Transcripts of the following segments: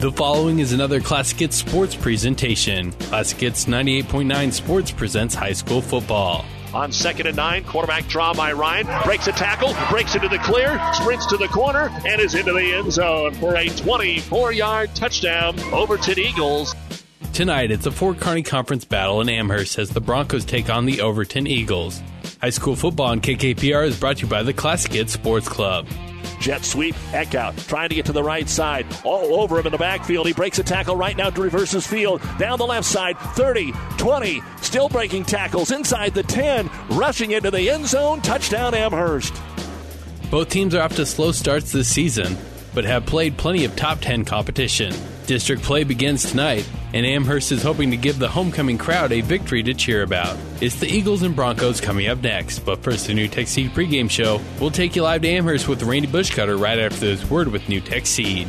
The following is another Classic Hits Sports presentation. Classic Hits 98.9 Sports presents high school football. On second and nine, quarterback draw by Ryan. Breaks a tackle, breaks into the clear, sprints to the corner, and is into the end zone for a 24 yard touchdown. Overton Eagles. Tonight, it's a Fort Kearney Conference battle in Amherst as the Broncos take on the Overton Eagles. High school football on KKPR is brought to you by the Classic Hits Sports Club. Jet sweep, Eckhout trying to get to the right side. All over him in the backfield. He breaks a tackle right now to reverse his field. Down the left side, 30, 20, still breaking tackles inside the 10, rushing into the end zone. Touchdown Amherst. Both teams are off to slow starts this season, but have played plenty of top 10 competition. District play begins tonight, and Amherst is hoping to give the homecoming crowd a victory to cheer about. It's the Eagles and Broncos coming up next, but first, the NuTech Seed pregame show. We'll take you live to Amherst with Randy Bushcutter right after this word with NuTech Seed.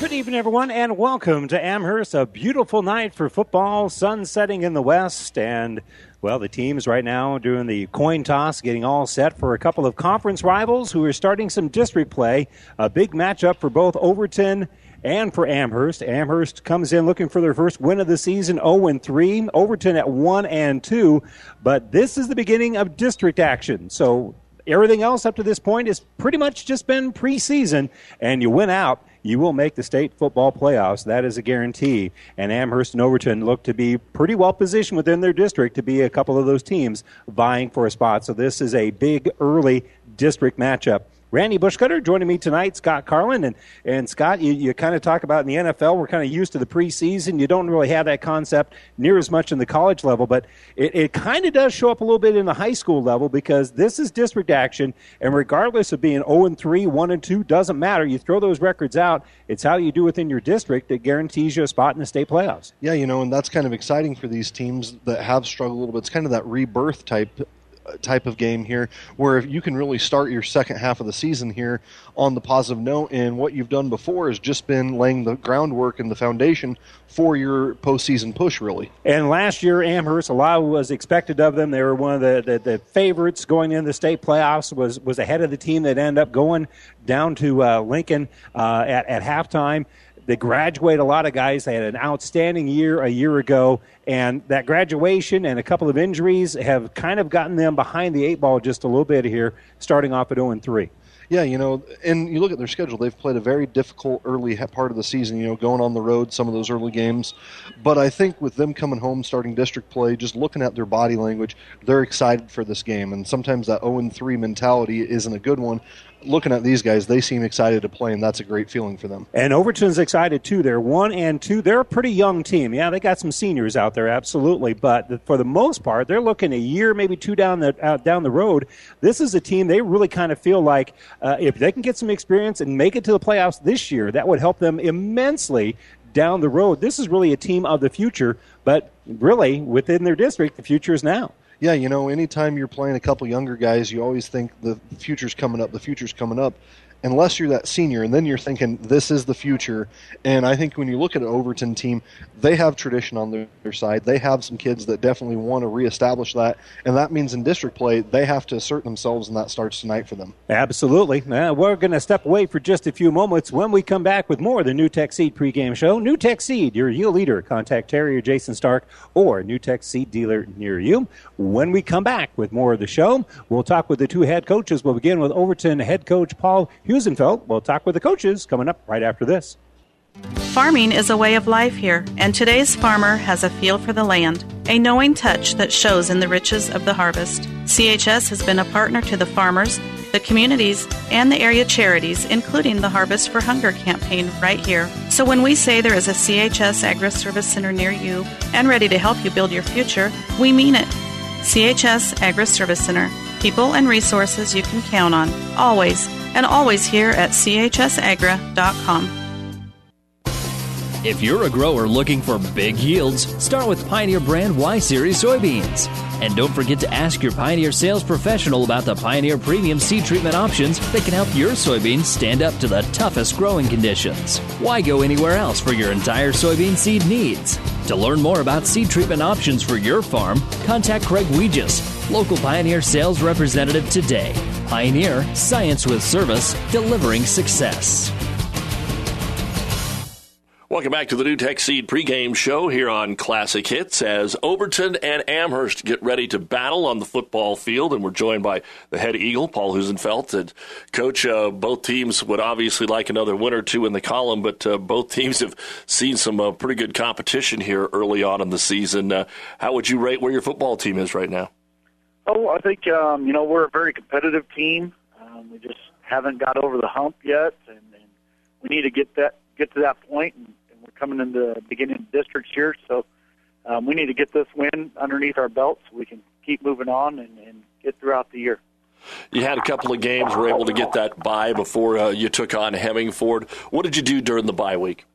Good evening, everyone, and welcome to Amherst. A beautiful night for football, sun setting in the west, and well, the teams right now doing the coin toss, getting all set for a couple of conference rivals who are starting some district play. A big matchup for both Overton and for Amherst. Amherst comes in looking for their first win of the season, 0 3. Overton at 1 and 2. But this is the beginning of district action. So everything else up to this point has pretty much just been preseason, and you win out you will make the state football playoffs. That is a guarantee. And Amherst and Overton look to be pretty well positioned within their district to be a couple of those teams vying for a spot. So this is a big early district matchup. Randy Bushcutter joining me tonight, Scott Carlin. And, and Scott, you, you kind of talk about in the NFL, we're kind of used to the preseason. You don't really have that concept near as much in the college level, but it, it kind of does show up a little bit in the high school level because this is district action. And regardless of being 0 and 3, 1 and 2, doesn't matter. You throw those records out, it's how you do within your district that guarantees you a spot in the state playoffs. Yeah, you know, and that's kind of exciting for these teams that have struggled a little bit. It's kind of that rebirth type type of game here, where you can really start your second half of the season here on the positive note. And what you've done before has just been laying the groundwork and the foundation for your postseason push, really. And last year, Amherst, a lot was expected of them. They were one of the, the, the favorites going into the state playoffs. Was was ahead of the team that ended up going down to uh, Lincoln uh, at at halftime. They graduate a lot of guys. They had an outstanding year a year ago, and that graduation and a couple of injuries have kind of gotten them behind the eight ball just a little bit here, starting off at 0 3 yeah, you know, and you look at their schedule, they've played a very difficult early part of the season, you know, going on the road, some of those early games. But I think with them coming home, starting district play, just looking at their body language, they're excited for this game. And sometimes that 0 3 mentality isn't a good one looking at these guys, they seem excited to play, and that's a great feeling for them. And Overton's excited too. They're one and two. They're a pretty young team. Yeah, they got some seniors out there, absolutely. But for the most part, they're looking a year, maybe two down the uh, down the road. This is a team they really kind of feel like uh, if they can get some experience and make it to the playoffs this year, that would help them immensely down the road. This is really a team of the future, but really within their district, the future is now yeah, you know, anytime you're playing a couple younger guys, you always think the future's coming up, the future's coming up unless you're that senior, and then you're thinking this is the future. And I think when you look at an Overton team, they have tradition on their, side. They have some kids that definitely want to reestablish that, and that means in district play they have to assert themselves, and that starts tonight for them. Absolutely. Now, we're going to step away for just a few moments. When we come back with more of the NuTech Seed pregame show, NuTech Seed, your yield leader. Contact Terry or Jason Stark or NuTech Seed dealer near you. When we come back with more of the show, we'll talk with the two head coaches. We'll begin with Overton head coach Paul Husenfeld. We'll talk with the coaches coming up right after this. Farming is a way of life here, and today's farmer has a feel for the land, a knowing touch that shows in the riches of the harvest. CHS has been a partner to the farmers, the communities, and the area charities, including the Harvest for Hunger campaign right here. So when we say there is a CHS Agri Service Center near you and ready to help you build your future, we mean it. CHS Agri Service Center, people and resources you can count on, always and always here at chsagra.com. If you're a grower looking for big yields, start with Pioneer brand Y Series soybeans. And don't forget to ask your Pioneer sales professional about the Pioneer premium seed treatment options that can help your soybeans stand up to the toughest growing conditions. Why go anywhere else for your entire soybean seed needs? To learn more about seed treatment options for your farm, contact Craig Weegis, local Pioneer sales representative today. Pioneer, science with service, delivering success. Welcome back to the NuTech Seed pregame show here on Classic Hits as Overton and Amherst get ready to battle on the football field. And we're joined by the head Eagle, Paul Husenfeld. And coach, uh, both teams would obviously like another win or two in the column, but uh, both teams have seen some uh, pretty good competition here early on in the season. Uh, how would you rate where your football team is right now? Oh, I think, um, you know, we're a very competitive team. Um, we just haven't got over the hump yet, and, and we need to get that get to that point and coming into the beginning of the districts here. So um, we need to get this win underneath our belts so we can keep moving on and, and get throughout the year. You had a couple of games, were able to get that bye before uh, you took on Hemingford. What did you do during the bye week?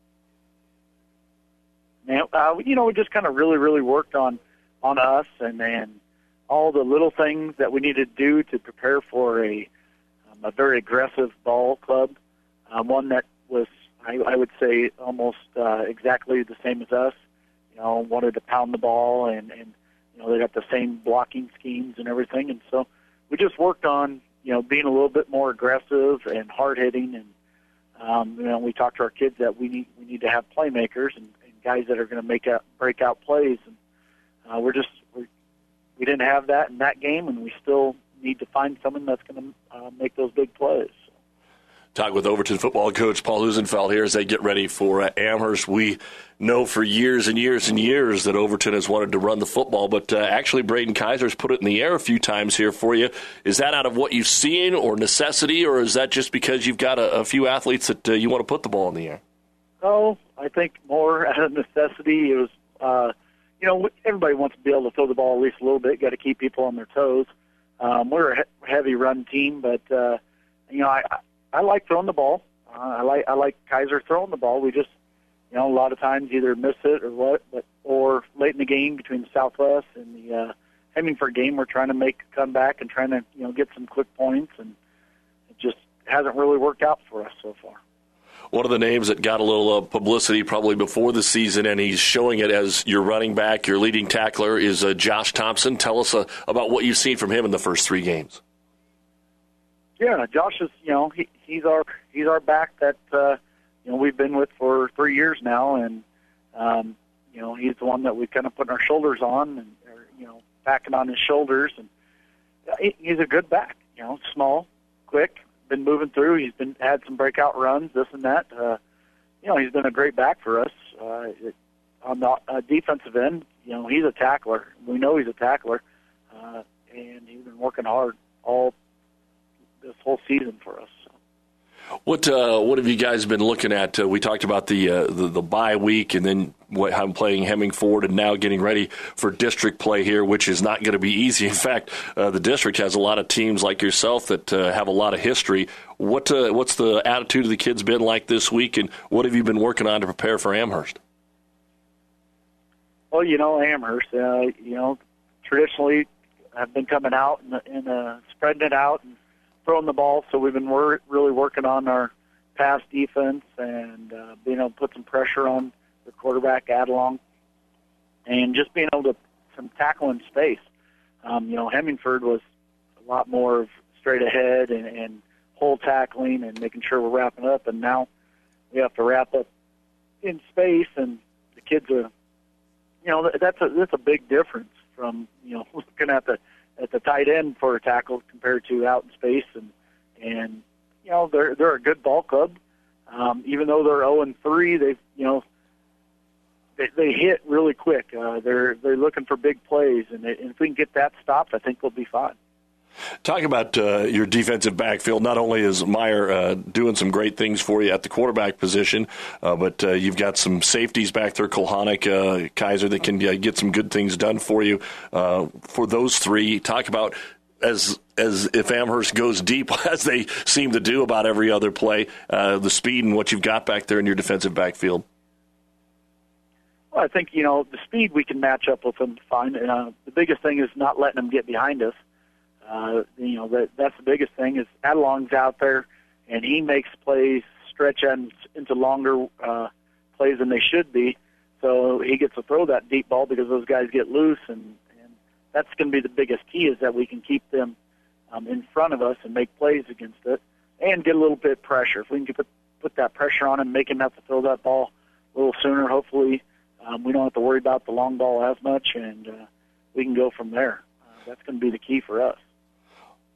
Now, uh, you know, we just kind of really, really worked on on us and and all the little things that we needed to do to prepare for a um, a very aggressive ball club, um, one that was I, I would say almost uh, exactly the same as us. You know, wanted to pound the ball, and and you know they got the same blocking schemes and everything, and so we just worked on you know being a little bit more aggressive and hard hitting, and um, you know we talked to our kids that we need we need to have playmakers and, and guys that are going to make out break out plays, and uh, we're just we we didn't have that in that game, and we still need to find someone that's going to uh, make those big plays. Talk with Overton football coach Paul Husenfeld here as they get ready for uh, Amherst. We know for years and years and years that Overton has wanted to run the football, but uh, actually Braden Kaiser's put it in the air a few times here for you. Is that out of what you've seen or necessity, or is that just because you've got a, a few athletes that uh, you want to put the ball in the air? Oh, I think more out of necessity. It was, uh, you know, everybody wants to be able to throw the ball at least a little bit. Got to keep people on their toes. Um, we're a he- heavy run team, but uh, you know, I I like throwing the ball. Uh, I like I like Kaiser throwing the ball. We just, you know, a lot of times either miss it or what, but or late in the game between the Southwest and the uh, Hemingford game, we're trying to make a comeback and trying to you know get some quick points, and it just hasn't really worked out for us so far. One of the names that got a little uh, publicity probably before the season, and he's showing it as your running back, your leading tackler, is uh, Josh Thompson. Tell us uh, about what you've seen from him in the first three games. Yeah, Josh is you know he he's our he's our back that uh, you know we've been with for three years now, and um, you know he's the one that we kind of put our shoulders on and or, you know backing on his shoulders, and he's a good back. You know, small, quick, been moving through. He's been had some breakout runs, this and that. Uh, you know, he's been a great back for us. Uh, it, on the uh, defensive end, you know, he's a tackler. We know he's a tackler, uh, and he's been working hard all this whole season for us. What uh, what have you guys been looking at? Uh, we talked about the, uh, the the bye week, and then what, I'm playing Hemingford, and now getting ready for district play here, which is not going to be easy. In fact, uh, the district has a lot of teams like yourself that uh, have a lot of history. What uh, what's the attitude of the kids been like this week, and what have you been working on to prepare for Amherst? Well, you know Amherst, you know traditionally have been coming out and, and spreading it out and throwing the ball. So we've been wor- really working on our pass defense and uh, being able to put some pressure on the quarterback Adelong, and just being able to some tackle in space. Um, you know, Hemingford was a lot more of straight ahead and, and hole tackling and making sure we're wrapping up. And now we have to wrap up in space, and the kids are, you know, that's a that's a big difference from you know looking at the at the tight end for a tackle compared to out in space and and you know they're they're a good ball club. Um, even though they're 0 and 3, they've you know they, they hit really quick. Uh, they're they're looking for big plays, and, they, and if we can get that stopped, I think we'll be fine. Talk about uh, your defensive backfield. Not only is Meyer uh, doing some great things for you at the quarterback position, uh, but uh, you've got some safeties back there, Kolhanik, uh, Kaiser, that can uh, get some good things done for you. for those three, talk about as as if Amherst goes deep as they seem to do about every other play, the speed and what you've got back there in your defensive backfield. Well, I think you know the speed we can match up with them fine. Uh, the biggest thing is not letting them get behind us. Uh, you know that that's the biggest thing is Adelong's out there, and he makes plays stretch and into longer uh, plays than they should be. So he gets to throw that deep ball because those guys get loose, and, and that's going to be the biggest key is that we can keep them um, in front of us and make plays against it, and get a little bit of pressure. If we can put put that pressure on him, make him have to throw that ball a little sooner, hopefully um, we don't have to worry about the long ball as much, and uh, we can go from there. Uh, that's going to be the key for us.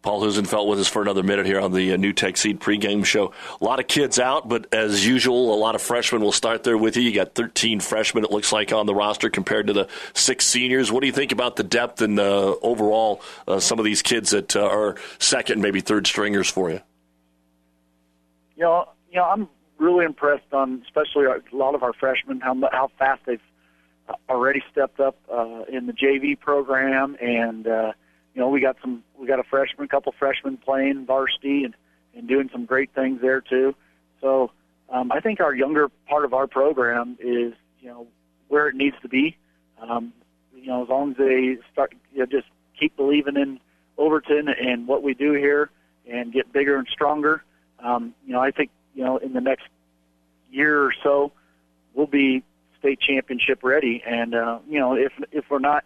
Paul Husenfeld with us for another minute here on the uh, Tech Seed pregame show. A lot of kids out, but as usual, a lot of freshmen will start there with you. You got 13 freshmen, it looks like, on the roster compared to the six seniors. What do you think about the depth and uh, overall uh, some of these kids that uh, are second, maybe third stringers for you? You know, you know, I'm really impressed on, especially a lot of our freshmen, how how fast they've uh, already stepped up in the JV program and. You know, we got some, we got a freshman, couple freshmen playing varsity and, and doing some great things there too. So um, I think our younger part of our program is, you know, where it needs to be. Um, you know, as long as they start, you know, just keep believing in Overton and what we do here and get bigger and stronger. Um, you know, I think, you know, in the next year or so, we'll be state championship ready. And, uh, you know, if, if we're not,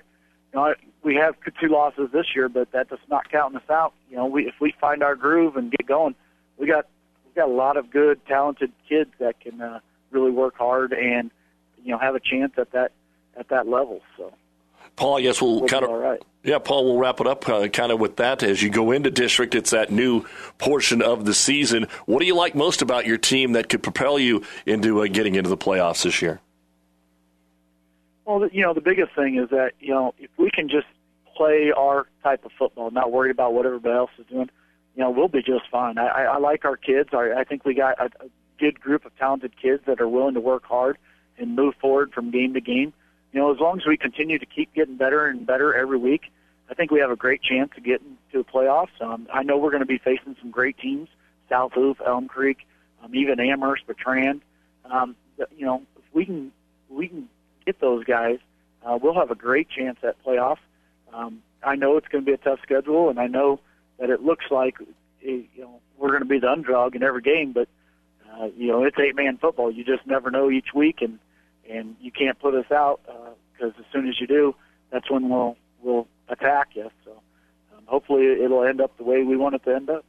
you know, we have two losses this year, but that does not count us out. You know, we if we find our groove and get going, we got we got a lot of good, talented kids that can uh, really work hard and you know have a chance at that at that level. So, Paul, yes, we'll, we'll kind of all right. Yeah, Paul, we'll wrap it up uh, kind of with that. As you go into district, it's that new portion of the season. What do you like most about your team that could propel you into uh, getting into the playoffs this year? Well, you know, the biggest thing is that you know if we can just play our type of football, not worry about what everybody else is doing, you know, we'll be just fine. I, I, I like our kids. I, I think we got a, a good group of talented kids that are willing to work hard and move forward from game to game. You know, as long as we continue to keep getting better and better every week, I think we have a great chance of getting to the playoffs. Um, I know we're going to be facing some great teams: South Loup, Elm Creek, um, even Amherst, Bertrand. Um, you know, if we can we can get those guys, uh, we'll have a great chance at playoffs. Um, I know it's going to be a tough schedule, and I know that it looks like you know we're going to be the underdog in every game, but uh, you know it's eight man football. You just never know each week, and and you can't put us out because uh, as soon as you do, that's when we'll we'll attack you. So um, hopefully it'll end up the way we want it to end up.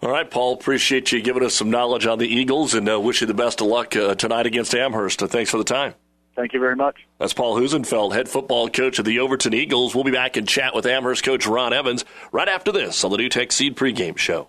All right, Paul. Appreciate you giving us some knowledge on the Eagles, and uh, wish you the best of luck uh, tonight against Amherst. Thanks for the time. Thank you very much. That's Paul Husenfeld, head football coach of the Overton Eagles. We'll be back and chat with Amherst coach Ron Evans right after this on the NuTech Seed pregame show.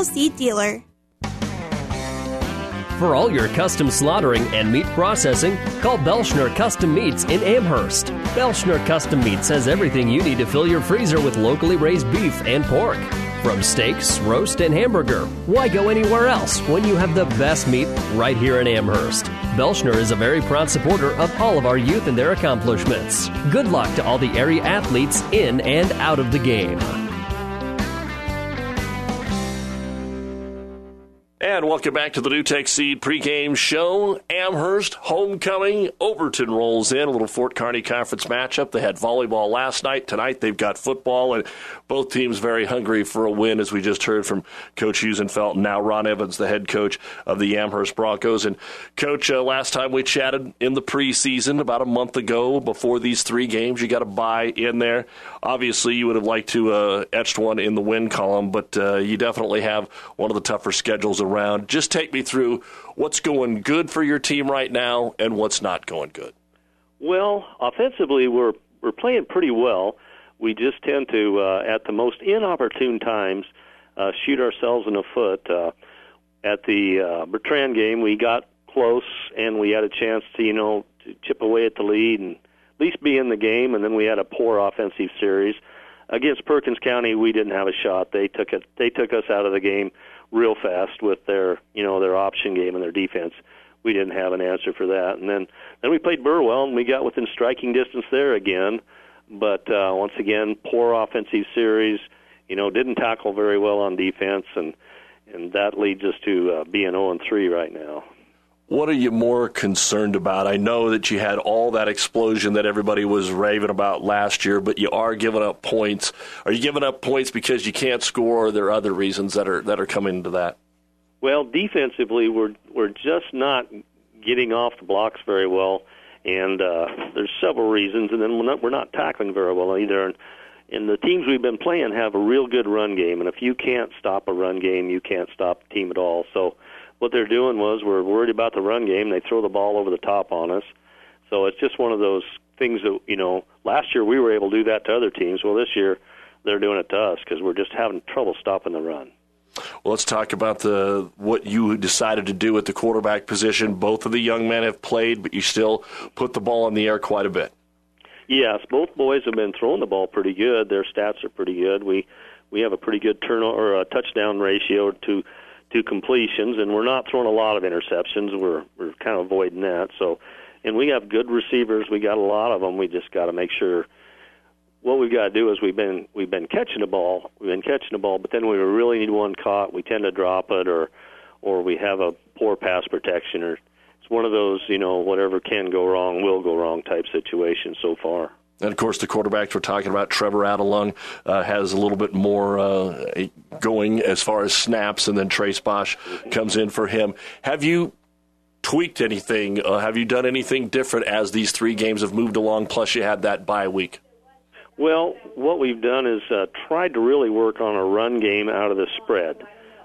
Seed dealer. For all your custom slaughtering and meat processing, call Belschner Custom Meats in Amherst. Belschner Custom Meats has everything you need to fill your freezer with locally raised beef and pork. From steaks, roast, and hamburger, why go anywhere else when you have the best meat right here in Amherst? Belschner is a very proud supporter of all of our youth and their accomplishments. Good luck to all the area athletes in and out of the game. And welcome back to the NuTech Seed pregame show. Amherst homecoming. Overton rolls in a little Fort Kearney Conference matchup. They had volleyball last night. Tonight they've got football, and both teams very hungry for a win, as we just heard from Coach Husenfeld and now Ron Evans, the head coach of the Amherst Broncos. And Coach, uh, last time we chatted in the preseason about a month ago, before these three games, you got to bye in there. Obviously, you would have liked to uh, etched one in the win column, but uh, you definitely have one of the tougher schedules around. Just take me through what's going good for your team right now and what's not going good. Well, offensively, we're we're playing pretty well. We just tend to, uh, at the most inopportune times, uh, shoot ourselves in the foot. Uh, at the uh, Bertrand game, we got close and we had a chance to, you know, to chip away at the lead and at least be in the game. And then we had a poor offensive series against Perkins County. We didn't have a shot. They took it. They took us out of the game real fast with their you know their option game and their defense. We didn't have an answer for that. And then then we played Burwell and we got within striking distance there again. But uh, once again, poor offensive series. You know, didn't tackle very well on defense and and that leads us to uh, being 0 and 3 right now. What are you more concerned about? I know that you had all that explosion that everybody was raving about last year, but you are giving up points. Are you giving up points because you can't score, or are there other reasons that are that are coming into that? Well, defensively, we're we're just not getting off the blocks very well, and uh, there's several reasons. And then we're not, we're not tackling very well either. And and the teams we've been playing have a real good run game, and if you can't stop a run game, you can't stop the team at all. So what they're doing was we're worried about the run game. They throw the ball over the top on us. So it's just one of those things that you know. Last year we were able to do that to other teams. Well, this year they're doing it to us because we're just having trouble stopping the run. Well, let's talk about the what you decided to do at the quarterback position. Both of the young men have played, but you still put the ball in the air quite a bit. Yes, both boys have been throwing the ball pretty good. Their stats are pretty good. We we have a pretty good turnover or a touchdown ratio to to completions, and we're not throwing a lot of interceptions. We're we're kind of avoiding that. So, and we have good receivers. We got a lot of them. We just got to make sure. What we've got to do is we've been we've been catching the ball. We've been catching the ball, but then when we really need one caught, we tend to drop it, or or we have a poor pass protection, or it's one of those, you know, whatever can go wrong will go wrong type situations so far. And of course, the quarterbacks we're talking about, Trevor Adelung, uh, has a little bit more uh, going as far as snaps, and then Trace Bosch comes in for him. Have you tweaked anything? Uh, have you done anything different as these three games have moved along? Plus, you had that bye week. Well, what we've done is uh, tried to really work on a run game out of the spread.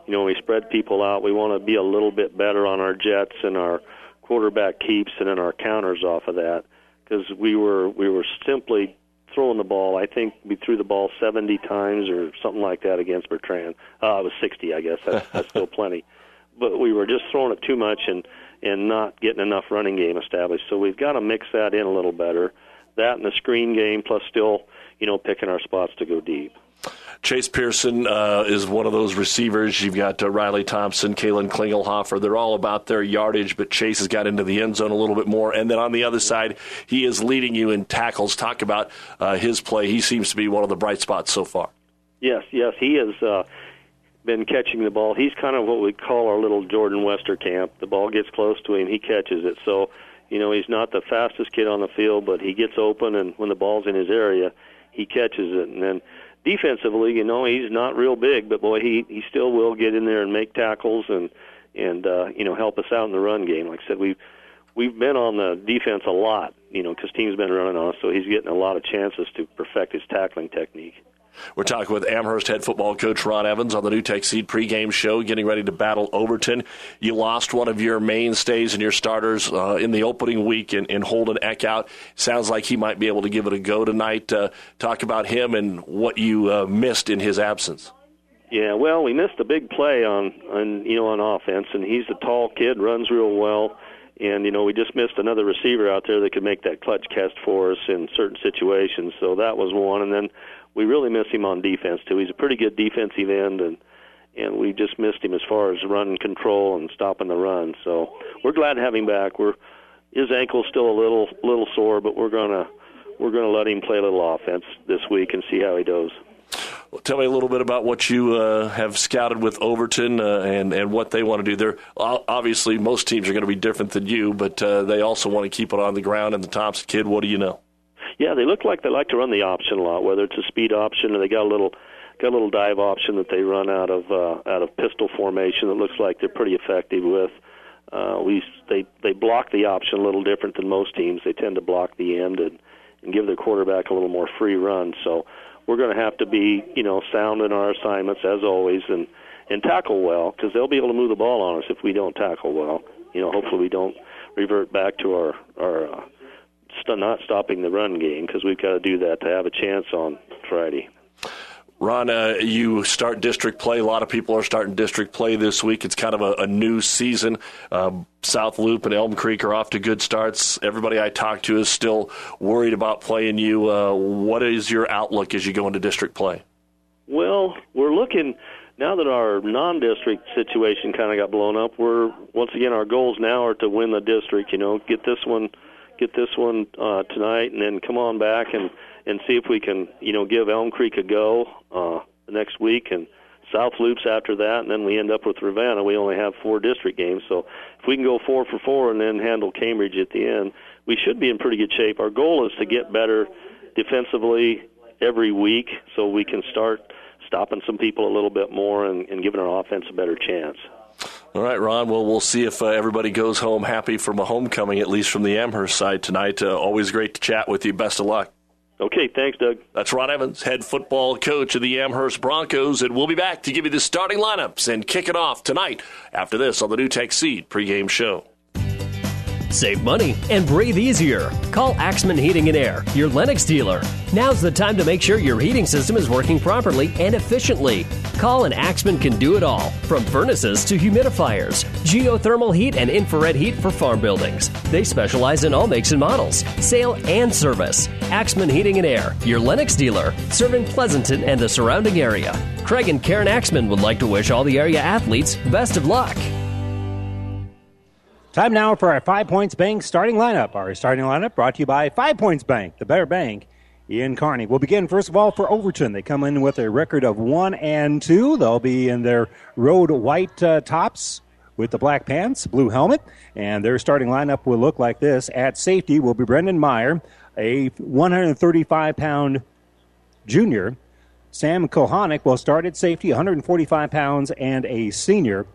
You know, when we spread people out, we want to be a little bit better on our jets and our quarterback keeps and then our counters off of that because we were we were simply throwing the ball. I think we threw the ball 70 times or something like that against Bertrand. Uh, it was 60, I guess. That's, that's still plenty. But we were just throwing it too much and and not getting enough running game established. So we've got to mix that in a little better. That and the screen game, plus still, you know, picking our spots to go deep. Chase Pearson uh, is one of those receivers. You've got uh, Riley Thompson, Kalen Klingelhofer. They're all about their yardage, but Chase has got into the end zone a little bit more. And then on the other side, he is leading you in tackles. Talk about uh, his play. He seems to be one of the bright spots so far. Yes, yes, he has uh, been catching the ball. He's kind of what we call our little Jordan Westerkamp. The ball gets close to him, he catches it. So, you know, he's not the fastest kid on the field, but he gets open, and when the ball's in his area, he catches it. And then defensively, you know, he's not real big, but boy, he he still will get in there and make tackles and and uh, you know help us out in the run game. Like I said, we've we've been on the defense a lot, you know, because teams been running on us, so he's getting a lot of chances to perfect his tackling technique. We're talking with Amherst head football coach Ron Evans on the NuTech Seed pregame show, getting ready to battle Overton. You lost one of your mainstays and your starters uh, in the opening week in, in Holden Eckhout. Sounds like he might be able to give it a go tonight. Uh, talk about him and what you uh, missed in his absence. Yeah, well, we missed a big play on, on you know on offense, and he's a tall kid, runs real well, and you know we just missed another receiver out there that could make that clutch cast for us in certain situations. So that was one, and then we really miss him on defense too. He's a pretty good defensive end, and and we just missed him as far as run control and stopping the run. So we're glad to have him back. We're his ankle's still a little little sore, but we're gonna we're gonna let him play a little offense this week and see how he does. Well, tell me a little bit about what you uh, have scouted with Overton uh, and and what they want to do. They're obviously most teams are going to be different than you, but uh, they also want to keep it on the ground. And the Thompson kid, what do you know? Yeah, they look like they like to run the option a lot, whether it's a speed option or they got a little got a little dive option that they run out of uh, out of pistol formation that looks like they're pretty effective with. Uh, we they they block the option a little different than most teams. They tend to block the end and and give their quarterback a little more free run. So we're going to have to be you know sound in our assignments as always and and tackle well because they'll be able to move the ball on us if we don't tackle well. You know, hopefully we don't revert back to our our uh, st- not stopping the run game because we've got to do that to have a chance on Friday. Ron, uh, you start district play. A lot of people are starting district play this week. It's kind of a, a new season. Um, South Loup and Elm Creek are off to good starts. Everybody I talk to is still worried about playing you. Uh, what is your outlook as you go into district play? Well, we're looking now that our non-district situation kind of got blown up. We're once again our goals now are to win the district. You know, get this one, get this one uh, tonight, and then come on back and and see if we can, you know, give Elm Creek a go uh, next week and South Loops after that, and then we end up with Ravenna. We only have four district games, so if we can go four for four and then handle Cambridge at the end, we should be in pretty good shape. Our goal is to get better defensively every week, so we can start stopping some people a little bit more and, and giving our offense a better chance. All right, Ron. Well, we'll see if uh, everybody goes home happy from a homecoming, at least from the Amherst side tonight. Uh, always great to chat with you. Best of luck. Okay, thanks, Doug. That's Ron Evans, head football coach of the Amherst Broncos, and we'll be back to give you the starting lineups and kick it off tonight after this on the NuTech Seed pregame show. Save money and breathe easier. Call Axman Heating and Air, your Lennox dealer. Now's the time to make sure your heating system is working properly and efficiently. Call and Axman can do it all, from furnaces to humidifiers, geothermal heat and infrared heat for farm buildings. They specialize in all makes and models, sale and service. Axman Heating and Air, your Lennox dealer, serving Pleasanton and the surrounding area. Craig and Karen Axman would like to wish all the area athletes best of luck. Time now for our Five Points Bank starting lineup. Our starting lineup brought to you by Five Points Bank, the better bank in Kearney. We'll begin first of all for Overton. They come in with a record of one and two. They'll be in their road white uh, tops with the black pants, blue helmet, and their starting lineup will look like this. At safety will be Brendan Meyer, a 135 pound junior. Sam Kohanic will start at safety, 145 pounds, and a senior.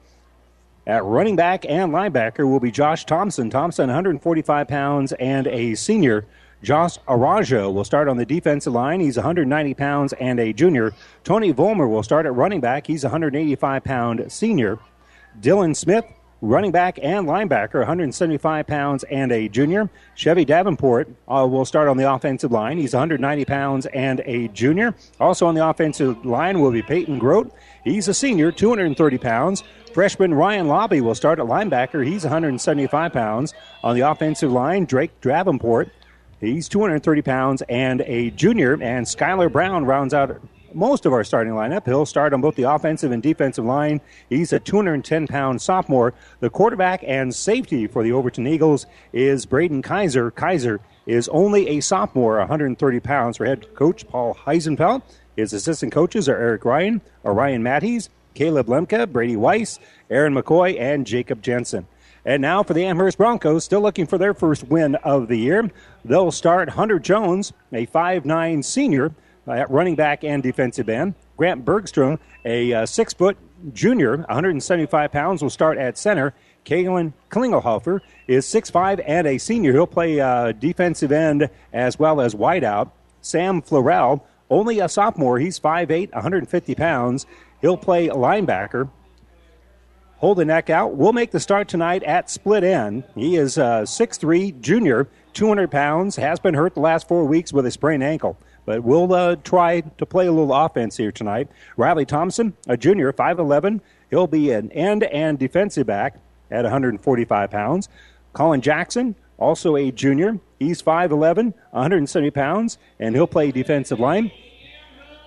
At running back and linebacker will be Josh Thompson. Thompson, 145 pounds and a senior. Josh Arajo will start on the defensive line. He's 190 pounds and a junior. Tony Volmer will start at running back. He's 185 pound senior. Dylan Smith, running back and linebacker, 175 pounds and a junior. Chevy Davenport uh, will start on the offensive line. He's 190 pounds and a junior. Also on the offensive line will be Peyton Grote. He's a senior, 230 pounds. Freshman Ryan Lobby will start at linebacker. He's 175 pounds. On the offensive line, Drake Davenport. He's 230 pounds and a junior. And Skylar Brown rounds out most of our starting lineup. He'll start on both the offensive and defensive line. He's a 210 pound sophomore. The quarterback and safety for the Overton Eagles is Braden Kaiser. Kaiser is only a sophomore, 130 pounds for head coach Paul Heisenfeld. His assistant coaches are Eric Ryan, Orion Matthews, Caleb Lemke, Brady Weiss, Aaron McCoy, and Jacob Jensen. And now for the Amherst Broncos, still looking for their first win of the year. They'll start Hunter Jones, a 5'9 senior at running back and defensive end. Grant Bergstrom, a uh, six foot junior, 175 pounds, will start at center. Kalen Klingelhofer is 6'5 and a senior. He'll play uh, defensive end as well as wideout. Sam Florell, only a sophomore. He's 5'8, 150 pounds. He'll play linebacker. Holden Eckhout. We'll make the start tonight at split end. He is a 6'3 junior, 200 pounds, has been hurt the last four weeks with a sprained ankle. But we'll uh, try to play a little offense here tonight. Riley Thompson, a junior, 5'11. He'll be an end and defensive back at 145 pounds. Colin Jackson, also a junior. He's 5'11, 170 pounds, and he'll play defensive line.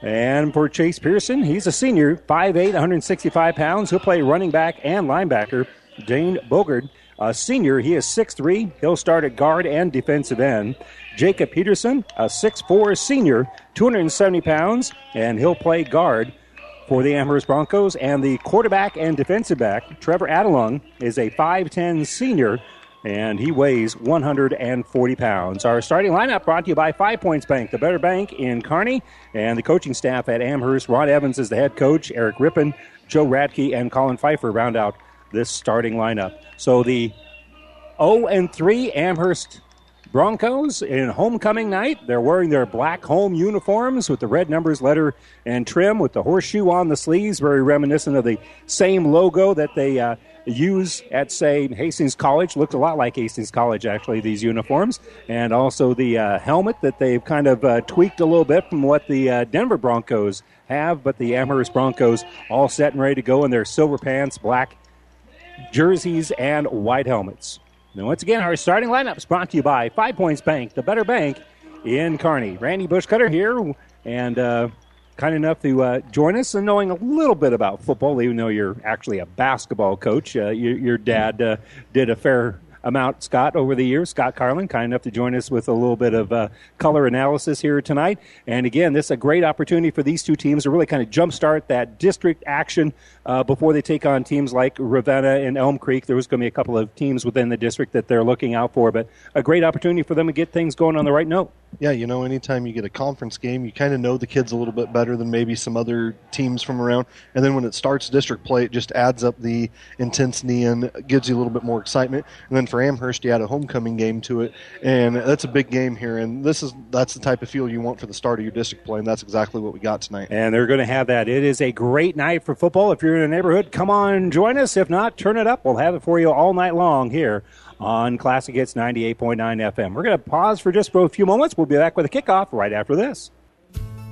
And for Chase Pearson, he's a senior, 5'8, 165 pounds. He'll play running back and linebacker. Dane Bogard, a senior, he is 6'3. He'll start at guard and defensive end. Jacob Peterson, a 6'4 senior, 270 pounds, and he'll play guard for the Amherst Broncos. And the quarterback and defensive back, Trevor Adelung, is a 5'10 senior, and he weighs 140 pounds. Our starting lineup brought to you by Five Points Bank, the better bank in Kearney, and the coaching staff at Amherst. Ron Evans is the head coach, Eric Rippon, Joe Radke, and Colin Pfeiffer round out this starting lineup. So the 0 and 3 Amherst Broncos in homecoming night. They're wearing their black home uniforms with the red numbers, letter, and trim with the horseshoe on the sleeves, very reminiscent of the same logo that they uh, use at, say, Hastings College. Looked a lot like Hastings College, actually, these uniforms. And also the uh, helmet that they've kind of uh, tweaked a little bit from what the uh, Denver Broncos have. But the Amherst Broncos all set and ready to go in their silver pants, black jerseys, and white helmets. Now, once again, our starting lineup is brought to you by Five Points Bank, the better bank in Kearney. Randy Bushcutter here, and uh, kind enough to uh, join us and knowing a little bit about football, even though you're actually a basketball coach. Uh, your, your, dad uh, did a fair amount, Scott, over the years. Scott Carlin, kind enough to join us with a little bit of uh, color analysis here tonight. And again, this is a great opportunity for these two teams to really kind of jumpstart that district action uh, before they take on teams like Ravenna and Elm Creek. There was going to be a couple of teams within the district that they're looking out for, but a great opportunity for them to get things going on the right note. Yeah, you know, anytime you get a conference game, you kind of know the kids a little bit better than maybe some other teams from around. And then when it starts district play, it just adds up the intensity and gives you a little bit more excitement. And then for Amherst, you add a homecoming game to it, and that's a big game here. And this is that's the type of feel you want for the start of your district play, and that's exactly what we got tonight. And they're going to have that. It is a great night for football. If you're in a neighborhood, come on, join us. If not, turn it up. We'll have it for you all night long here on Classic Hits 98.9 FM. We're going to pause for just for a few moments. We'll be back with a kickoff right after this.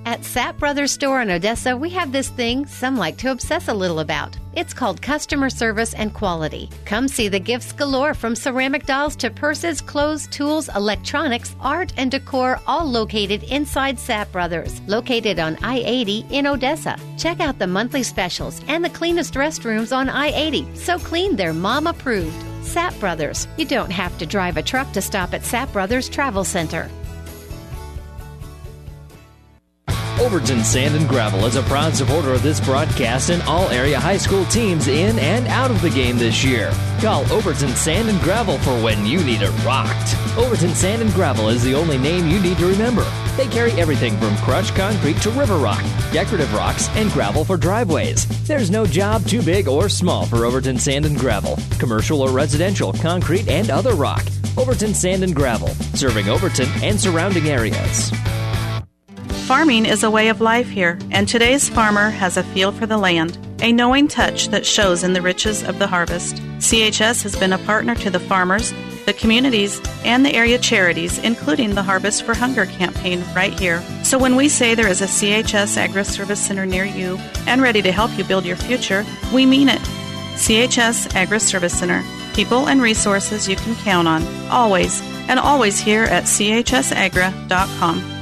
At Sapp Brothers Store in Odessa, we have this thing some like to obsess a little about. It's called customer service and quality. Come see the gifts galore from ceramic dolls to purses, clothes, tools, electronics, art, and decor, all located inside Sapp Brothers, located on I 80 in Odessa. Check out the monthly specials and the cleanest restrooms on I 80, so clean they're mom approved. Sapp Brothers. You don't have to drive a truck to stop at Sapp Brothers Travel Center. Overton Sand and Gravel is a proud supporter of this broadcast and all area high school teams in and out of the game this year. Call Overton Sand and Gravel for when you need it rocked. Overton Sand and Gravel is the only name you need to remember. They carry everything from crushed concrete to river rock, decorative rocks, and gravel for driveways. There's no job too big or small for Overton Sand and Gravel, commercial or residential, concrete, and other rock. Overton Sand and Gravel, serving Overton and surrounding areas. Farming is a way of life here, and today's farmer has a feel for the land, a knowing touch that shows in the riches of the harvest. CHS has been a partner to the farmers, the communities, and the area charities, including the Harvest for Hunger campaign right here. So when we say there is a CHS Agri Service Center near you and ready to help you build your future, we mean it. CHS Agri Service Center. People and resources you can count on, always, and always here at chsagra.com.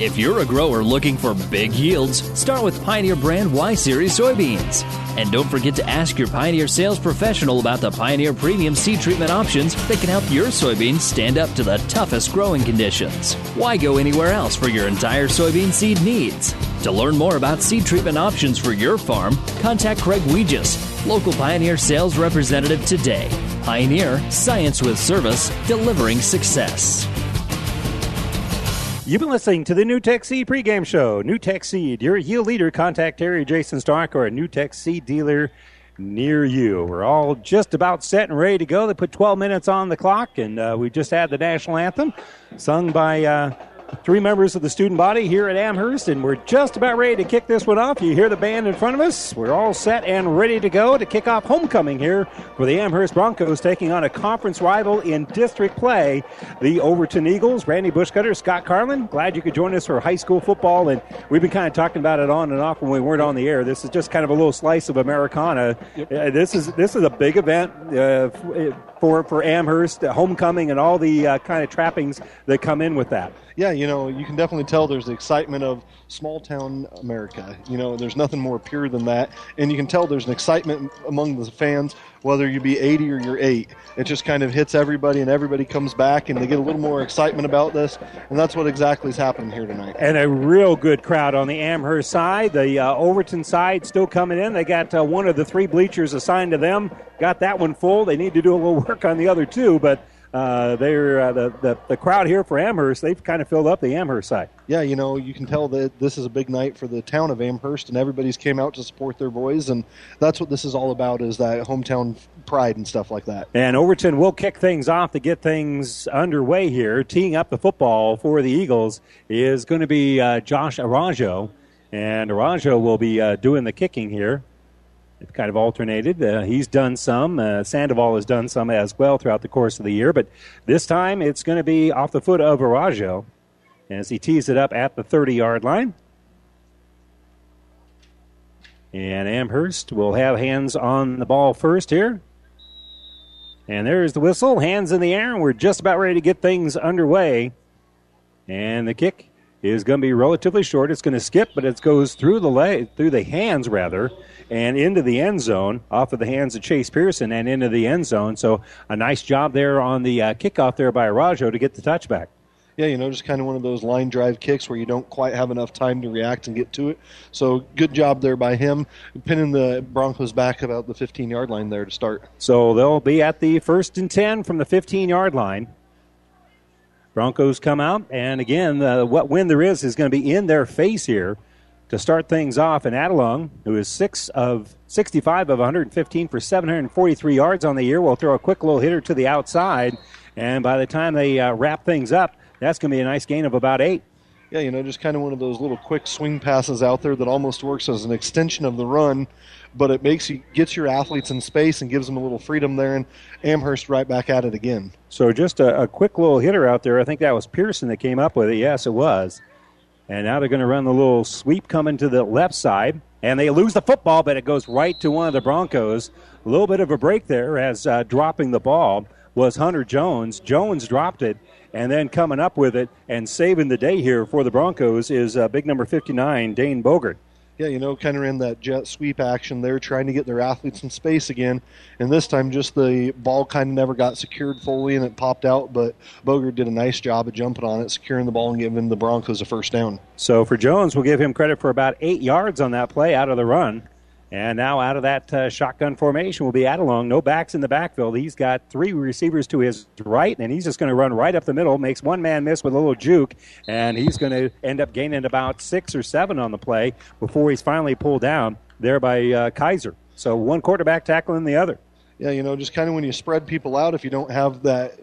If you're a grower looking for big yields, start with Pioneer brand Y Series soybeans. And don't forget to ask your Pioneer sales professional about the Pioneer Premium seed treatment options that can help your soybeans stand up to the toughest growing conditions. Why go anywhere else for your entire soybean seed needs? To learn more about seed treatment options for your farm, contact Craig Weegis, local Pioneer sales representative today. Pioneer, science with service, delivering success. You've been listening to the NuTech Seed pregame show. NuTech Seed, your yield leader. Contact Terry Jason Stark or a NuTech Seed dealer near you. We're all just about set and ready to go. They put 12 minutes on the clock, and uh, we just had the national anthem sung by uh, three members of the student body here at Amherst, and we're just about ready to kick this one off. You hear the band in front of us. We're all set and ready to go to kick off homecoming here for the Amherst Broncos taking on a conference rival in district play, the Overton Eagles. Randy Bushcutter, Scott Carlin, glad you could join us for high school football, and we've been kind of talking about it on and off when we weren't on the air. This is just kind of a little slice of Americana. Yep. Uh, this is this is a big event uh, for for Amherst, homecoming, and all the uh, kind of trappings that come in with that. Yeah, you know, you can definitely tell there's the excitement of small town America. You know, there's nothing more pure than that. And you can tell there's an excitement among the fans, whether you be 80 or you're 8. It just kind of hits everybody, and everybody comes back, and they get a little more excitement about this. And that's what exactly is happening here tonight. And a real good crowd on the Amherst side. The uh, Overton side still coming in. They got uh, one of the three bleachers assigned to them. Got that one full. They need to do a little work on the other two, but uh, they're uh, the, the the crowd here for Amherst. They've kind of filled up the Amherst side. Yeah, you know, you can tell that this is a big night for the town of Amherst, and everybody's came out to support their boys, and that's what this is all about: is that hometown pride and stuff like that. And Overton will kick things off to get things underway here. Teeing up the football for the Eagles is going to be uh, Josh Arajo, and Arajo will be uh, doing the kicking here. They've kind of alternated. Uh, he's done some. Uh, Sandoval has done some as well throughout the course of the year. But this time it's going to be off the foot of Arajo as he tees it up at the 30 yard line. And Amherst will have hands on the ball first here. And there's the whistle. Hands in the air. And we're just about ready to get things underway. And the kick is going to be relatively short. It's going to skip, but it goes through the leg, through the hands rather, and into the end zone, off of the hands of Chase Pearson and into the end zone. So a nice job there on the uh, kickoff there by Rajo to get the touchback. Yeah, you know, just kind of one of those line drive kicks where you don't quite have enough time to react and get to it. So good job there by him, pinning the Broncos back about the 15 yard line there to start. So they'll be at the first and 10 from the 15 yard line. Broncos come out, and again, uh, what wind there is is going to be in their face here to start things off. And Adelung, who is six of 65 of 115 for 743 yards on the year, will throw a quick little hitter to the outside. And by the time they uh, wrap things up, that's going to be a nice gain of about eight. Yeah, you know, just kind of one of those little quick swing passes out there that almost works as an extension of the run, but it makes you gets your athletes in space and gives them a little freedom there. And Amherst right back at it again. So just a, a quick little hitter out there. I think that was Pearson that came up with it. Yes, it was. And now they're going to run the little sweep coming to the left side. And they lose the football, but it goes right to one of the Broncos. A little bit of a break there as uh, dropping the ball was Hunter Jones. Jones dropped it, and then coming up with it and saving the day here for the Broncos is uh, big number 59, Dane Bogert yeah, you know, kind of in that jet sweep action there, trying to get their athletes in space again. And this time, just the ball kind of never got secured fully and it popped out. But Bogert did a nice job of jumping on it, securing the ball, and giving the Broncos a first down. So for Jones, we'll give him credit for about eight yards on that play out of the run. And now out of that uh, shotgun formation will be Adelung. No backs in the backfield. He's got three receivers to his right, and he's just going to run right up the middle, makes one man miss with a little juke, and he's going to end up gaining about six or seven on the play before he's finally pulled down there by uh, Kaiser. So one quarterback tackling the other. Yeah, you know, just kind of when you spread people out, if you don't have that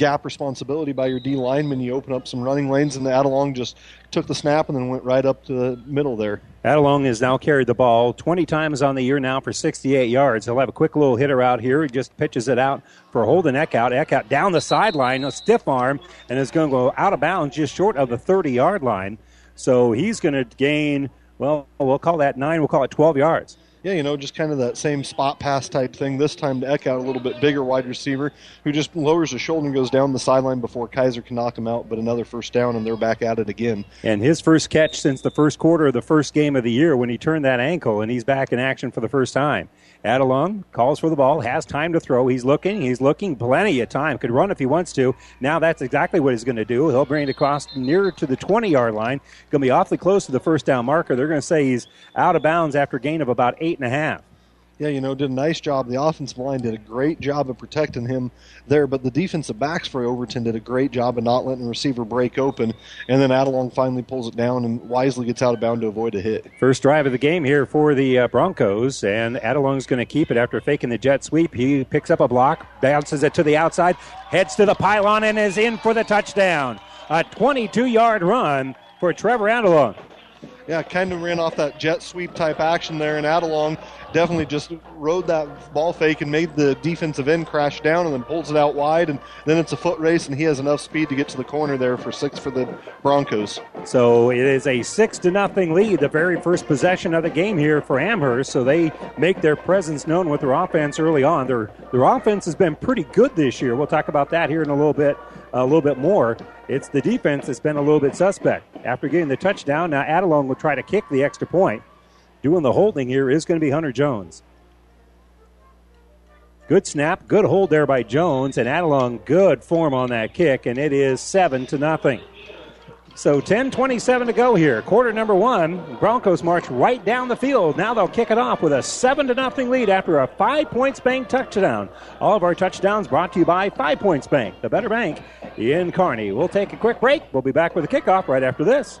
gap responsibility by your D lineman. You open up some running lanes, and Adelong just took the snap and then went right up to the middle there. Adelong has now carried the ball 20 times on the year now for 68 yards. He'll have a quick little hitter out here. He just pitches it out for Holden Eckhout. Eckhout down the sideline, a stiff arm, and is going to go out of bounds just short of the 30 yard line. So he's going to gain, well, we'll call that nine, we'll call it 12 yards yeah, you know, just kind of that same spot pass type thing. This time to Eckhout a little bit bigger wide receiver who just lowers his shoulder and goes down the sideline before Kaiser can knock him out. But another first down, and they're back at it again. And his first catch since the first quarter of the first game of the year when he turned that ankle, and he's back in action for the first time. Adelung calls for the ball, has time to throw. He's looking, he's looking, plenty of time. Could run if he wants to. Now that's exactly what he's going to do. He'll bring it across nearer to the 20 yard line. Going to be awfully close to the first down marker. They're going to say he's out of bounds after gain of about eight and a half yeah, you know, did a nice job. The offensive line did a great job of protecting him there, but the defensive backs for Overton did a great job of not letting the receiver break open. And then Adelong finally pulls it down and wisely gets out of bound to avoid a hit. First drive of the game here for the uh, Broncos, and Adelong's going to keep it after faking the jet sweep. He picks up a block, bounces it to the outside, heads to the pylon, and is in for the touchdown. A 22 yard run for Trevor Adelong yeah, kind of ran off that jet sweep type action there, and Adelong definitely just rode that ball fake and made the defensive end crash down, and then pulls it out wide, and then it's a foot race, and he has enough speed to get to the corner there for six for the Broncos. So it is a six to nothing lead, the very first possession of the game here for Amherst. So they make their presence known with their offense early on. Their their offense has been pretty good this year. We'll talk about that here in a little bit a little bit more. It's the defense that's been a little bit suspect. After getting the touchdown, now Adelung will try to kick the extra point. Doing the holding here is going to be Hunter Jones. Good snap, good hold there by Jones, and Adelung good form on that kick, and it is seven to nothing. So 10:27 to go here. Quarter number one. Broncos march right down the field. Now they'll kick it off with a seven to nothing lead after a five points bank touchdown. All of our touchdowns brought to you by Five Points Bank, the better bank in Kearney. We'll take a quick break. We'll be back with the kickoff right after this.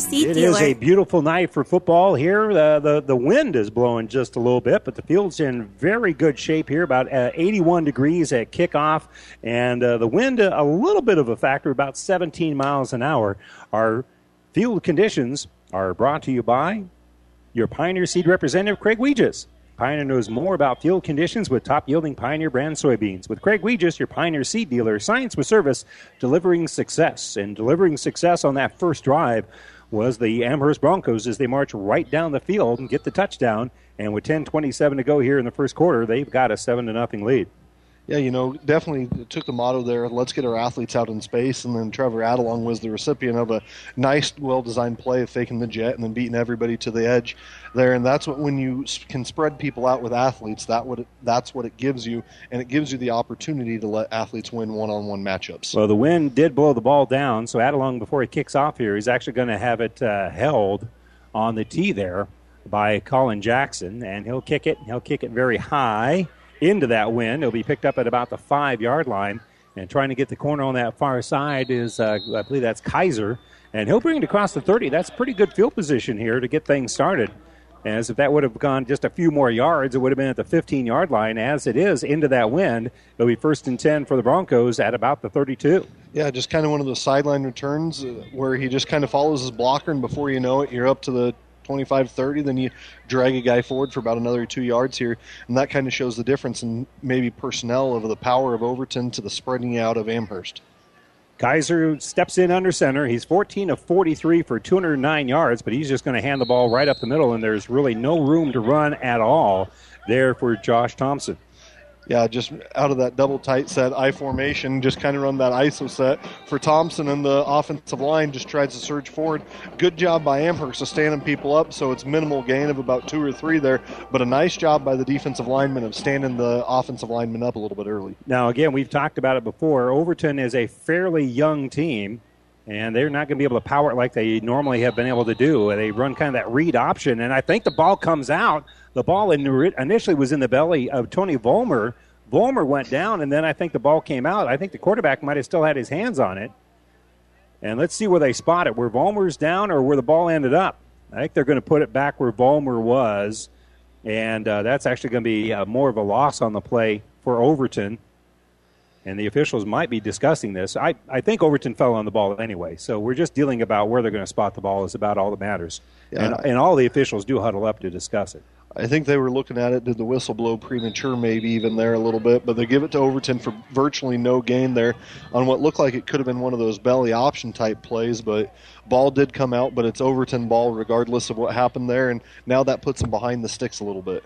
Seed It dealer. is a beautiful night for football here. Uh, the the wind is blowing just a little bit, but the field's in very good shape here. About uh, 81 degrees at kickoff, and uh, the wind uh, a little bit of a factor, about 17 miles an hour. Our field conditions are brought to you by your Pioneer Seed representative, Craig Weegis. Pioneer knows more about field conditions with top yielding Pioneer brand soybeans. With Craig Weegis, your Pioneer seed dealer, science with service, delivering success. And delivering success on that first drive was the Amherst Broncos as they march right down the field and get the touchdown. And with 10:27 to go here in the first quarter, they've got a seven to nothing lead. Yeah, you know, definitely took the motto there, let's get our athletes out in space. And then Trevor Adelong was the recipient of a nice, well designed play of faking the jet and then beating everybody to the edge there. And that's what, when you can spread people out with athletes, that it, that's what it gives you. And it gives you the opportunity to let athletes win one on one matchups. Well, the wind did blow the ball down, so Adelung, before he kicks off here, he's actually going to have it uh, held on the tee there by Colin Jackson, and he'll kick it. He'll kick it very high into that wind. It'll be picked up at about the five yard line, and trying to get the corner on that far side is, uh, I believe that's Kaiser, and he'll bring it across the 30. That's pretty good field position here to get things started. As if that would have gone just a few more yards, it would have been at the 15 yard line. As it is into that wind, it'll be first and 10 for the Broncos at about the 32. Yeah, just kind of one of those sideline returns uh, where he just kind of follows his blocker, and before you know it, you're up to the 25 30. Then you drag a guy forward for about another two yards here. And that kind of shows the difference in maybe personnel of the power of Overton to the spreading out of Amherst. Kaiser steps in under center. He's 14 of 43 for 209 yards, but he's just going to hand the ball right up the middle, and there's really no room to run at all there for Josh Thompson. Yeah, just out of that double tight set I formation, just kind of run that ISO set for Thompson, and the offensive line just tries to surge forward. Good job by Amherst of standing people up, so it's minimal gain of about two or three there, but a nice job by the defensive lineman of standing the offensive lineman up a little bit early. Now, again, we've talked about it before. Overton is a fairly young team, and they're not going to be able to power it like they normally have been able to do. They run kind of that read option, and I think the ball comes out. The ball in- initially was in the belly of Tony Volmer. Volmer went down, and then I think the ball came out. I think the quarterback might have still had his hands on it. And let's see where they spot it. Where Volmer's down or where the ball ended up. I think they're going to put it back where Volmer was, and uh, that's actually going to be uh, more of a loss on the play for Overton and the officials might be discussing this. I, I think Overton fell on the ball anyway, so we're just dealing about where they're going to spot the ball is about all that matters. Yeah. And, and all the officials do huddle up to discuss it. I think they were looking at it. Did the whistle blow premature, maybe even there a little bit? But they give it to Overton for virtually no gain there on what looked like it could have been one of those belly option type plays. But ball did come out, but it's Overton ball regardless of what happened there. And now that puts them behind the sticks a little bit.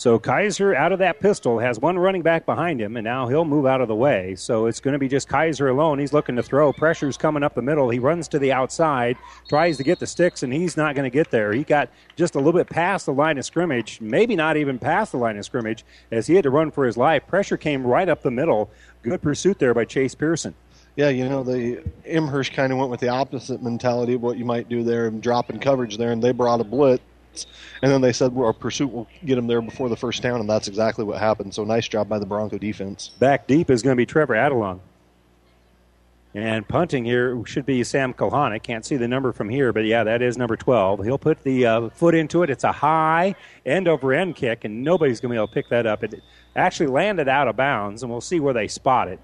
So Kaiser, out of that pistol, has one running back behind him, and now he'll move out of the way. So it's going to be just Kaiser alone. He's looking to throw. Pressure's coming up the middle. He runs to the outside, tries to get the sticks, and he's not going to get there. He got just a little bit past the line of scrimmage, maybe not even past the line of scrimmage, as he had to run for his life. Pressure came right up the middle. Good pursuit there by Chase Pearson. Yeah, you know, the Amherst kind of went with the opposite mentality of what you might do there and dropping coverage there, and they brought a blitz. And then they said, well, our pursuit will get them there before the first down, and that's exactly what happened. So nice job by the Bronco defense. Back deep is going to be Trevor Adelung. And punting here should be Sam Kohanic. Can't see the number from here, but yeah, that is number 12. He'll put the uh, foot into it. It's a high end over end kick, and nobody's going to be able to pick that up. It actually landed out of bounds, and we'll see where they spot it.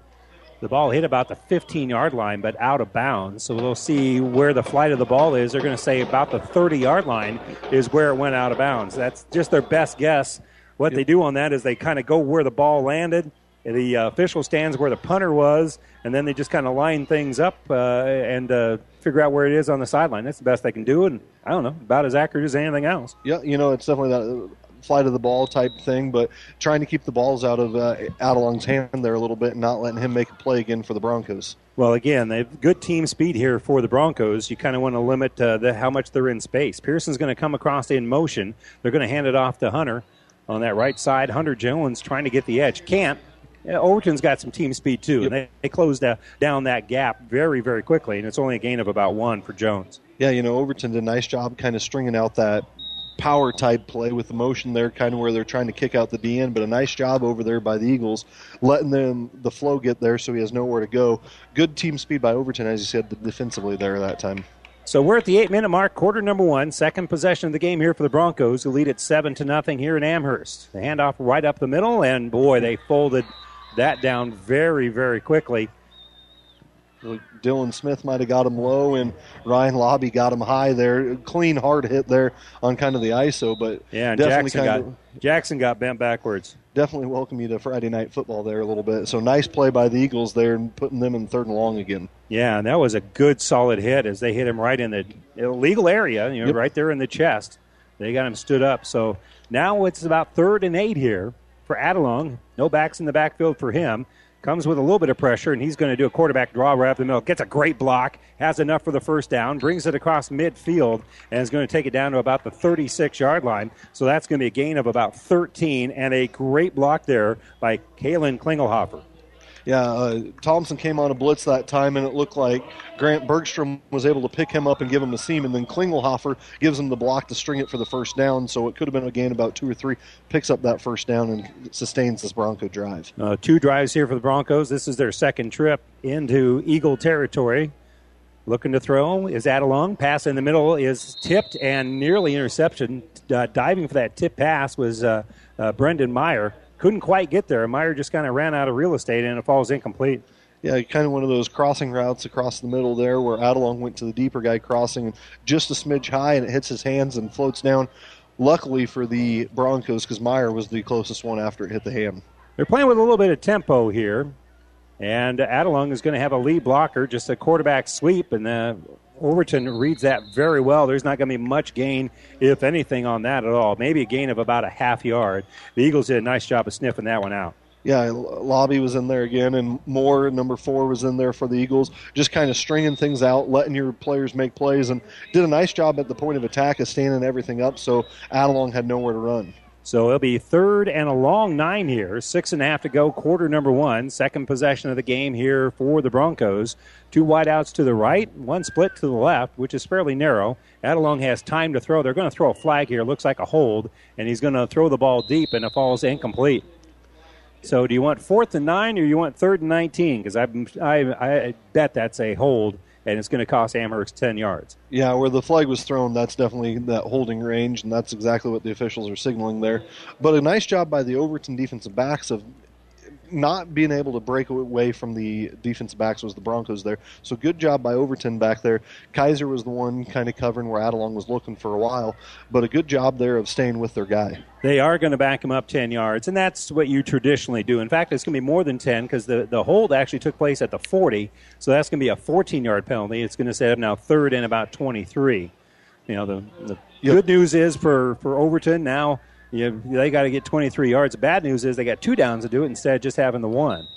The ball hit about the 15 yard line, but out of bounds. So they'll see where the flight of the ball is. They're going to say about the 30 yard line is where it went out of bounds. That's just their best guess. What they do on that is they kind of go where the ball landed. The uh, official stands where the punter was, and then they just kind of line things up uh, and uh, figure out where it is on the sideline. That's the best they can do, and I don't know, about as accurate as anything else. Yeah, you know, it's definitely that flight of the ball type thing, but trying to keep the balls out of uh, Adelung's hand there a little bit and not letting him make a play again for the Broncos. Well, again, they have good team speed here for the Broncos. You kind of want to limit uh, the, how much they're in space. Pearson's going to come across in motion. They're going to hand it off to Hunter on that right side. Hunter Jones trying to get the edge. Can't. Yeah, Overton's got some team speed too, and they, they closed uh, down that gap very, very quickly, and it's only a gain of about one for Jones. Yeah, you know, Overton did a nice job kind of stringing out that power type play with the motion there, kind of where they're trying to kick out the DN, but a nice job over there by the Eagles, letting them the flow get there so he has nowhere to go. Good team speed by Overton, as you said, defensively there that time. So we're at the eight minute mark, quarter number one, second possession of the game here for the Broncos, who lead at seven to nothing here in Amherst. The handoff right up the middle, and boy, they folded that down very, very quickly. Dylan Smith might have got him low, and Ryan Lobby got him high there. Clean, hard hit there on kind of the ISO, but yeah, Jackson got of, Jackson got bent backwards. Definitely welcome you to Friday night football there a little bit. So nice play by the Eagles there, and putting them in third and long again. Yeah, and that was a good solid hit as they hit him right in the illegal area, you know, yep. right there in the chest. They got him stood up. So now it's about third and eight here for Adelung. No backs in the backfield for him comes with a little bit of pressure, and he's going to do a quarterback draw right up the middle. Gets a great block, has enough for the first down, brings it across midfield, and is going to take it down to about the 36 yard line. So that's going to be a gain of about 13, and a great block there by Kalen Klingelhofer yeah, uh, Thompson came on a blitz that time, and it looked like Grant Bergstrom was able to pick him up and give him a seam, and then Klingelhofer gives him the block to string it for the first down. So it could have been a gain about two or three. Picks up that first down and sustains this Bronco drive. Uh, two drives here for the Broncos. This is their second trip into Eagle territory. Looking to throw is Adelung. Pass in the middle is tipped and nearly interception. Uh, diving for that tip pass was uh, uh, Brendan Meyer couldn't quite get there. Meyer just kind of ran out of real estate and it falls incomplete. Yeah, kind of one of those crossing routes across the middle there where Adelung went to the deeper guy crossing and just a smidge high and it hits his hands and floats down. Luckily for the Broncos because Meyer was the closest one after it hit the hand. They're playing with a little bit of tempo here. And Adelung is going to have a lead blocker, just a quarterback sweep, and the Overton reads that very well. There's not going to be much gain, if anything, on that at all. Maybe a gain of about a half yard. The Eagles did a nice job of sniffing that one out. Yeah, Lobby was in there again, and Moore, number four, was in there for the Eagles, just kind of stringing things out, letting your players make plays, and did a nice job at the point of attack of standing everything up so Adelung had nowhere to run. So it'll be third and a long nine here. Six and a half to go, quarter number one. Second possession of the game here for the Broncos. Two wideouts to the right, one split to the left, which is fairly narrow. Adelung has time to throw. They're going to throw a flag here. Looks like a hold, and he's going to throw the ball deep, and it falls incomplete. So do you want fourth and nine, or you want third and 19? Because I, I, I bet that's a hold and it's going to cost Amherst 10 yards. Yeah, where the flag was thrown, that's definitely that holding range, and that's exactly what the officials are signaling there. But a nice job by the Overton defensive backs of not being able to break away from the defensive backs was the Broncos there. So good job by Overton back there. Kaiser was the one kind of covering where Adelung was looking for a while, but a good job there of staying with their guy. They are going to back him up 10 yards, and that's what you traditionally do. In fact, it's going to be more than 10 because the, the hold actually took place at the 40, so that's going to be a 14 yard penalty. It's going to set up now third and about 23. You know, the, the yep. good news is for, for Overton now – you, they got to get 23 yards. The bad news is they got two downs to do it instead of just having the one.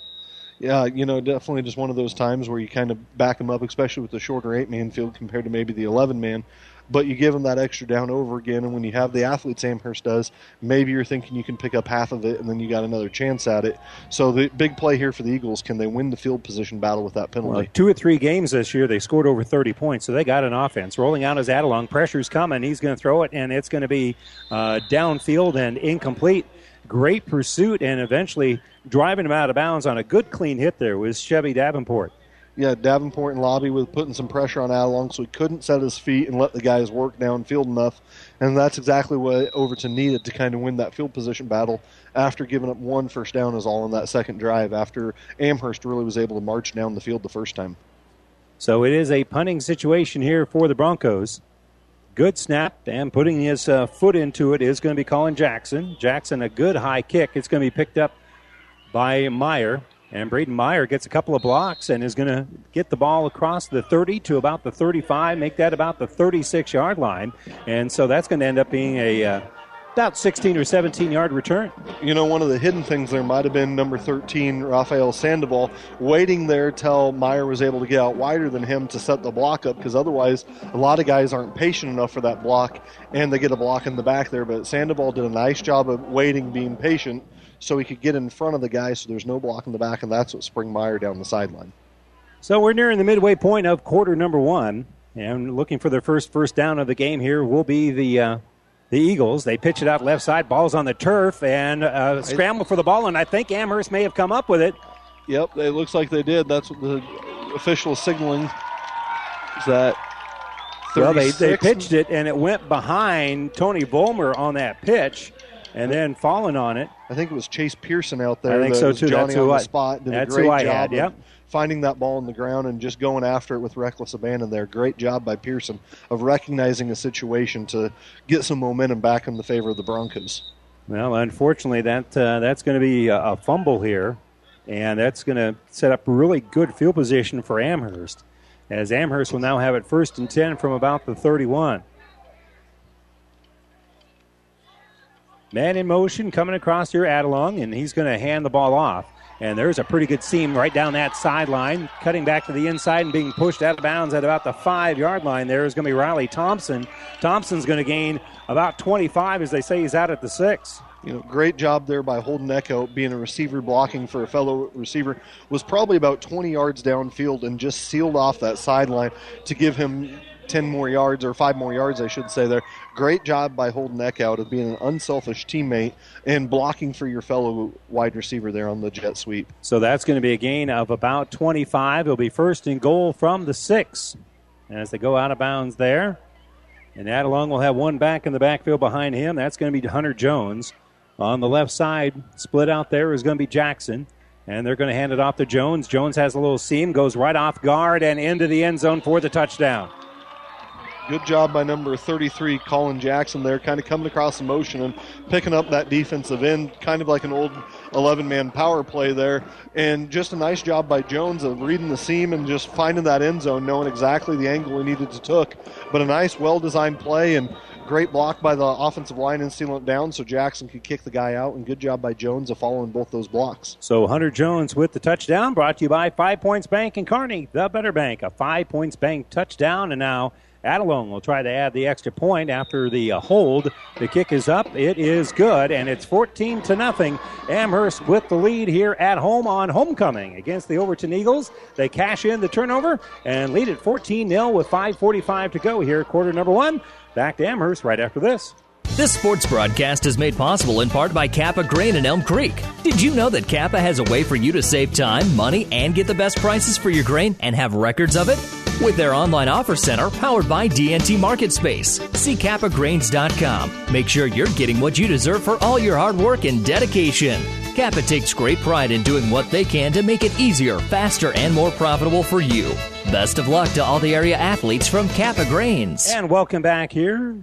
Yeah, you know, definitely just one of those times where you kind of back them up, especially with the shorter eight man field compared to maybe the 11 man but you give them that extra down over again. And when you have the athletes Amherst does, maybe you're thinking you can pick up half of it, and then you got another chance at it. So the big play here for the Eagles: can they win the field position battle with that penalty? Well, two or three games this year, they scored over 30 points, so they got an offense. Rolling out as Adelung, pressure's coming. He's going to throw it, and it's going to be uh, downfield and incomplete. Great pursuit, and eventually driving him out of bounds on a good clean hit there was Chevy Davenport Yeah, Davenport and Lobby with putting some pressure on Adelong, so he couldn't set his feet and let the guys work downfield enough. And that's exactly what Overton needed to kind of win that field position battle after giving up one first down is all in that second drive after Amherst really was able to march down the field the first time. So it is a punting situation here for the Broncos. Good snap, and putting his uh, foot into it is going to be Colin Jackson. Jackson, a good high kick. It's going to be picked up by Meyer. And Braden Meyer gets a couple of blocks and is going to get the ball across the 30 to about the 35, make that about the 36 yard line. And so that's going to end up being a. Uh, about 16 or 17 yard return. You know, one of the hidden things there might have been number 13, Rafael Sandoval, waiting there till Meyer was able to get out wider than him to set the block up because otherwise a lot of guys aren't patient enough for that block and they get a block in the back there. But Sandoval did a nice job of waiting, being patient so he could get in front of the guy so there's no block in the back, and that's what sprung Meyer down the sideline. So we're nearing the midway point of quarter number one, and looking for their first first down of the game here will be the uh, the Eagles. They pitch it out left side, ball's on the turf, and uh, scramble for the ball, and I think Amherst may have come up with it. Yep, it looks like they did. That's what the official signaling is that. Well, they, they pitched it, and it went behind Tony Volmer on that pitch, and then falling on it. I think it was Chase Pearson out there. I think so too. Johnny that's who on the I, spot did that's a great who I job. had. Yep. Finding that ball on the ground and just going after it with reckless abandon there. Great job by Pearson of recognizing a situation to get some momentum back in the favor of the Broncos. Well, unfortunately, that uh, that's going to be a, a fumble here, and that's going to set up a really good field position for Amherst, as Amherst will now have it first and ten from about the 31. Man in motion coming across here, Adelung, and he's going to hand the ball off. And there's a pretty good seam right down that sideline, cutting back to the inside and being pushed out of bounds at about the five yard line. There is going to be Riley Thompson. Thompson's going to gain about 25 as they say he's out at the six. You know, great job there by Holden Eckhout being a receiver blocking for a fellow receiver. Was probably about 20 yards downfield and just sealed off that sideline to give him 10 more yards or five more yards, I should say there. Great job by Holden Eckhout of being an unselfish teammate and blocking for your fellow wide receiver there on the jet sweep. So that's going to be a gain of about 25. It'll be first and goal from the six as they go out of bounds there. And Adelung will have one back in the backfield behind him. That's going to be Hunter Jones. On the left side, split out there is going to be Jackson. And they're going to hand it off to Jones. Jones has a little seam, goes right off guard and into the end zone for the touchdown. Good job by number 33, Colin Jackson, there, kind of coming across the motion and picking up that defensive end, kind of like an old 11 man power play there. And just a nice job by Jones of reading the seam and just finding that end zone, knowing exactly the angle he needed to took. But a nice, well designed play and great block by the offensive line and sealing it down so Jackson could kick the guy out. And good job by Jones of following both those blocks. So Hunter Jones with the touchdown, brought to you by Five Points Bank and Kearney, the better bank. A Five Points Bank touchdown, and now Adelung will try to add the extra point after the uh, hold. The kick is up. It is good, and it's 14 to nothing. Amherst with the lead here at home on homecoming against the Overton Eagles. They cash in the turnover and lead at 14 0 with 5:45 to go here, quarter number one. Back to Amherst right after this. This sports broadcast is made possible in part by Kappa Grain in Elm Creek. Did you know that Kappa has a way for you to save time, money, and get the best prices for your grain and have records of it? With their online offer center powered by DNT Market Space. See kappagrains.com. Make sure you're getting what you deserve for all your hard work and dedication. Kappa takes great pride in doing what they can to make it easier, faster, and more profitable for you. Best of luck to all the area athletes from Kappa Grains. And welcome back here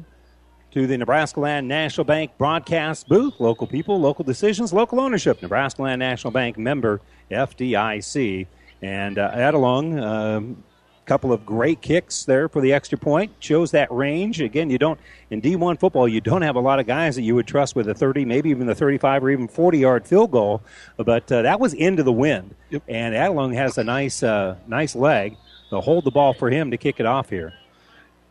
to the Nebraska Land National Bank broadcast booth. Local people, local decisions, local ownership. Nebraska Land National Bank member FDIC. And uh, Adelung, um, couple of great kicks there for the extra point. Shows that range. Again, you don't in D1 football, you don't have a lot of guys that you would trust with a 30, maybe even the 35 or even 40 yard field goal. But uh, that was into the wind, yep. and Adelung has a nice, uh, nice leg. They'll hold the ball for him to kick it off here.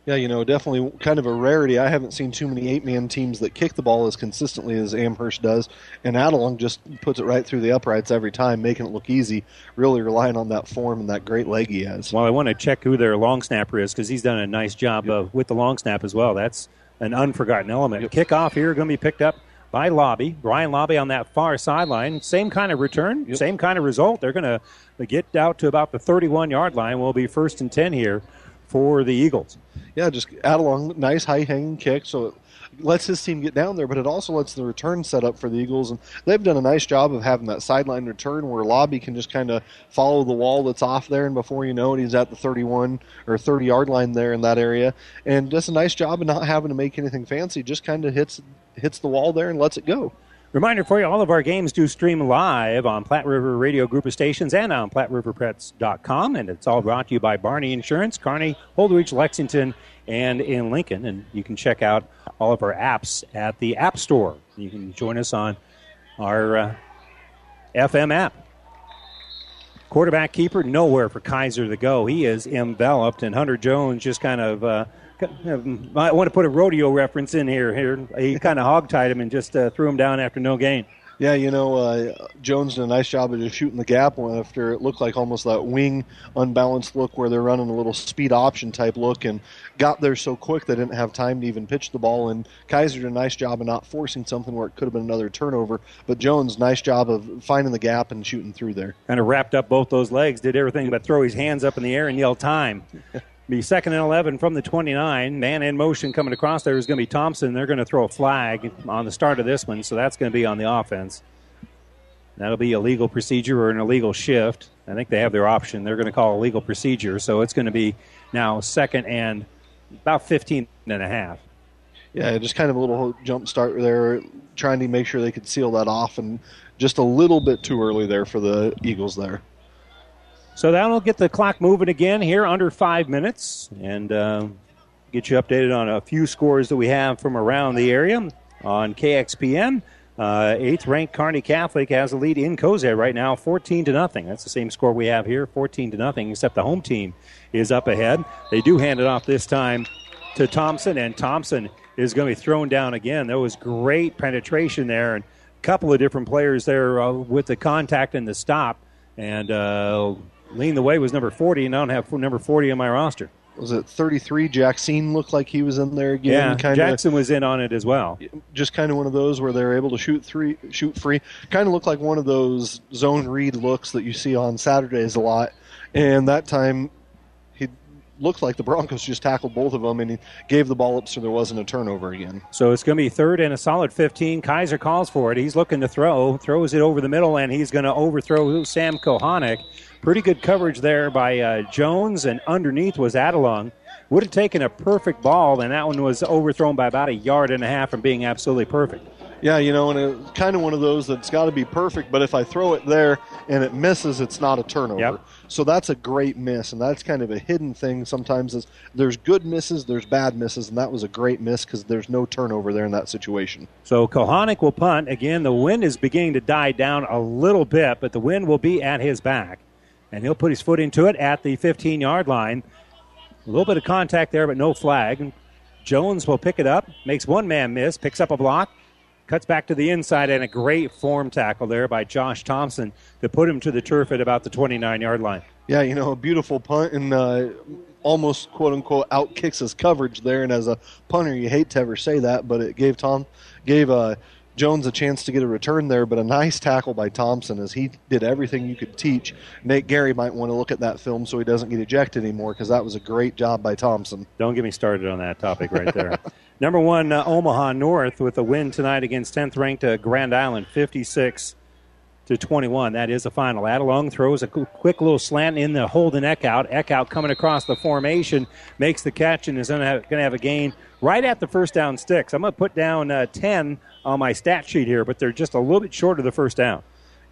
Yeah, you know, definitely kind of a rarity. I haven't seen too many eight man teams that kick the ball as consistently as Amherst does. And Adelung just puts it right through the uprights every time, making it look easy, really relying on that form and that great leg he has. Well, I want to check who their long snapper is because he's done a nice job yep. uh, with the long snap as well. That's an unforgotten element. Yep. Kickoff here going to be picked up by Lobby. Brian Lobby on that far sideline. Same kind of return, same kind of result. They're going to get out to about the 31 yard line. We'll be first and 10 here for the Eagles. Yeah, just Adelung nice high hanging kick. So it lets his team get down there, but it also lets the return set up for the Eagles. And they've done a nice job of having that sideline return where Lobby can just kind of follow the wall that's off there, and before you know it, he's at the 31 or 30 yard line there in that area. And does a nice job of not having to make anything fancy, just kind of hits hits the wall there and lets it go. Reminder for you, all of our games do stream live on Platte River Radio Group of Stations and on PlatteRiverPreps.com. And it's all brought to you by Barney Insurance, Kearney, Holdrege, Lexington, and in Lincoln. And you can check out all of our apps at the App Store. You can join us on our uh, FM app. Quarterback keeper, nowhere for Kaiser to go. He is enveloped, and Hunter Jones just kind of. Uh, I want to put a rodeo reference in here. Here, he kind of hogtied him and just uh, threw him down after no gain. Yeah, you know, uh, Jones did a nice job of just shooting the gap after it looked like almost that wing unbalanced look where they're running a little speed option type look and got there so quick they didn't have time to even pitch the ball. And Kaiser did a nice job of not forcing something where it could have been another turnover. But Jones, nice job of finding the gap and shooting through there. Kind of wrapped up both those legs, did everything but throw his hands up in the air and yell time. Be second and 11 from the 29. Man in motion coming across there is going to be Thompson. They're going to throw a flag on the start of this one, so that's going to be on the offense. That'll be a legal procedure or an illegal shift. I think they have their option. They're going to call a legal procedure, so it's going to be now second and about 15 and a half. Yeah, just kind of a little jump start there, trying to make sure they could seal that off, and just a little bit too early there for the Eagles there. So that'll get the clock moving again here under five minutes and uh, get you updated on a few scores that we have from around the area on KXPN. Uh, eighth ranked Kearney Catholic has a lead in Cozad right now, 14 to nothing. That's the same score we have here, 14 to nothing, except the home team is up ahead. They do hand it off this time to Thompson, and Thompson is going to be thrown down again. There was great penetration there, and a couple of different players there uh, with the contact and the stop. And uh, lean the way was number 40, and I don't have number 40 on my roster. Was it 33? Jackson looked like he was in there again. Yeah, kinda, Jackson was in on it as well. Just kind of one of those where they're able to shoot three, shoot free. Kind of looked like one of those zone read looks that you see on Saturdays a lot. And that time, looked like the Broncos just tackled both of them and he gave the ball up so there wasn't a turnover again. So it's going to be third and a solid 15. Kaiser calls for it. He's looking to throw, throws it over the middle, and he's going to overthrow Sam Kohanic. Pretty good coverage there by uh, Jones, and underneath was Adelung. Would have taken a perfect ball, and that one was overthrown by about a yard and a half from being absolutely perfect. Yeah, you know, and it's kind of one of those that's got to be perfect, but if I throw it there and it misses, it's not a turnover. Yep. So that's a great miss, and that's kind of a hidden thing sometimes is there's good misses, there's bad misses, and that was a great miss because there's no turnover there in that situation. So Kohanic will punt. Again, the wind is beginning to die down a little bit, but the wind will be at his back. And he'll put his foot into it at the 15 yard line. A little bit of contact there, but no flag. Jones will pick it up, makes one man miss, picks up a block, cuts back to the inside, and a great form tackle there by Josh Thompson to put him to the turf at about the 29 yard line. Yeah, you know, a beautiful punt and uh, almost quote unquote out kicks his coverage there. And as a punter, you hate to ever say that, but it gave Tom gave uh, Jones a chance to get a return there. But a nice tackle by Thompson as he did everything you could teach. Nate Gary might want to look at that film so he doesn't get ejected anymore because that was a great job by Thompson. Don't get me started on that topic right there. Number one, uh, Omaha North with a win tonight against 10th ranked uh, Grand Island, 56 to 21. That is the final. Adelung throws a quick little slant in the Holden Eckhout. Eckhout coming across the formation, makes the catch, and is going to have a gain right at the first down sticks. I'm going to put down uh, 10 on my stat sheet here, but they're just a little bit short of the first down.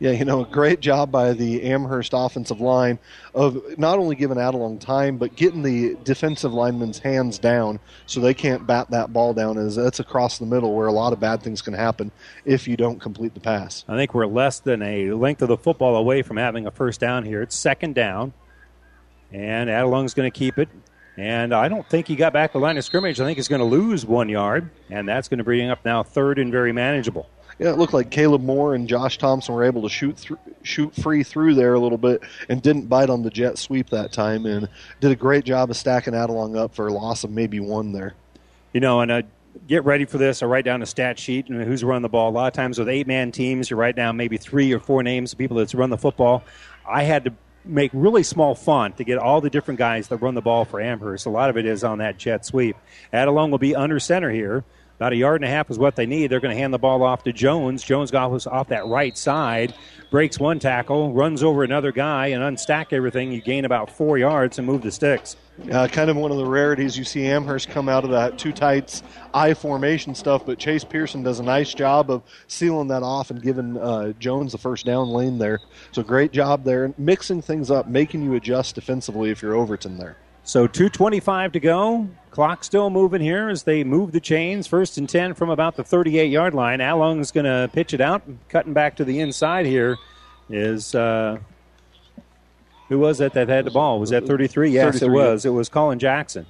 Yeah, you know, a great job by the Amherst offensive line of not only giving Adelung time, but getting the defensive linemen's hands down so they can't bat that ball down. As that's across the middle where a lot of bad things can happen if you don't complete the pass. I think we're less than a length of the football away from having a first down here. It's second down, and Adelung's going to keep it. And I don't think he got back the line of scrimmage. I think he's going to lose one yard, and that's going to bring up now third and very manageable. Yeah, it looked like Caleb Moore and Josh Thompson were able to shoot th- shoot free through there a little bit and didn't bite on the jet sweep that time and did a great job of stacking Adelung up for a loss of maybe one there. You know, and uh, get ready for this, I write down a stat sheet and who's run the ball. A lot of times with eight man teams, you write down maybe three or four names of people that's run the football. I had to make really small font to get all the different guys that run the ball for Amherst. A lot of it is on that jet sweep. Adelung will be under center here. About a yard and a half is what they need. They're going to hand the ball off to Jones. Jones goes off that right side, breaks one tackle, runs over another guy, and unstack everything. You gain about four yards and move the sticks. Uh, kind of one of the rarities you see Amherst come out of that two tights I formation stuff, but Chase Pearson does a nice job of sealing that off and giving uh, Jones the first down lane there. So great job there, mixing things up, making you adjust defensively if you're Overton there. So 225 to go. Clock still moving here as they move the chains. First and 10 from about the 38 yard line. Adelung's going to pitch it out. Cutting back to the inside here is. Uh, who was it that had the ball? Was that 33? Yes, 33. it was. It was Colin Jackson.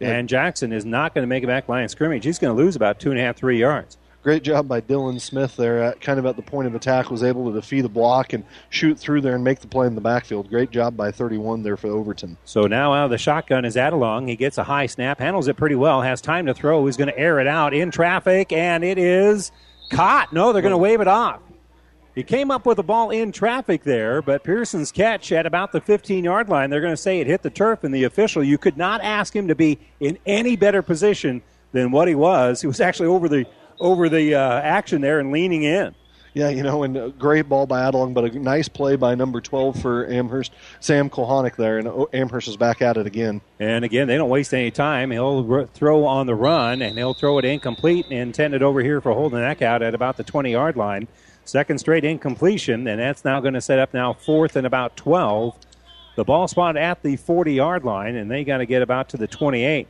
Yeah. And Jackson is not going to make it back line scrimmage. He's going to lose about two and a half, three yards great job by Dylan Smith there, at, kind of at the point of attack, was able to defeat a block and shoot through there and make the play in the backfield. Great job by 31 there for Overton. So now out of the shotgun is Adelung. He gets a high snap, handles it pretty well, has time to throw. He's going to air it out in traffic, and it is caught. No, they're going to wave it off. He came up with the ball in traffic there, but Pearson's catch at about the 15 yard line, they're going to say it hit the turf, and the official, you could not ask him to be in any better position than what he was. He was actually over the over the uh, action there and leaning in. Yeah, you know, and a great ball by Adelung, but a nice play by number 12 for Amherst, Sam Kohanic there, and Amherst is back at it again. And again, they don't waste any time. He'll throw on the run, and he'll throw it incomplete and intended over here for holding that out at about the 20 yard line. Second straight incompletion, and that's now going to set up now fourth and about 12. The ball spot at the 40 yard line, and they got to get about to the 28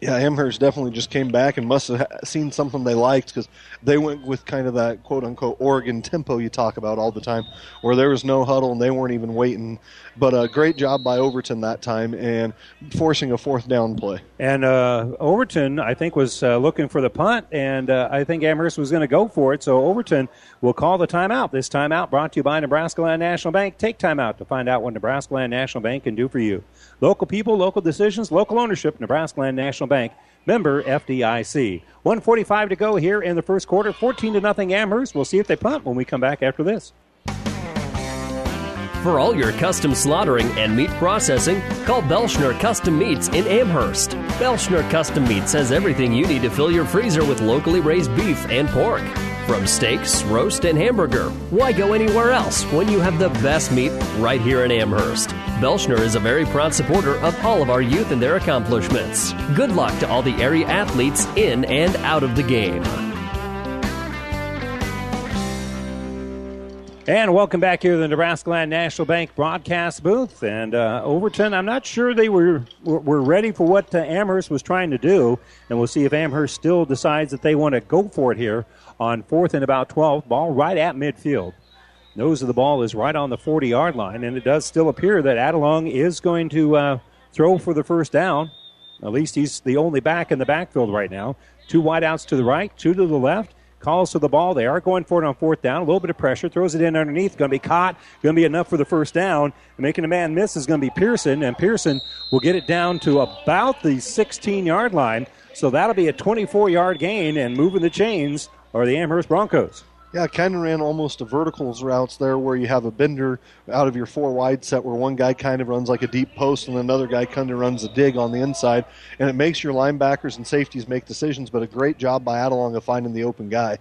yeah, Amherst definitely just came back and must have seen something they liked because they went with kind of that quote unquote Oregon tempo you talk about all the time, where there was no huddle and they weren't even waiting. But a great job by Overton that time and forcing a fourth down play. And uh, Overton, I think, was uh, looking for the punt, and uh, I think Amherst was going to go for it. So Overton will call the timeout. This timeout brought to you by Nebraska Land National Bank. Take timeout to find out what Nebraska Land National Bank can do for you. Local people, local decisions, local ownership, Nebraska Land National Bank. Member FDIC. 145 to go here in the first quarter. 14 to nothing Amherst. We'll see if they punt when we come back after this. For all your custom slaughtering and meat processing, call Belschner Custom Meats in Amherst. Belschner Custom Meats has everything you need to fill your freezer with locally raised beef and pork. From steaks, roast, and hamburger, why go anywhere else when you have the best meat right here in Amherst? Belschner is a very proud supporter of all of our youth and their accomplishments. Good luck to all the area athletes in and out of the game. And welcome back here to the Nebraska Land National Bank broadcast booth. And uh, Overton, I'm not sure they were were ready for what uh, Amherst was trying to do, and we'll see if Amherst still decides that they want to go for it here on fourth and about 12. Ball right at midfield. Nose of the ball is right on the 40 yard line, and it does still appear that Adelung is going to uh, throw for the first down. At least he's the only back in the backfield right now. Two wideouts to the right, two to the left. Calls to the ball. They are going for it on fourth down. A little bit of pressure. Throws it in underneath. Going to be caught. Going to be enough for the first down. And making a man miss is going to be Pearson. And Pearson will get it down to about the 16 yard line. So that'll be a 24 yard gain and moving the chains are the Amherst Broncos. Yeah, kind of ran almost a verticals routes there where you have a bender out of your four wide set where one guy kind of runs like a deep post and another guy kind of runs a dig on the inside. And it makes your linebackers and safeties make decisions, but a great job by Adelung of finding the open guy.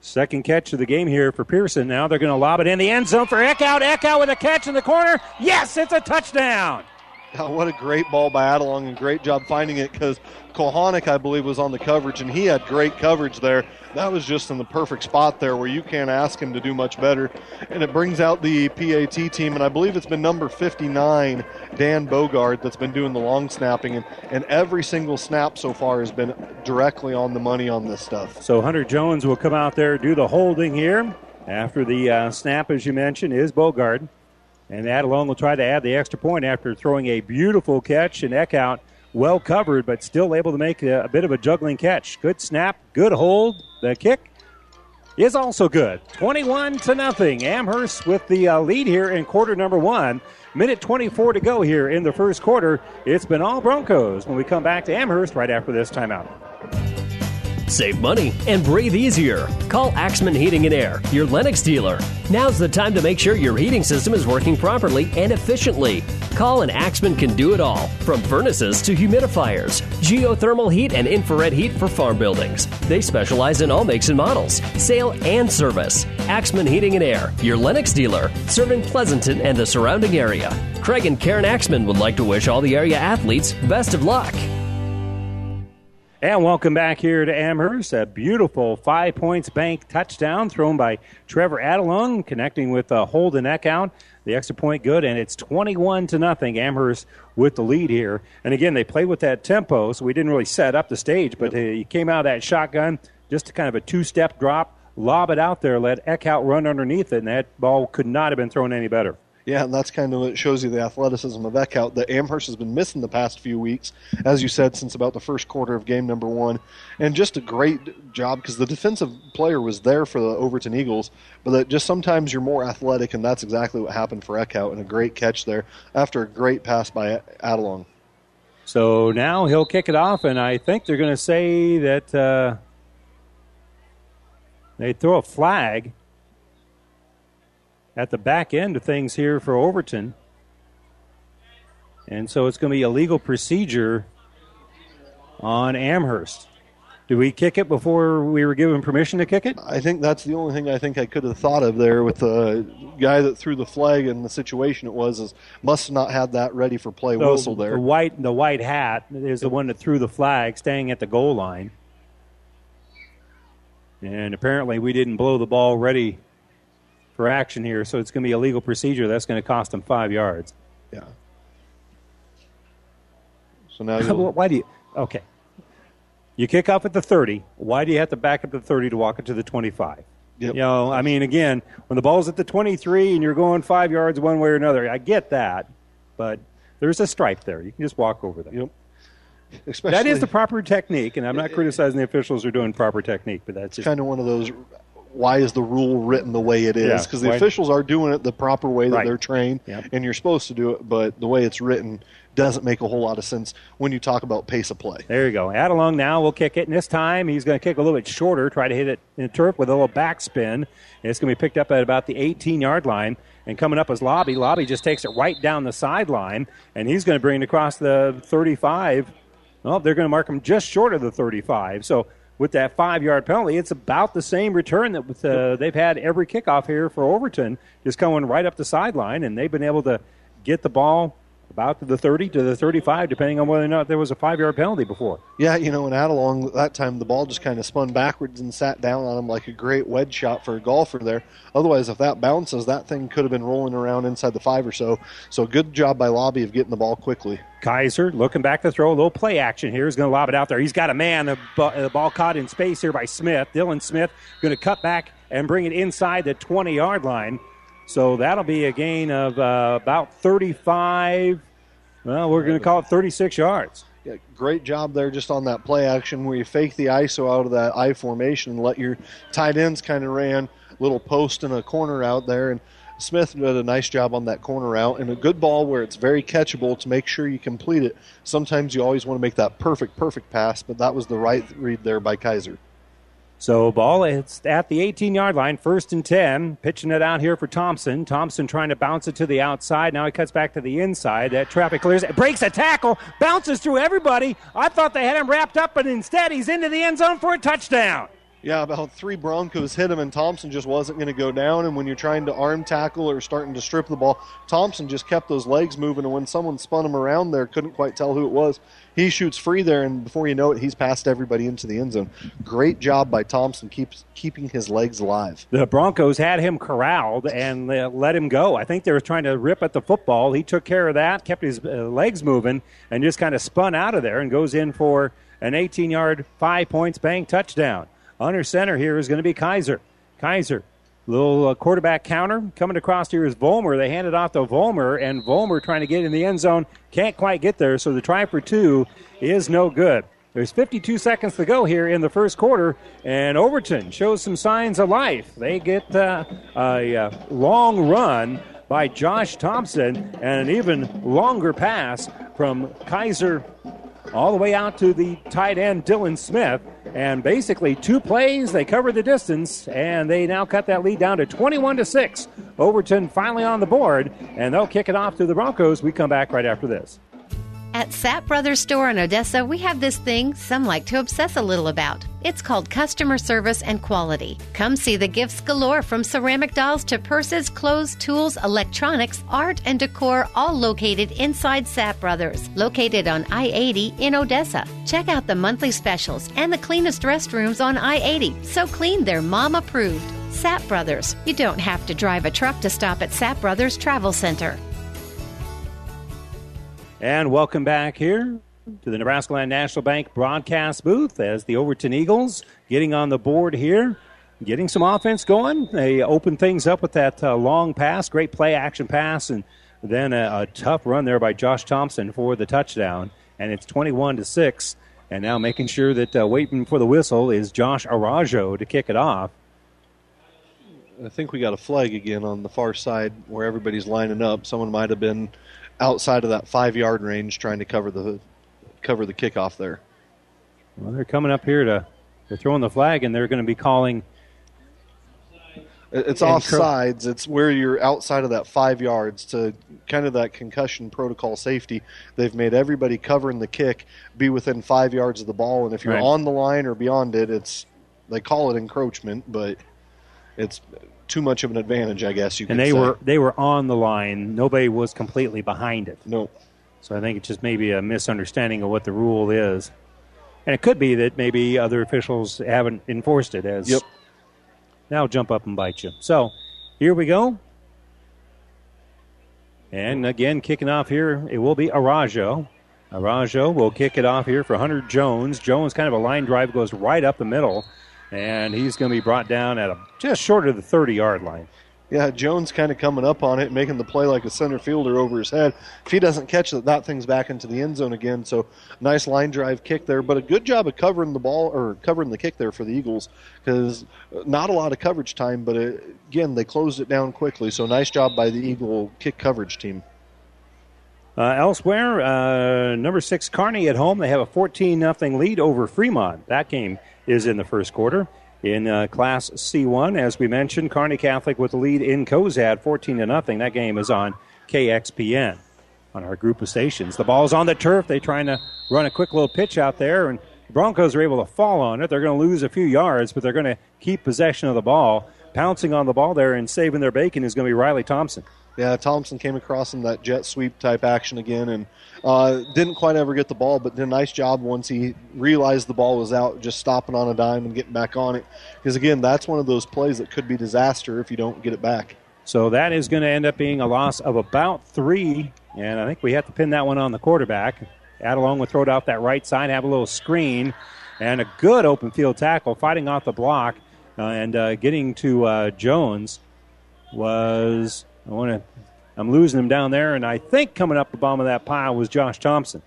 Second catch of the game here for Pearson. Now they're going to lob it in the end zone for Eckhout. Eckhout with a catch in the corner. Yes, it's a touchdown. Oh, what a great ball by Adelung and great job finding it because Kohanic, I believe, was on the coverage and he had great coverage there. That was just in the perfect spot there where you can't ask him to do much better. And it brings out the PAT team, and I believe it's been number 59, Dan Bogert, that's been doing the long snapping. And, and every single snap so far has been directly on the money on this stuff. So Hunter Jones will come out there, do the holding here. After the uh, snap, as you mentioned, is Bogert. And Adelung will try to add the extra point after throwing a beautiful catch and Eckhout well covered, but still able to make a, a, bit of a juggling catch. Good snap, good hold. The kick is also good. 21 to nothing. Amherst with the uh, lead here in quarter number one. Minute 24 to go here in the first quarter. It's been all Broncos when we come back to Amherst right after this timeout. Save money and breathe easier. Call Axman Heating and Air, your Lennox dealer. Now's the time to make sure your heating system is working properly and efficiently. Call and Axman can do it all, from furnaces to humidifiers, geothermal heat and infrared heat for farm buildings. They specialize in all makes and models, sale and service. Axman Heating and Air, your Lennox dealer, serving Pleasanton and the surrounding area. Craig and Karen Axman would like to wish all the area athletes best of luck. And welcome back here to Amherst. A beautiful five points bank touchdown thrown by Trevor Adelung, connecting with uh, Holden Eckhout. The extra point good, and it's 21 to nothing. Amherst with the lead here. And again, they played with that tempo, so we didn't really set up the stage, but yep. he came out of that shotgun, just to kind of a two step drop, lob it out there, let Eckhout run underneath it, and that ball could not have been thrown any better. Yeah, and that's kind of what shows you the athleticism of Eckhout that Amherst has been missing the past few weeks, as you said, since about the first quarter of game number one. And just a great job because the defensive player was there for the Overton Eagles, but that just sometimes you're more athletic, and that's exactly what happened for Eckhout, and a great catch there after a great pass by Adelong. So now he'll kick it off, and I think they're going to say that uh, they throw a flag at the back end of things here for Overton. And so it's going to be a legal procedure on Amherst. Do we kick it before we were given permission to kick it? I think that's the only thing I think I could have thought of there with the guy that threw the flag and the situation it was is must not had that ready for play so whistle there. The white the white hat is the one that threw the flag staying at the goal line. And apparently we didn't blow the ball ready for action here, so it's going to be a legal procedure. That's going to cost them five yards. Yeah. So now, you why do you? Okay, you kick off at the thirty. Why do you have to back up to the thirty to walk it to the twenty-five? Yep. You know, I mean, again, when the ball's at the twenty-three and you're going five yards one way or another, I get that, but there's a stripe there. You can just walk over that. Yep. Especially, that is the proper technique, and I'm not eh, eh, eh. criticizing the officials are doing proper technique, but that's just, kind of one of those why is the rule written the way it is? Because yeah, the officials are doing it the proper way that right. they're trained, yep. and you're supposed to do it, but the way it's written doesn't make a whole lot of sense when you talk about pace of play. There you go. Adelung now We'll kick it, and this time he's going to kick a little bit shorter, try to hit it in the turf with a little backspin. And it's going to be picked up at about the 18 yard line. And coming up is Lobby. Lobby just takes it right down the sideline, and he's going to bring it across the 35. Well, they're going to mark him just short of the 35. So with that five yard penalty, it's about the same return that uh, they've had every kickoff here for Overton, just going right up the sideline, and they've been able to get the ball about to the 30 to the 35, depending on whether or not there was a five yard penalty before. Yeah, you know, and Adelung that time the ball just kind of spun backwards and sat down on him like a great wedge shot for a golfer there. Otherwise, if that bounces, that thing could have been rolling around inside the five or so. So good job by Lobby of getting the ball quickly. Kaiser looking back to throw a little play action here. He's going to lob it out there. He's got a man. The ball caught in space here by Smith. Dylan Smith going to cut back and bring it inside the 20 yard line. So that'll be a gain of uh, about 35. Well, we're going to call it 36 yards. Yeah, great job there just on that play action where you fake the ISO out of that I formation and let your tight ends kind of ran a little post and a corner out there. And Smith did a nice job on that corner out and a good ball where it's very catchable to make sure you complete it. Sometimes you always want to make that perfect, perfect pass, but that was the right read there by Kaiser. So ball it's at the 18 yard line, first and 10. Pitching it out here for Thompson. Thompson trying to bounce it to the outside. Now he cuts back to the inside. That traffic clears. It breaks a tackle, bounces through everybody. I thought they had him wrapped up, but instead he's into the end zone for a touchdown yeah, about three Broncos hit him, and Thompson just wasn't going to go down. And when you're trying to arm tackle or starting to strip the ball, Thompson just kept those legs moving. And when someone spun him around there, couldn't quite tell who it was. He shoots free there, and before you know it, he's passed everybody into the end zone. Great job by Thompson, keeps keeping his legs alive. The Broncos had him corralled and let him go. I think they were trying to rip at the football. He took care of that, kept his uh, legs moving, and just kind of spun out of there and goes in for an 18-yard, five points bang touchdown. Under center here is going to be Kaiser. Kaiser, little uh, quarterback counter coming across here is Volmer. They hand it off to Volmer, and Volmer trying to get in the end zone can't quite get there. So the try for two is no good. There's 52 seconds to go here in the first quarter, and Overton shows some signs of life. They get uh, a, a long run by Josh Thompson and an even longer pass from Kaiser all the way out to the tight end, Dylan Smith. And basically, two plays, they cover the distance, and they now cut that lead down to 21 to 6. Overton finally on the board, and they'll kick it off to the Broncos. We come back right after this. At Sapp Brothers Store in Odessa, we have this thing some like to obsess a little about. It's called customer service and quality. Come see the gifts galore from ceramic dolls to purses, clothes, tools, electronics, art, and decor, all located inside Sapp Brothers, located on I 80 in Odessa. Check out the monthly specials and the cleanest restrooms on I 80, so clean they're mom approved. Sapp Brothers. You don't have to drive a truck to stop at Sapp Brothers Travel Center. And welcome back here to the Nebraska Land National Bank broadcast booth as the Overton Eagles getting on the board here, getting some offense going. They open things up with that uh, long pass, great play action pass, and then a, a, tough run there by Josh Thompson for the touchdown. And it's 21 to 6. And now making sure that uh, waiting for the whistle is Josh Arajo to kick it off. I think we got a flag again on the far side where everybody's lining up. Someone might have been outside of that five yard range trying to cover the cover the kickoff there. Well, they're coming up here to they're throwing the flag, and they're going to be calling. It's off sides. It's where you're outside of that five yards to kind of that concussion protocol safety. They've made everybody covering the kick be within five yards of the ball, and if you're Right. on the line or beyond it, it's they call it encroachment, but it's too much of an advantage, I guess you could and they say. were they were on the line. Nobody was completely behind it. No. So I think it's just maybe a misunderstanding of what the rule is, and it could be that maybe other officials haven't enforced it as. Yep. That'll jump up and bite you. So here we go. And again, kicking off here, it will be Arajo. Arajo will kick it off here for Hunter Jones. Jones, kind of a line drive, goes right up the middle, and he's going to be brought down at a, just short of the 30 yard line. Yeah, Jones kind of coming up on it, making the play like a center fielder over his head. If he doesn't catch it, that thing's back into the end zone again. So nice line drive kick there, but a good job of covering the ball or covering the kick there for the Eagles because not a lot of coverage time, but it, again they closed it down quickly. So nice job by the Eagle kick coverage team. Uh, elsewhere, uh, number six Kearney at home. They have a 14 nothing lead over Fremont. That game is in the first quarter. In uh, Class C1, as we mentioned, Kearney Catholic with the lead in Cozad, 14 to nothing. That game is on KXPN on our group of stations. The ball's on the turf. They're trying to run a quick little pitch out there, and Broncos are able to fall on it. They're going to lose a few yards, but they're going to keep possession of the ball. Pouncing on the ball there and saving their bacon is going to be Riley Thompson. Yeah, Thompson came across in that jet sweep type action again, and uh, didn't quite ever get the ball, but did a nice job once he realized the ball was out, just stopping on a dime and getting back on it. Because again, that's one of those plays that could be disaster if you don't get it back. So that is going to end up being a loss of about three, and I think we have to pin that one on the quarterback. Adelung will throw it out that right side, have a little screen, and a good open field tackle, fighting off the block uh, and uh, getting to uh, Jones was I want to. I'm losing him down there, and I think coming up the bottom of that pile was Josh Thompson.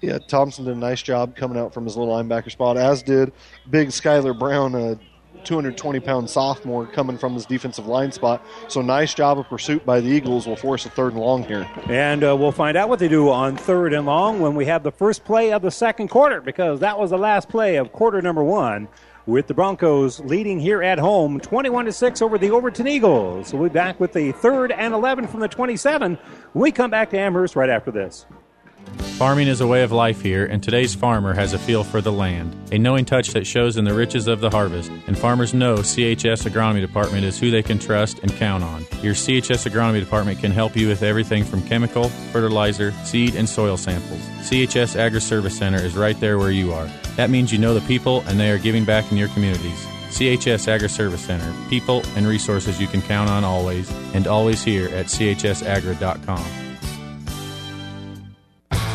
Yeah, Thompson did a nice job coming out from his little linebacker spot, as did big Skylar Brown, a 220 pound sophomore coming from his defensive line spot. So nice job of pursuit by the Eagles will force a third and long here. And uh, we'll find out what they do on third and long when we have the first play of the second quarter, because that was the last play of quarter number one, with the Broncos leading here at home, 21 to six over the Overton Eagles. We'll be back with the third and 11 from the 27. We come back to Amherst right after this. Farming is a way of life here, and today's farmer has a feel for the land, a knowing touch that shows in the riches of the harvest. And farmers know CHS Agronomy Department is who they can trust and count on. Your CHS Agronomy Department can help you with everything from chemical, fertilizer, seed, and soil samples. CHS Agri Service Center is right there where you are. That means you know the people and they are giving back in your communities. CHS Agri Service Center, people and resources you can count on always, and always here at chsagra.com.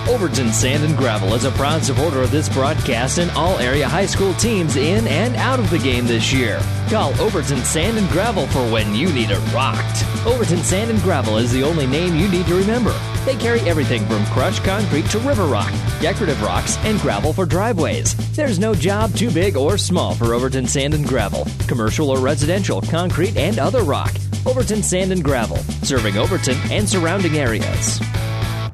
Overton Sand and Gravel is a proud supporter of this broadcast and all area high school teams in and out of the game this year. Call Overton Sand and Gravel for when you need it rocked. Overton Sand and Gravel is the only name you need to remember. They carry everything from crushed concrete to river rock, decorative rocks, and gravel for driveways. There's no job too big or small for Overton Sand and Gravel, commercial or residential, concrete, and other rock. Overton Sand and Gravel, serving Overton and surrounding areas.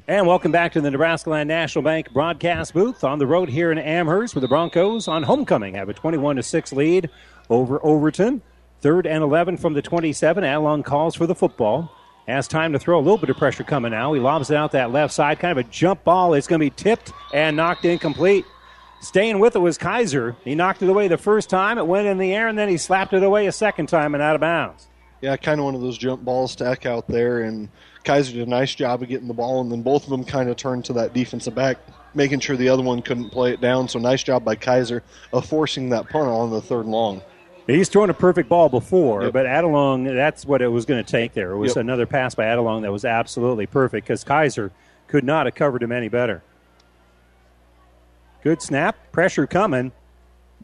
And welcome back to the Nebraska Land National Bank broadcast booth on the road here in Amherst with the Broncos on homecoming have a 21 to 6 lead over Overton. Third and 11 from the 27. Adelung calls for the football. Has time to throw a little bit of pressure coming now. He lobs it out that left side, kind of a jump ball. It's going to be tipped and knocked incomplete. Staying with it was Kaiser. He knocked it away the first time. It went in the air, and then he slapped it away a second time and out of bounds. Yeah, kind of one of those jump balls Eckhout there, and Kaiser did a nice job of getting the ball, and then both of them kind of turned to that defensive back, making sure the other one couldn't play it down. So nice job by Kaiser of forcing that punt on the third long. He's thrown a perfect ball before, yep. but Adelung, that's what it was going to take there. It was yep. another pass by Adelung that was absolutely perfect because Kaiser could not have covered him any better. Good snap, pressure coming,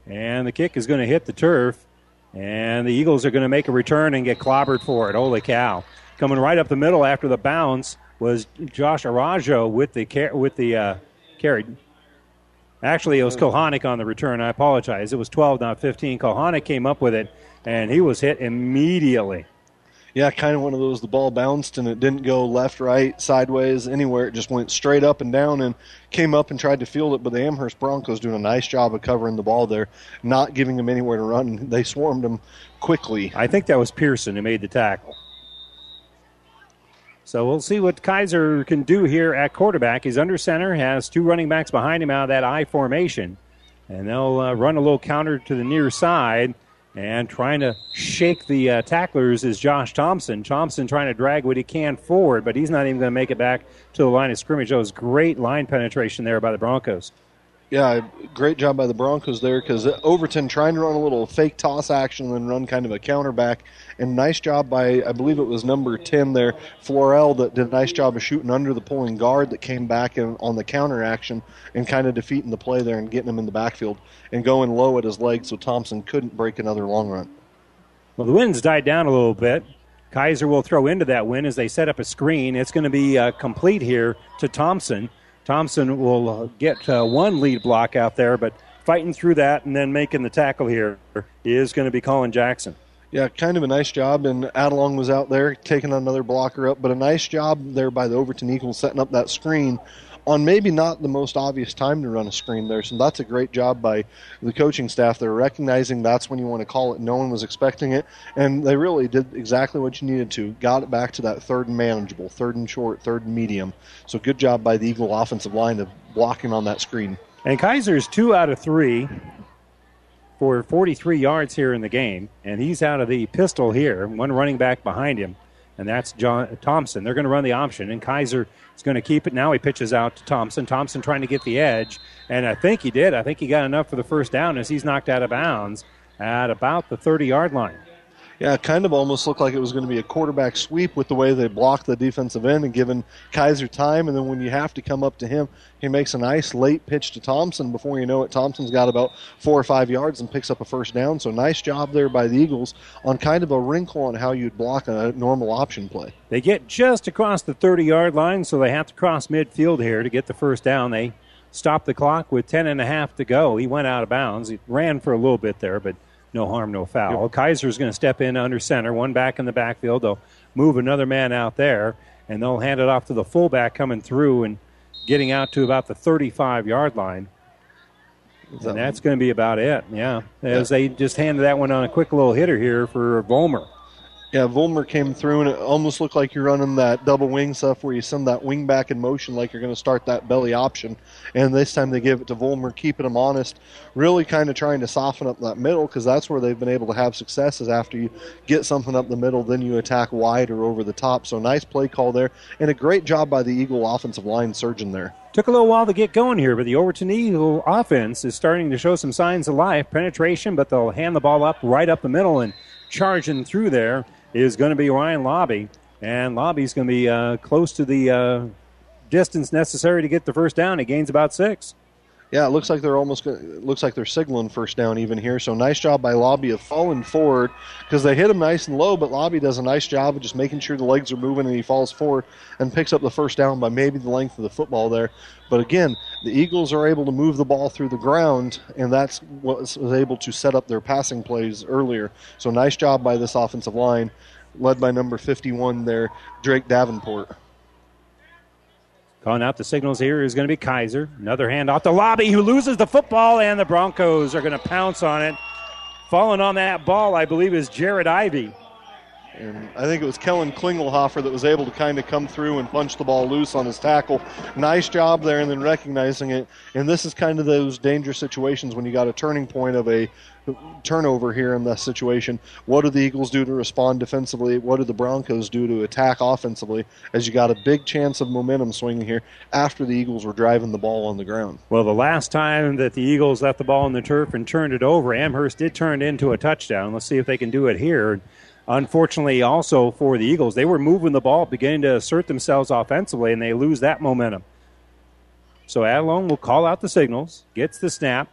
and the kick is going to hit the turf, and the Eagles are going to make a return and get clobbered for it. Holy cow. Coming right up the middle after the bounce was Josh Arajo with the, with the uh, carry. Actually, it was Kohanic on the return. I apologize. It was 12, not 15. Kohanic came up with it, and he was hit immediately. Yeah, kind of one of those. The ball bounced and it didn't go left, right, sideways, anywhere. It just went straight up and down and came up and tried to field it. But the Amherst Broncos doing a nice job of covering the ball there, not giving them anywhere to run. They swarmed them quickly. I think that was Pearson who made the tackle. So we'll see what Kaiser can do here at quarterback. He's under center, has two running backs behind him out of that I formation. And they'll uh, run a little counter to the near side. And trying to shake the uh, tacklers is Josh Thompson. Thompson trying to drag what he can forward, but he's not even going to make it back to the line of scrimmage. That was great line penetration there by the Broncos yeah, great job by the Broncos there because Overton trying to run a little fake toss action and then run kind of a counter back. And nice job by, I believe it was number 10 there, Florell, that did a nice job of shooting under the pulling guard that came back in, on the counter action and kind of defeating the play there and getting him in the backfield and going low at his leg so Thompson couldn't break another long run. Well, the wind's died down a little bit. Kaiser will throw into that win as they set up a screen. It's going to be uh, complete here to Thompson. Thompson will uh, get uh, one lead block out there, but fighting through that and then making the tackle here is going to be Colin Jackson. Yeah, kind of a nice job, and Adelung was out there taking another blocker up, but a nice job there by the Overton Eagles setting up that screen on maybe not the most obvious time to run a screen there. So that's a great job by the coaching staff. They're recognizing that's when you want to call it. No one was expecting it, and they really did exactly what you needed to. Got it back to that third and manageable, third and short, third and medium. So good job by the Eagle offensive line of blocking on that screen. And Kaiser's two out of three for 43 yards here in the game, and he's out of the pistol here. One running back behind him and that's John Thompson. They're going to run the option, and Kaiser is going to keep it. Now he pitches out to Thompson. Thompson trying to get the edge, and I think he did. I think he got enough for the first down as he's knocked out of bounds at about the 30 yard line yeah, kind of almost looked like it was going to be a quarterback sweep with the way they blocked the defensive end and given Kaiser time. And then when you have to come up to him, he makes a nice late pitch to Thompson. Before you know it, Thompson's got about four or five yards and picks up a first down. So nice job there by the Eagles on kind of a wrinkle on how you'd block a normal option play. They get just across the 30 yard line, so they have to cross midfield here to get the first down. They stop the clock with 10 and a half to go. He went out of bounds. He ran for a little bit there, but no harm, no foul. Yep. Kaiser's going to step in under center, one back in the backfield. They'll move another man out there, and they'll hand it off to the fullback coming through and getting out to about the 35 yard line. And that's going to be about it. Yeah, as yeah. they just handed that one on a quick little hitter here for Volmer. Yeah, Volmer came through, and it almost looked like you're running that double wing stuff where you send that wing back in motion like you're going to start that belly option. And this time they give it to Volmer, keeping him honest, really kind of trying to soften up that middle because that's where they've been able to have success is after you get something up the middle, then you attack wide or over the top. So nice play call there, and a great job by the Eagle offensive line surgeon there. Took a little while to get going here, but the Overton Eagle offense is starting to show some signs of life, penetration, but they'll hand the ball up right up the middle and charging through there is going to be Ryan Lobby. And Lobby's going to be uh, close to the uh, distance necessary to get the first down. He gains about six. Yeah, it looks like they're almost looks like they're signaling first down even here. So nice job by Lobby of falling forward because they hit him nice and low, but Lobby does a nice job of just making sure the legs are moving and he falls forward and picks up the first down by maybe the length of the football there. But again, the Eagles are able to move the ball through the ground, and that's what was able to set up their passing plays earlier. So nice job by this offensive line, led by number 51 there, Drake Davenport. Calling out the signals here is going to be Kaiser. Another hand off the lobby who loses the football, and the Broncos are going to pounce on it. Falling on that ball, I believe, is Jared Ivy. And I think it was Kellen Klingelhofer that was able to kind of come through and punch the ball loose on his tackle. Nice job there, and then recognizing it. And this is kind of those dangerous situations when you got a turning point of a turnover here in this situation. What do the Eagles do to respond defensively? What do the Broncos do to attack offensively? As you got a big chance of momentum swinging here after the Eagles were driving the ball on the ground. Well, the last time that the Eagles left the ball on the turf and turned it over, Amherst did turn it into a touchdown. Let's see if they can do it here. Unfortunately, also for the Eagles, they were moving the ball, beginning to assert themselves offensively, and they lose that momentum. So Adelung will call out the signals, gets the snap.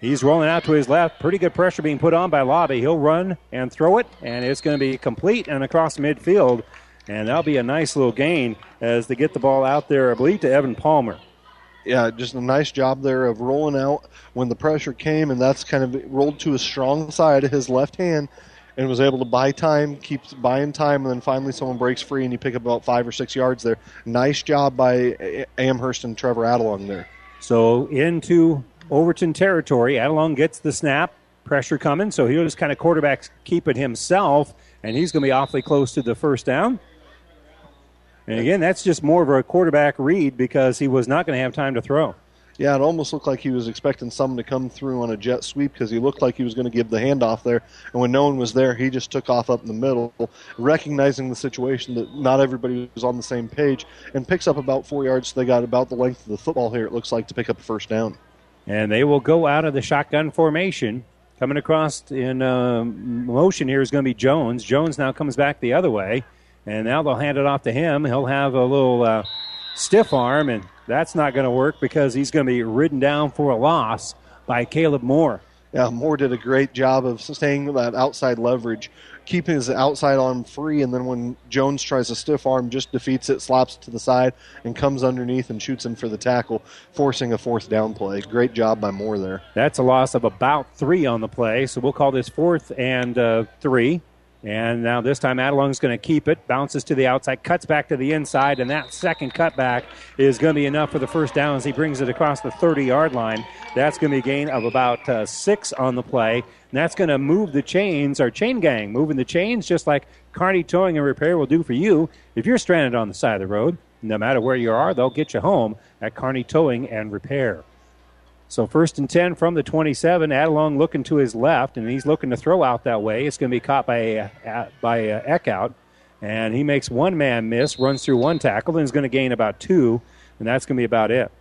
He's rolling out to his left. Pretty good pressure being put on by Lobby. He'll run and throw it, and it's going to be complete and across midfield. And that'll be a nice little gain as they get the ball out there, I believe, to Evan Palmer. Yeah, just a nice job there of rolling out when the pressure came, and that's kind of rolled to his strong side of his left hand and was able to buy time, keeps buying time, and then finally someone breaks free and you pick up about five or six yards there. Nice job by Amherst and Trevor Adelung there. So into Overton territory, Adelung gets the snap, pressure coming, so he'll just kind of quarterback keep it himself, and he's going to be awfully close to the first down. And again, that's just more of a quarterback read because he was not going to have time to throw. Yeah, it almost looked like he was expecting someone to come through on a jet sweep because he looked like he was going to give the handoff there. And when no one was there, he just took off up in the middle, recognizing the situation that not everybody was on the same page, and picks up about four yards. So they got about the length of the football here, it looks like, to pick up a first down. And they will go out of the shotgun formation. Coming across in uh, motion here is going to be Jones. Jones now comes back the other way, and now they'll hand it off to him. He'll have a little uh, stiff arm, and that's not going to work because he's going to be ridden down for a loss by Caleb Moore. Yeah, Moore did a great job of staying that outside leverage, keeping his outside arm free, and then when Jones tries a stiff arm, just defeats it, slaps it to the side, and comes underneath and shoots him for the tackle, forcing a fourth down play. Great job by Moore there. That's a loss of about three on the play, so we'll call this fourth and uh, three. And now this time Adelung's going to keep it, bounces to the outside, cuts back to the inside, and that second cutback is going to be enough for the first down as he brings it across the 30 yard line. That's going to be a gain of about uh, six on the play. And that's going to move the chains, our chain gang, moving the chains just like Kearney Towing and Repair will do for you. If you're stranded on the side of the road, no matter where you are, they'll get you home at Kearney Towing and Repair. So first and 10 from the 27. Adelung looking to his left, and he's looking to throw out that way. It's going to be caught by, uh, by uh, Eckhout. And he makes one man miss, runs through one tackle, and is going to gain about two, and that's going to be about it.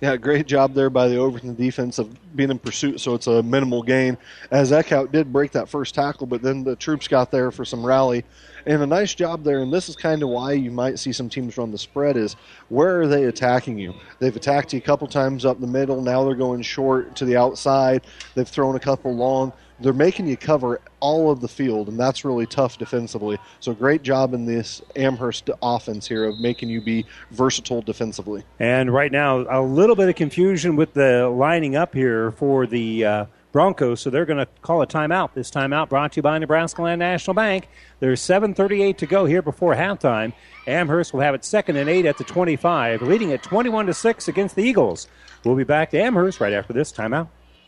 Yeah, great job there by the Overton defense of being in pursuit, so it's a minimal gain. As Eckhout did break that first tackle, but then the troops got there for some rally and a nice job there. And this is kind of why you might see some teams run the spread is where are they attacking you? They've attacked you a couple times up the middle. Now they're going short to the outside. They've thrown a couple long. They're making you cover all of the field, and that's really tough defensively. So great job in this Amherst offense here of making you be versatile defensively. And right now, a little bit of confusion with the lining up here for the. Uh, Broncos, so they're going to call a timeout. This timeout brought to you by Nebraska Land National Bank. There's 7:38 to go here before halftime. Amherst will have it second and eight at the 25, leading at 21 to six against the Eagles. We'll be back to Amherst right after this timeout.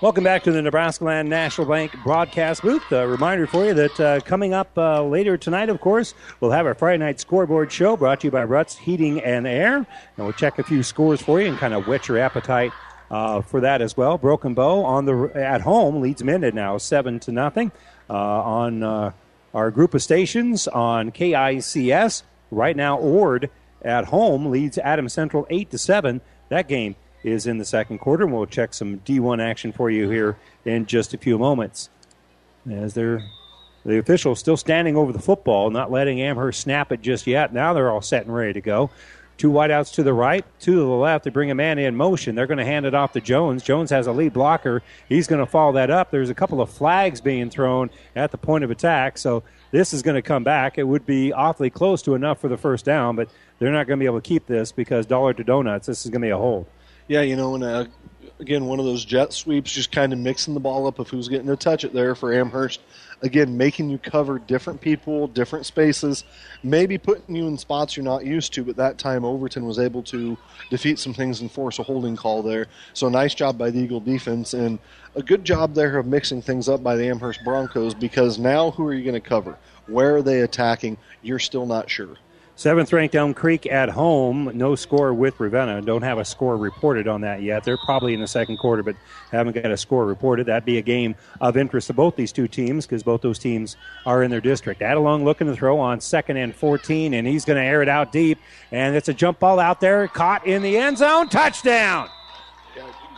Welcome back to the Nebraska Land National Bank broadcast booth. A reminder for you that uh, coming up uh, later tonight, of course, we'll have our Friday night scoreboard show brought to you by Ruts Heating and Air. And we'll check a few scores for you and kind of whet your appetite uh, for that as well. Broken Bow on the at home leads Minden now seven to nothing uh, on uh, our group of stations on KICS. Right now, Ord at home leads Adam Central eight to seven. That game is in the second quarter, and we'll check some D1 action for you here in just a few moments. As they're the officials still standing over the football, not letting Amherst snap it just yet. Now they're all set and ready to go. Two wideouts to the right, two to the left. They bring a man in motion. They're going to hand it off to Jones. Jones has a lead blocker. He's going to follow that up. There's a couple of flags being thrown at the point of attack. So this is going to come back. It would be awfully close to enough for the first down, but they're not going to be able to keep this because dollar to donuts, this is going to be a hold. Yeah, you know, and uh, again, one of those jet sweeps, just kind of mixing the ball up of who's getting to touch it there for Amherst. Again, making you cover different people, different spaces, maybe putting you in spots you're not used to, but that time Overton was able to defeat some things and force a holding call there. So nice job by the Eagle defense and a good job there of mixing things up by the Amherst Broncos because now who are you going to cover? Where are they attacking? You're still not sure. Seventh ranked Elm Creek at home. No score with Ravenna. Don't have a score reported on that yet. They're probably in the second quarter, but haven't got a score reported. That'd be a game of interest to both these two teams because both those teams are in their district. Adelung looking to throw on second and 14, and he's going to air it out deep. And it's a jump ball out there, caught in the end zone. Touchdown!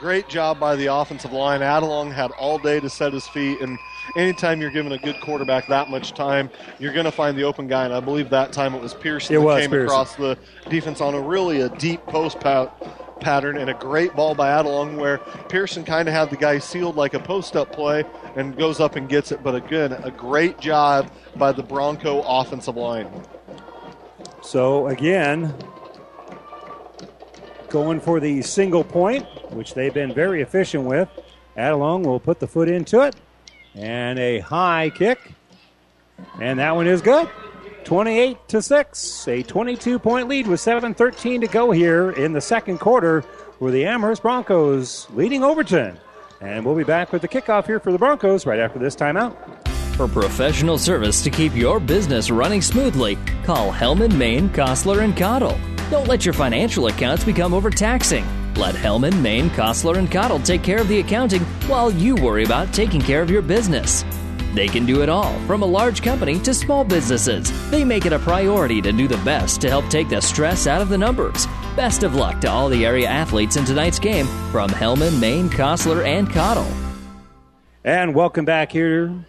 Great job by the offensive line. Adelung had all day to set his feet, and anytime you're giving a good quarterback that much time, you're going to find the open guy. And I believe that time it was Pearson It was came Pearson. across the defense on a really a deep post pat- pattern and a great ball by Adelung where Pearson kind of had the guy sealed like a post up play and goes up and gets it. But again, a great job by the Bronco offensive line. So again, going for the single point, which they've been very efficient with. Adelung will put the foot into it, and a high kick, and that one is good. 28 to 6, a 22 point lead with 7:13 to go here in the second quarter for the Amherst Broncos leading Overton. And we'll be back with the kickoff here for the Broncos right after this timeout. For professional service to keep your business running smoothly, call Hellman, Maine, Kostler, and Cottle. Don't let your financial accounts become overtaxing. Let Hellman, Maine, Kostler, and Cottle take care of the accounting while you worry about taking care of your business. They can do it all, from a large company to small businesses. They make it a priority to do the best to help take the stress out of the numbers. Best of luck to all the area athletes in tonight's game from Hellman, Maine, Kostler, and Cottle. And welcome back here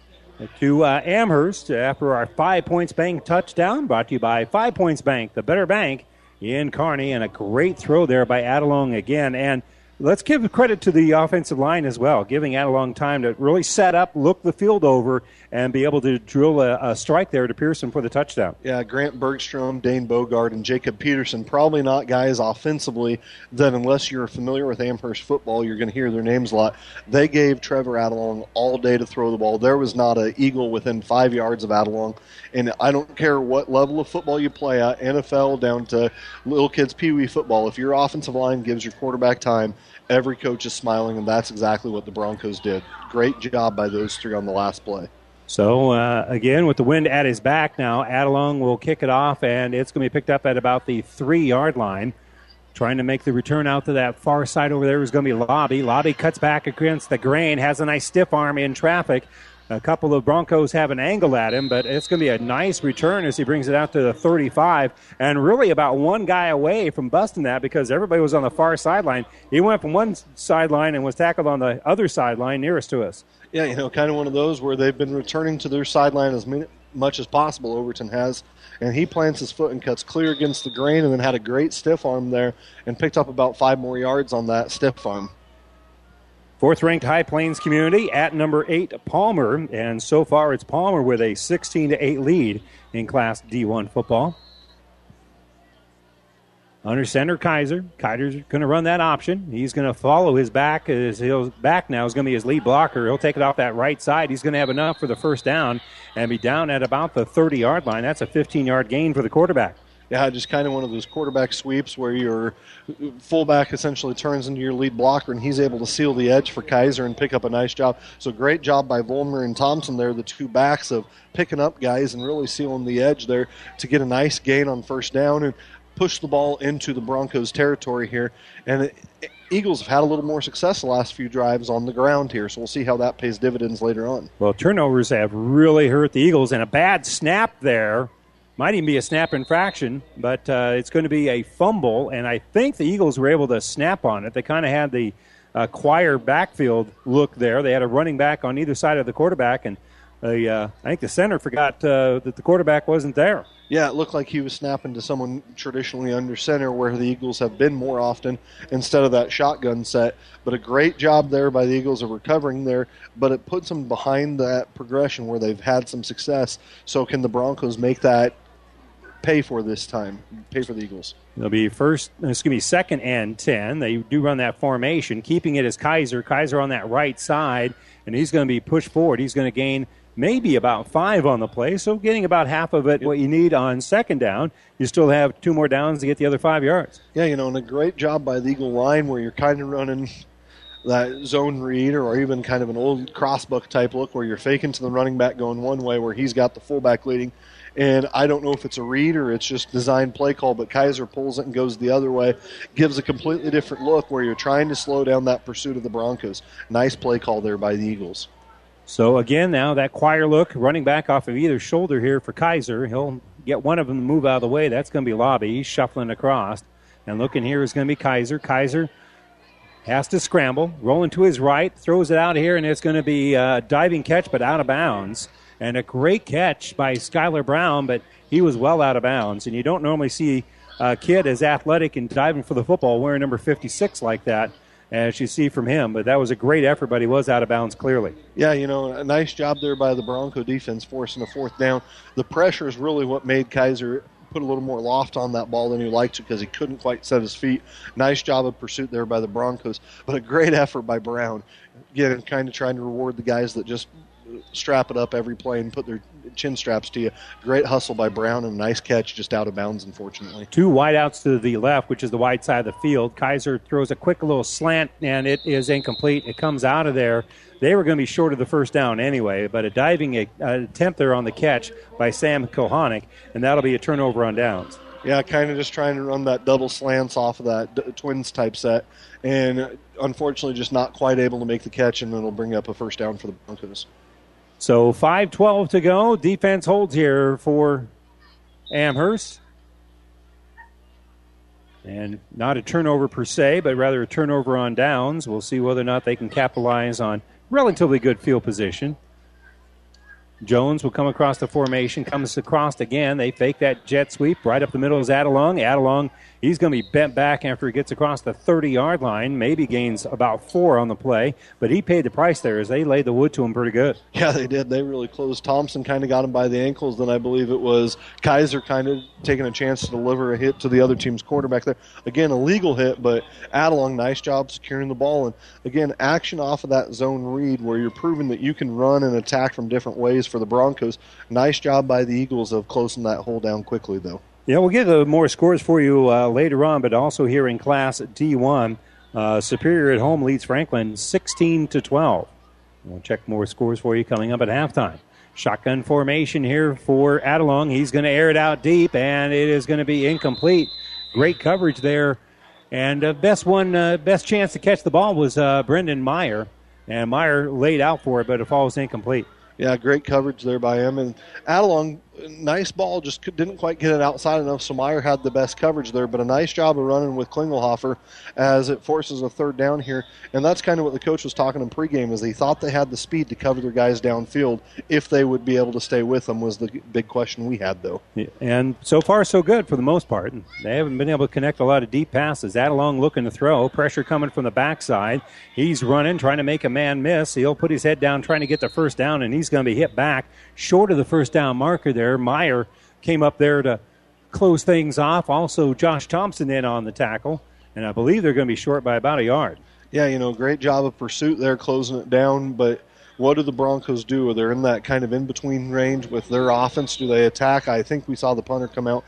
to uh, Amherst after our Five Points Bank touchdown, brought to you by Five Points Bank, the better bank in Kearney, and a great throw there by Adelung again. And let's give credit to the offensive line as well, giving Adelung time to really set up, look the field over, and be able to drill a, a strike there to Pearson for the touchdown. Yeah, Grant Bergstrom, Dane Bogert, and Jacob Peterson. Probably not guys offensively that, unless you're familiar with Amherst football, you're going to hear their names a lot. They gave Trevor Adelung all day to throw the ball. There was not an eagle within five yards of Adelung. And I don't care what level of football you play at, NFL down to little kids' pee wee football. If your offensive line gives your quarterback time, every coach is smiling, and that's exactly what the Broncos did. Great job by those three on the last play. So uh, again, with the wind at his back now, Adelung will kick it off, and it's going to be picked up at about the three-yard line. Trying to make the return out to that far side over there is going to be Lobby. Lobby cuts back against the grain, has a nice stiff arm in traffic. A couple of Broncos have an angle at him, but it's going to be a nice return as he brings it out to the 35, and really about one guy away from busting that because everybody was on the far sideline. He went from one sideline and was tackled on the other sideline nearest to us. Yeah, you know, kind of one of those where they've been returning to their sideline as much as possible. Overton has, and he plants his foot and cuts clear against the grain, and then had a great stiff arm there and picked up about five more yards on that stiff arm. Fourth ranked High Plains community at number eight, Palmer. And so far it's Palmer with a 16 to 8 lead in Class D1 football. Under center, Kaiser. Kaiser's going to run that option. He's going to follow his back. His back now is going to be his lead blocker. He'll take it off that right side. He's going to have enough for the first down and be down at about the 30 yard line. That's a 15 yard gain for the quarterback. Yeah, just kind of one of those quarterback sweeps where your fullback essentially turns into your lead blocker, and he's able to seal the edge for Kaiser and pick up a nice job. So great job by Volmer and Thompson there, the two backs of picking up guys and really sealing the edge there to get a nice gain on first down and push the ball into the Broncos' territory here. And it, Eagles have had a little more success the last few drives on the ground here, so we'll see how that pays dividends later on. Well, turnovers have really hurt the Eagles, and a bad snap there might even be a snap infraction, but uh, it's going to be a fumble, and I think the Eagles were able to snap on it. They kind of had the uh, choir backfield look there. They had a running back on either side of the quarterback, and the uh, I think the center forgot uh, that the quarterback wasn't there. Yeah, it looked like he was snapping to someone traditionally under center where the Eagles have been more often instead of that shotgun set. But a great job there by the Eagles of recovering there, but it puts them behind that progression where they've had some success. So can the Broncos make that pay for this time? Pay for the Eagles. It'll be first, it's going to be second and 10. They do run that formation, keeping it as Kaiser. Kaiser on that right side, and he's going to be pushed forward. He's going to gain maybe about five on the play, so getting about half of it what you need on second down. You still have two more downs to get the other five yards. Yeah, you know, and a great job by the Eagle line where you're kind of running that zone read or even kind of an old crossbuck type look where you're faking to the running back going one way where he's got the fullback leading. And I don't know if it's a read or it's just design play call, but Kaiser pulls it and goes the other way. Gives a completely different look where you're trying to slow down that pursuit of the Broncos. Nice play call there by the Eagles. So again, now that choir look, running back off of either shoulder here for Kaiser. He'll get one of them to move out of the way. That's going to be Lobby. He's shuffling across. And looking here is going to be Kaiser. Kaiser has to scramble, rolling to his right, throws it out here, and it's going to be a diving catch, but out of bounds. And a great catch by Skylar Brown, but he was well out of bounds. And you don't normally see a kid as athletic and diving for the football wearing number 56 like that as you see from him. But that was a great effort, but he was out of bounds clearly. Yeah, you know, a nice job there by the Bronco defense forcing a fourth down. The pressure is really what made Kaiser put a little more loft on that ball than he liked because he couldn't quite set his feet. Nice job of pursuit there by the Broncos, but a great effort by Brown. Again, kind of trying to reward the guys that just strap it up every play and put their chin straps to you. Great hustle by Brown and a nice catch just out of bounds, unfortunately. Two wideouts to the left, which is the wide side of the field. Kaiser throws a quick little slant, and it is incomplete. It comes out of there. They were going to be short of the first down anyway, but a diving attempt there on the catch by Sam Kohanic, and that'll be a turnover on downs. Yeah, kind of just trying to run that double slants off of that d- twins type set, and unfortunately just not quite able to make the catch, and it'll bring up a first down for the Broncos. So 5-12 to go. Defense holds here for Amherst. And not a turnover per se, but rather a turnover on downs. We'll see whether or not they can capitalize on relatively good field position. Jones will come across the formation, comes across again. They fake that jet sweep right up the middle is Adelung. Adelung, he's going to be bent back after he gets across the 30 yard line. Maybe gains about four on the play, but he paid the price there as they laid the wood to him pretty good. Yeah, they did. They really closed. Thompson kind of got him by the ankles. Then I believe it was Kaiser kind of taking a chance to deliver a hit to the other team's quarterback there. Again, a legal hit, but Adelung, nice job securing the ball. And again, action off of that zone read where you're proving that you can run and attack from different ways for the Broncos. Nice job by the Eagles of closing that hole down quickly, though. Yeah, we'll get uh, more scores for you uh, later on, but also here in Class D1, uh, Superior at home leads Franklin 16 to 12. We'll check more scores for you coming up at halftime. Shotgun formation here for Adelung. He's going to air it out deep, and it is going to be incomplete. Great coverage there, and uh, best one, uh, best chance to catch the ball was uh, Brendan Meyer, and Meyer laid out for it, but it falls incomplete. Yeah, great coverage there by him. And Adelung, nice ball, just didn't quite get it outside enough. So Meyer had the best coverage there, but a nice job of running with Klingelhofer as it forces a third down here. And that's kind of what the coach was talking in pregame is they thought they had the speed to cover their guys downfield if they would be able to stay with them was the big question we had though. Yeah, and so far so good for the most part. They haven't been able to connect a lot of deep passes. Adelung looking to throw, pressure coming from the backside. He's running, trying to make a man miss. He'll put his head down, trying to get the first down, and he's going to be hit back short of the first down marker there. Meyer came up there to close things off. Also, Josh Thompson in on the tackle, and I believe they're going to be short by about a yard. Yeah, you know, great job of pursuit there, closing it down. But what do the Broncos do? Are They're in that kind of in between range with their offense. Do they attack? I think we saw the punter come out.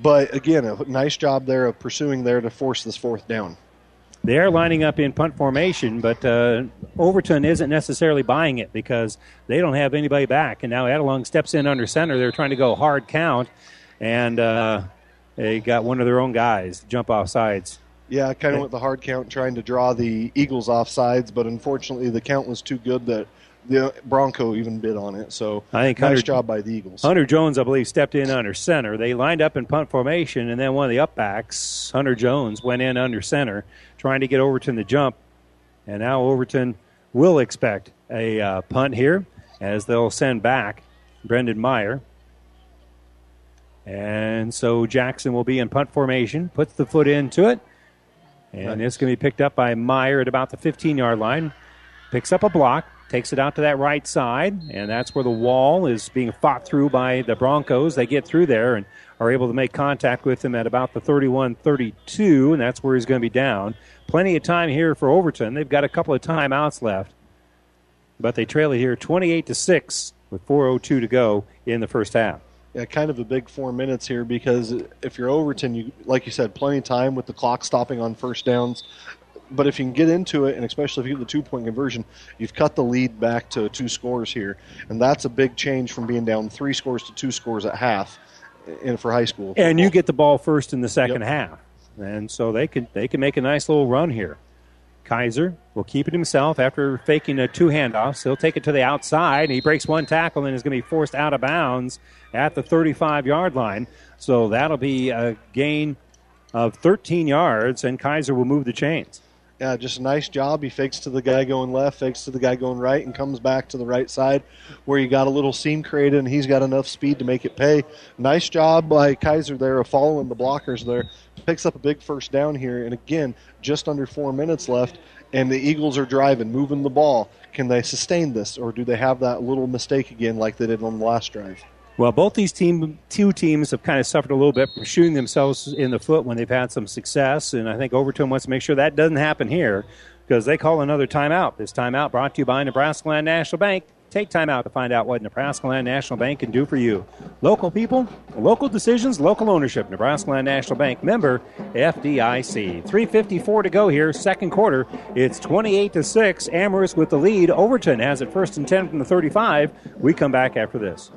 But again, a nice job there of pursuing there to force this fourth down. They are lining up in punt formation, but uh, Overton isn't necessarily buying it because they don't have anybody back. And now Adelung steps in under center. They're trying to go hard count, and uh, they got one of their own guys jump off sides. Yeah, kind of with the hard count, trying to draw the Eagles off sides, but unfortunately the count was too good that the Bronco even bid on it. So I think nice Hunter, job by the Eagles. Hunter Jones, I believe, stepped in under center. They lined up in punt formation, and then one of the upbacks, Hunter Jones, went in under center, trying to get Overton to jump. And now Overton will expect a uh, punt here. as they'll send back Brendan Meyer. And so Jackson will be in punt formation, puts the foot into it. And it's going to be picked up by Meyer at about the 15 yard line. Picks up a block, takes it out to that right side, and that's where the wall is being fought through by the Broncos. They get through there and are able to make contact with him at about the 31 32, and that's where he's going to be down. Plenty of time here for Overton. They've got a couple of timeouts left, but they trail it here 28 to 6 with 4.02 to go in the first half. Yeah, kind of a big four minutes here because if you're Overton, you like you said, plenty of time with the clock stopping on first downs. But if you can get into it, and especially if you get the two point conversion, you've cut the lead back to two scores here, and that's a big change from being down three scores to two scores at half, in for high school. And you get the ball first in the second half, and so they can they can make a nice little run here. Kaiser will keep it himself after faking a two handoffs. He'll take it to the outside, and he breaks one tackle and is going to be forced out of bounds at the 35 yard line. So that'll be a gain of 13 yards, and Kaiser will move the chains. Yeah, just a nice job. He fakes to the guy going left, fakes to the guy going right, and comes back to the right side where you got a little seam created, and he's got enough speed to make it pay. Nice job by Kaiser there of following the blockers there. Picks up a big first down here, and again, just under four minutes left, and the Eagles are driving, moving the ball. Can they sustain this, or do they have that little mistake again like they did on the last drive? Well, both these team, two teams have kind of suffered a little bit from shooting themselves in the foot when they've had some success, and I think Overton wants to make sure that doesn't happen here because they call another timeout. This timeout brought to you by Nebraska Land National Bank. Take time out to find out what Nebraska Land National Bank can do for you. Local people, local decisions, local ownership. Nebraska Land National Bank member FDIC. 354 to go here, second quarter. It's 28 to 6. Amherst with the lead. Overton has it first and 10 from the 35. We come back after this.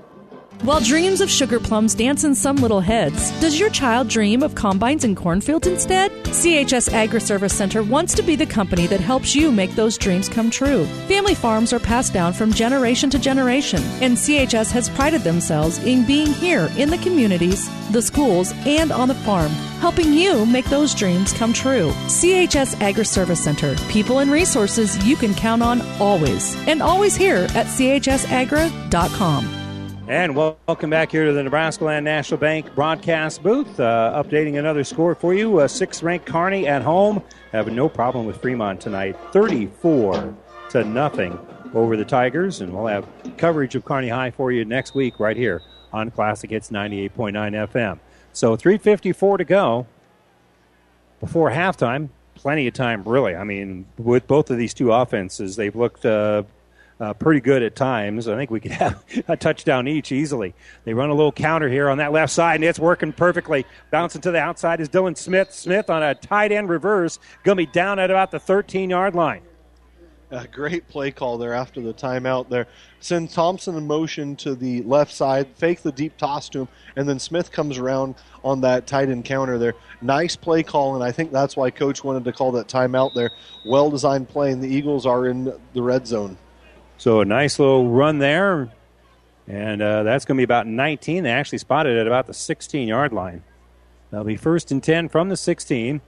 While dreams of sugar plums dance in some little heads, does your child dream of combines and cornfields instead? CHS Agri Service Center wants to be the company that helps you make those dreams come true. Family farms are passed down from generation to generation, and CHS has prided themselves in being here in the communities, the schools, and on the farm, helping you make those dreams come true. CHS Agri Service Center, people and resources you can count on always, and always here at chsagra.com. And welcome back here to the Nebraska Land National Bank broadcast booth. Uh, updating another score for you. Uh, sixth ranked Kearney at home having no problem with Fremont tonight. 34 to nothing over the Tigers. And we'll have coverage of Kearney High for you next week right here on Classic Hits 98.9 FM. So 354 to go before halftime. Plenty of time, really. I mean, with both of these two offenses, they've looked uh, uh, pretty good at times. I think we could have a touchdown each easily. They run a little counter here on that left side, and it's working perfectly. Bouncing to the outside is Dylan Smith. Smith on a tight end reverse, going to be down at about the 13 yard line. A great play call there after the timeout there. Send Thompson in motion to the left side, fake the deep toss to him, and then Smith comes around on that tight end counter there. Nice play call, and I think that's why Coach wanted to call that timeout there. Well designed play, and the Eagles are in the red zone. So a nice little run there, and uh, that's going to be about 19. They actually spotted it at about the 16 yard line. They'll be first and 10 from the 16.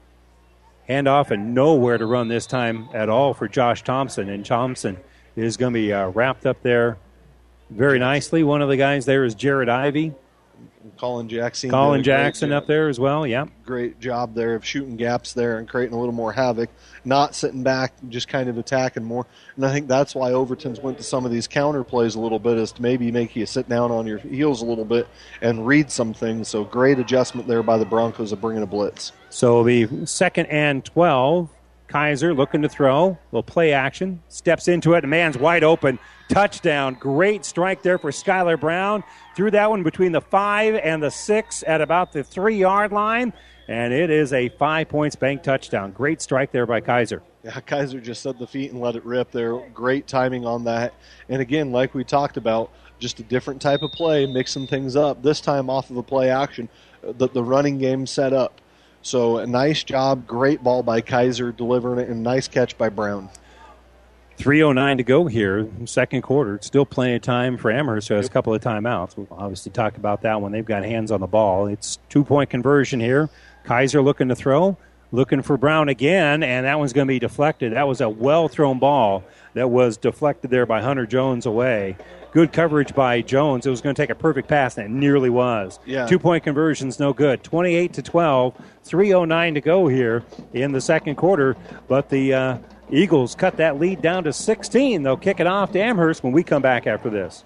Handoff and nowhere to run this time at all for Josh Thompson. And Thompson is going to be uh, wrapped up there very nicely. One of the guys there is Jared Ivy. Colin Jackson. Colin Jackson up there as well, yeah. Great job there of shooting gaps there and creating a little more havoc, not sitting back, just kind of attacking more. And I think that's why Overton's went to some of these counter plays a little bit, is to maybe make you sit down on your heels a little bit and read some things. So great adjustment there by the Broncos of bringing a blitz. So be second and 12. Kaiser looking to throw. Little play action. Steps into it. A man's wide open. Touchdown. Great strike there for Skylar Brown. Threw that one between the five and the six at about the three yard line. And it is a five points bank touchdown. Great strike there by Kaiser. Yeah, Kaiser just set the feet and let it rip there. Great timing on that. And again, like we talked about, just a different type of play, mixing things up. This time off of a play action, uh, the, the running game set up. So a nice job, great ball by Kaiser delivering it, and nice catch by Brown. 309 to go here, second quarter. Still plenty of time for Amherst, who has a couple of timeouts. We'll obviously talk about that when they've got hands on the ball. It's two point conversion here. Kaiser looking to throw, looking for Brown again, and that one's going to be deflected. That was a well thrown ball that was deflected there by Hunter Jones away. Good coverage by Jones. It was going to take a perfect pass, and it nearly was. Yeah. Two point conversions, no good. 28 to 12, 3.09 to go here in the second quarter, but the uh, Eagles cut that lead down to 16. They'll kick it off to Amherst when we come back after this.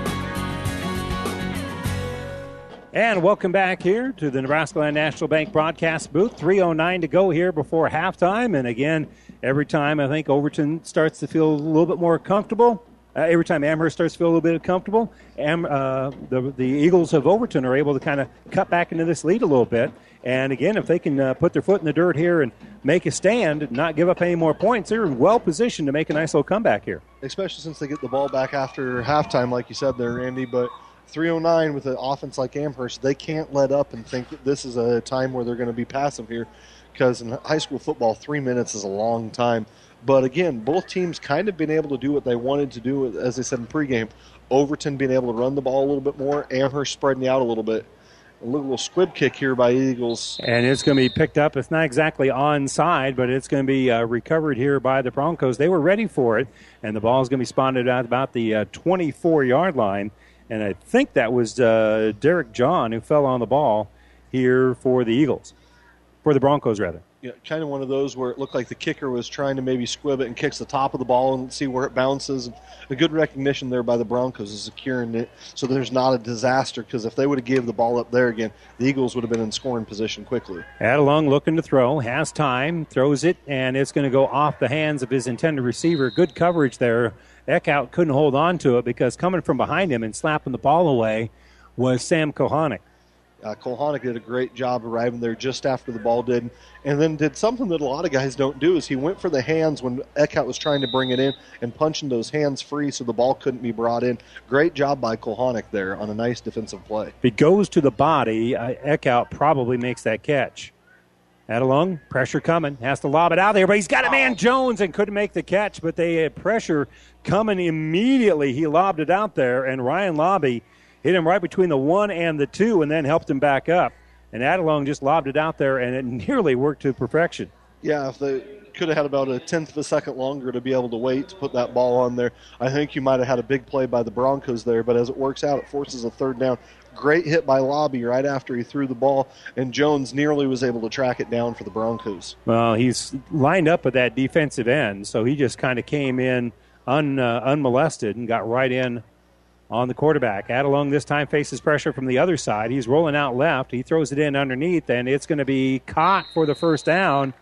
And welcome back here to the Nebraska Land National Bank broadcast booth. 3.09 to go here before halftime. And again, every time I think Overton starts to feel a little bit more comfortable, uh, every time Amherst starts to feel a little bit comfortable, Am, uh, the, the Eagles of Overton are able to kind of cut back into this lead a little bit. And again, if they can uh, put their foot in the dirt here and make a stand, and not give up any more points, they're well positioned to make a nice little comeback here. Especially since they get the ball back after halftime, like you said there, Randy. But 309 with an offense like Amherst, they can't let up and think that this is a time where they're going to be passive here because in high school football, three minutes is a long time. But again, both teams kind of been able to do what they wanted to do, as they said in pregame. Overton being able to run the ball a little bit more, Amherst spreading out a little bit. A little squib kick here by Eagles. And it's going to be picked up. It's not exactly onside, but it's going to be uh, recovered here by the Broncos. They were ready for it, and the ball is going to be spotted at about the uh, 24 yard line. And I think that was uh, Derek John who fell on the ball here for the Eagles, for the Broncos, rather. Yeah, kind of one of those where it looked like the kicker was trying to maybe squib it and kicks the top of the ball and see where it bounces. A good recognition there by the Broncos is securing it so there's not a disaster because if they would have gave the ball up there again, the Eagles would have been in scoring position quickly. Adelung looking to throw, has time, throws it, and it's going to go off the hands of his intended receiver. Good coverage there. Eckhout couldn't hold on to it because coming from behind him and slapping the ball away was Sam Kohanic. Uh, Kohanic did a great job arriving there just after the ball did, and then did something that a lot of guys don't do is he went for the hands when Eckhout was trying to bring it in and punching those hands free so the ball couldn't be brought in. Great job by Kohanic there on a nice defensive play. If it goes to the body, uh, Eckhout probably makes that catch. Adelung, pressure coming, has to lob it out there, but he's got a man oh. Jones and couldn't make the catch, but they had pressure coming immediately. He lobbed it out there, and Ryan Lobby hit him right between the one and the two, and then helped him back up. And Adelung just lobbed it out there, and it nearly worked to perfection. Yeah, if they could have had about a tenth of a second longer to be able to wait to put that ball on there, I think you might have had a big play by the Broncos there. But as it works out, it forces a third down. Great hit by Lobby right after he threw the ball, and Jones nearly was able to track it down for the Broncos. Well, he's lined up at that defensive end, so he just kind of came in un, uh, unmolested and got right in on the quarterback. Adelung this time faces pressure from the other side. He's rolling out left. He throws it in underneath, and it's going to be caught for the first down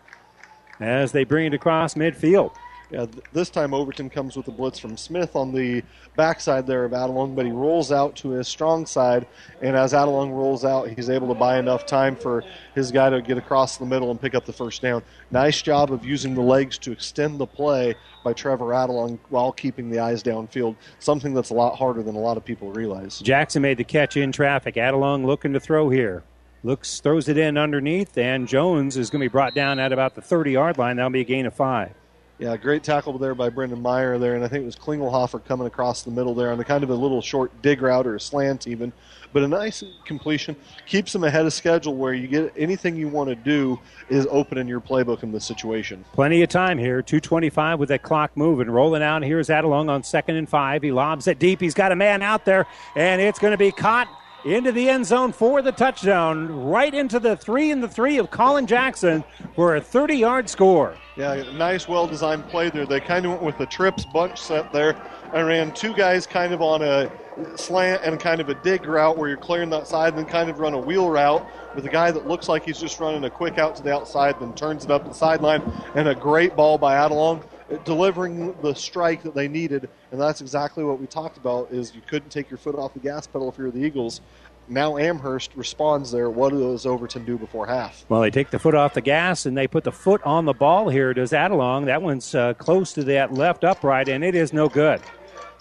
as they bring it across midfield. Yeah, th- this time Overton comes with a blitz from Smith on the backside there of Adelung, but he rolls out to his strong side, and as Adelung rolls out, he's able to buy enough time for his guy to get across the middle and pick up the first down. Nice job of using the legs to extend the play by Trevor Adelung while keeping the eyes downfield, something that's a lot harder than a lot of people realize. Jackson made the catch in traffic. Adelung looking to throw here. Looks, throws it in underneath, and Jones is going to be brought down at about the 30 yard line. That'll be a gain of five. Yeah, great tackle there by Brendan Meyer there, and I think it was Klingelhofer coming across the middle there on the kind of a little short dig route or a slant even, but a nice completion keeps them ahead of schedule. Where you get anything you want to do is open in your playbook in this situation. Plenty of time here. 225 with that clock moving. Rolling out. Here's Adelung on second and five. He lobs it deep. He's got a man out there, and it's going to be caught into the end zone for the touchdown, right into the three and the three of Colin Jackson for a 30 yard score. Yeah, nice, well designed play there. They kind of went with the trips bunch set there and ran two guys kind of on a slant and kind of a dig route where you're clearing that side, and then kind of run a wheel route with a guy that looks like he's just running a quick out to the outside, then turns it up the sideline, and a great ball by Adelung delivering the strike that they needed, and that's exactly what we talked about. Is you couldn't take your foot off the gas pedal if you're the Eagles. Now Amherst responds there. What does Overton do before half? Well, they take the foot off the gas and they put the foot on the ball here. Does Adelung? That one's uh, close to that left upright, and it is no good.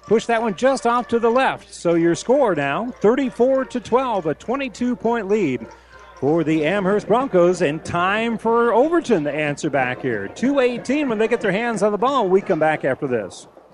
Push that one just off to the left. So your score now 34 to 12, a 22 point lead for the Amherst Broncos, and time for Overton to answer back here. 218 when they get their hands on the ball. We come back after this.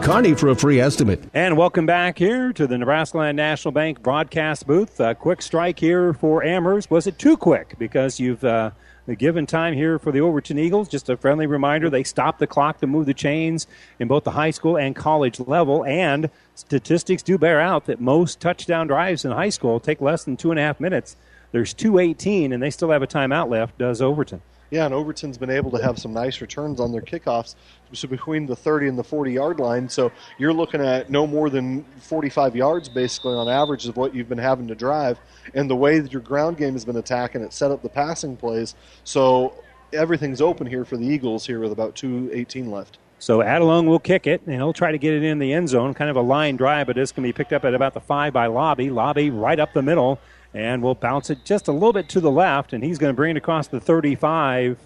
Kearney for a free estimate. And welcome back here to the Nebraska Land National Bank broadcast booth. A quick strike here for Amherst. Was it too quick? Because you've uh, given time here for the Overton Eagles. Just a friendly reminder they stopped the clock to move the chains in both the high school and college level. And statistics do bear out that most touchdown drives in high school take less than two and a half minutes. There's 218, and they still have a timeout left, does Overton. Yeah, and Overton's been able to have some nice returns on their kickoffs, so between the 30 and the 40 yard line. So you're looking at no more than 45 yards basically on average of what you've been having to drive. And the way that your ground game has been attacking, it set up the passing plays. So everything's open here for the Eagles here with about 2:18 left. So Adelung will kick it, and he'll try to get it in the end zone. Kind of a line drive, but going to be picked up at about the five by Lobby. Lobby right up the middle, and we'll bounce it just a little bit to the left, and he's going to bring it across the 35,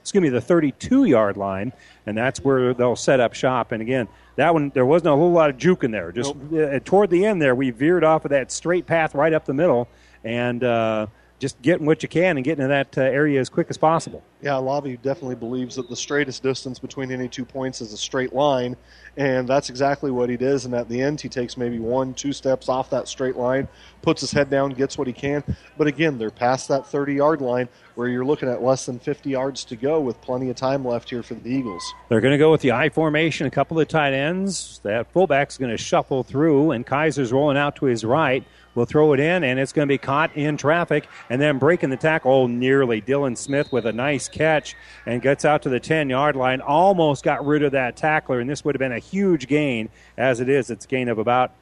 excuse me, the 32 yard line, and that's where they'll set up shop. And again, that one there wasn't a whole lot of juke in there. Just uh, toward the end there, we veered off of that straight path right up the middle, and uh, just getting what you can and getting to that uh, area as quick as possible. Yeah, Lobby definitely believes that the straightest distance between any two points is a straight line, and that's exactly what he does. And at the end, he takes maybe one, two steps off that straight line, puts his head down, gets what he can. But again, they're past that 30 yard line where you're looking at less than 50 yards to go with plenty of time left here for the Eagles. They're going to go with the I formation, a couple of tight ends. That fullback's going to shuffle through, and Kaiser's rolling out to his right. Will throw it in, and it's going to be caught in traffic, and then breaking the tackle. Oh, nearly. Dylan Smith with a nice catch and gets out to the 10 yard line. Almost got rid of that tackler, and this would have been a huge gain. As it is, it's a gain of about,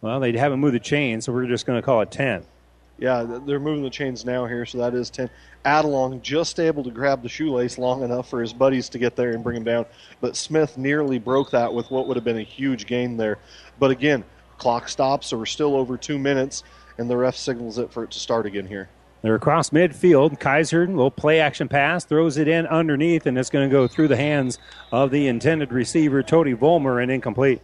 well, they haven't moved the chain, so we're just going to call it 10. Yeah, they're moving the chains now here, so that is 10. Adelung just able to grab the shoelace long enough for his buddies to get there and bring him down, but Smith nearly broke that with what would have been a huge gain there. But again, clock stops, so we're still over two minutes, and the ref signals it for it to start again here. They're across midfield. Kaiser, little play action pass, throws it in underneath, and it's going to go through the hands of the intended receiver, Tony Volmer, and incomplete.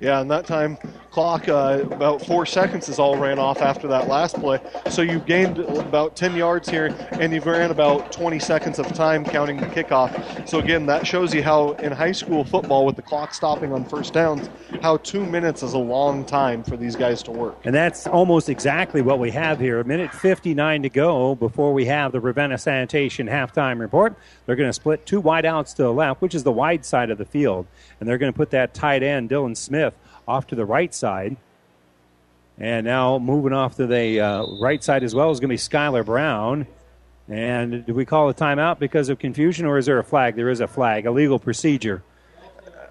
Yeah, and that time clock uh, about four seconds is all ran off after that last play. So you've gained about 10 yards here, and you've ran about 20 seconds of time counting the kickoff. So again, that shows you how in high school football, with the clock stopping on first downs, how two minutes is a long time for these guys to work. And that's almost exactly what we have here. A minute 59 to go before we have the Ravenna Sanitation halftime report. They're going to split two wide outs to the left, which is the wide side of the field, and they're going to put that tight end, Dylan Smith, off to the right side. And now moving off to the uh, right side as well is going to be Skylar Brown. And do we call a timeout because of confusion, or is there a flag? There is a flag, a legal procedure.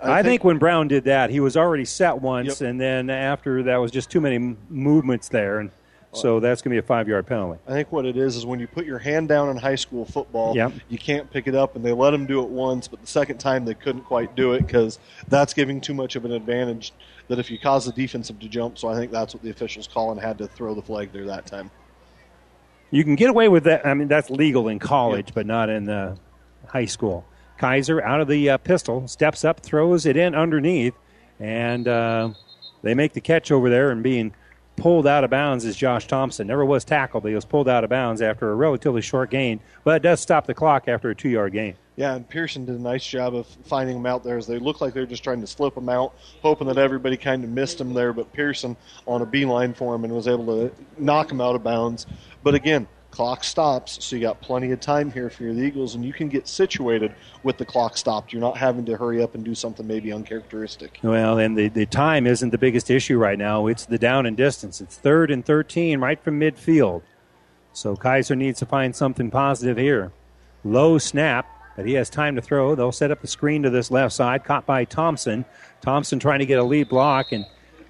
I, I think, think, when Brown did that, he was already set once, yep. and then after that was just too many movements there, and so that's going to be a five-yard penalty. I think what it is is when you put your hand down in high school football, yep. you can't pick it up, and they let them do it once, but the second time they couldn't quite do it because that's giving too much of an advantage that if you cause the defensive to jump. So I think that's what the officials call and had to throw the flag there that time. You can get away with that. I mean, that's legal in college, but not in the high school. Kaiser out of the uh, pistol, steps up, throws it in underneath, and uh, they make the catch over there. And being pulled out of bounds is Josh Thompson. Never was tackled, but he was pulled out of bounds after a relatively short gain. But it does stop the clock after a two yard gain. Yeah, and Pearson did a nice job of finding them out there as they looked like they were just trying to slip them out, hoping that everybody kind of missed them there. But Pearson on a beeline for him and was able to knock him out of bounds. But again, Clock stops, so you got plenty of time here for the Eagles, and you can get situated with the clock stopped. You're not having to hurry up and do something maybe uncharacteristic. Well, and the, the time isn't the biggest issue right now. It's the down and distance. It's third and 13 right from midfield. So Kaiser needs to find something positive here. Low snap, but he has time to throw. They'll set up the screen to this left side, caught by Thompson. Thompson trying to get a lead block, and,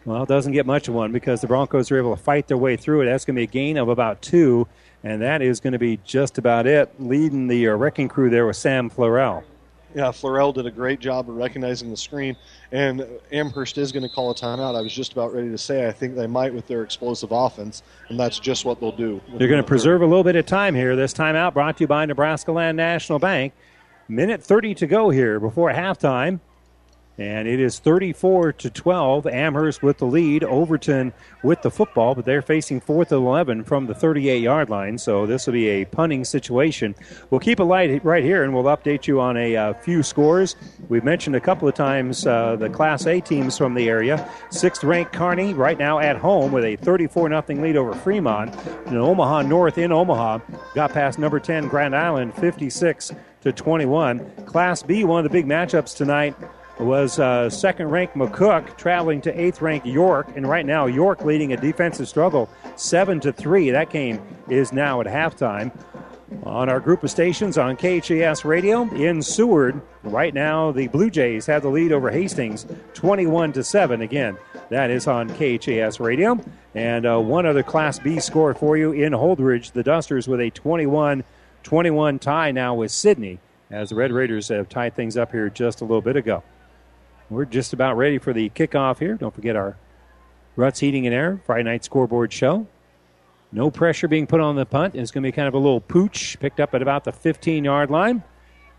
well, doesn't get much of one because the Broncos are able to fight their way through it. That's going to be a gain of about two, and that is going to be just about it. Leading the uh, wrecking crew there with Sam Florell. Yeah, Florell did a great job of recognizing the screen, and Amherst is going to call a timeout. I was just about ready to say I think they might with their explosive offense, and that's just what they'll do. They're going to preserve a little bit of time here. This timeout brought to you by Nebraska Land National Bank. Minute 30 to go here before halftime. And it is 34 to 12. Amherst with the lead. Overton with the football, but they're facing fourth and 11 from the 38 yard line. So this will be a punting situation. We'll keep it light right here and we'll update you on a uh, few scores. We've mentioned a couple of times uh, the Class A teams from the area. Sixth ranked Kearney right now at home with a 34 0 lead over Fremont. And Omaha North in Omaha got past number 10 Grand Island 56 to 21. Class B, one of the big matchups tonight was uh, second ranked McCook traveling to eighth ranked York, and right now York leading a defensive struggle seven to three. That game is now at halftime. On our group of stations on KHAS Radio in Seward, right now the Blue Jays have the lead over Hastings, 21 to seven. Again, that is on KHAS Radio. And uh, one other Class B score for you in Holdrege. the Dusters with a 21 21 tie now with Sidney as the Red Raiders have tied things up here just a little bit ago. We're just about ready for the kickoff here. Don't forget our Ruts Heating and Air Friday night scoreboard show. No pressure being put on the punt. It's going to be kind of a little pooch picked up at about the 15 yard line.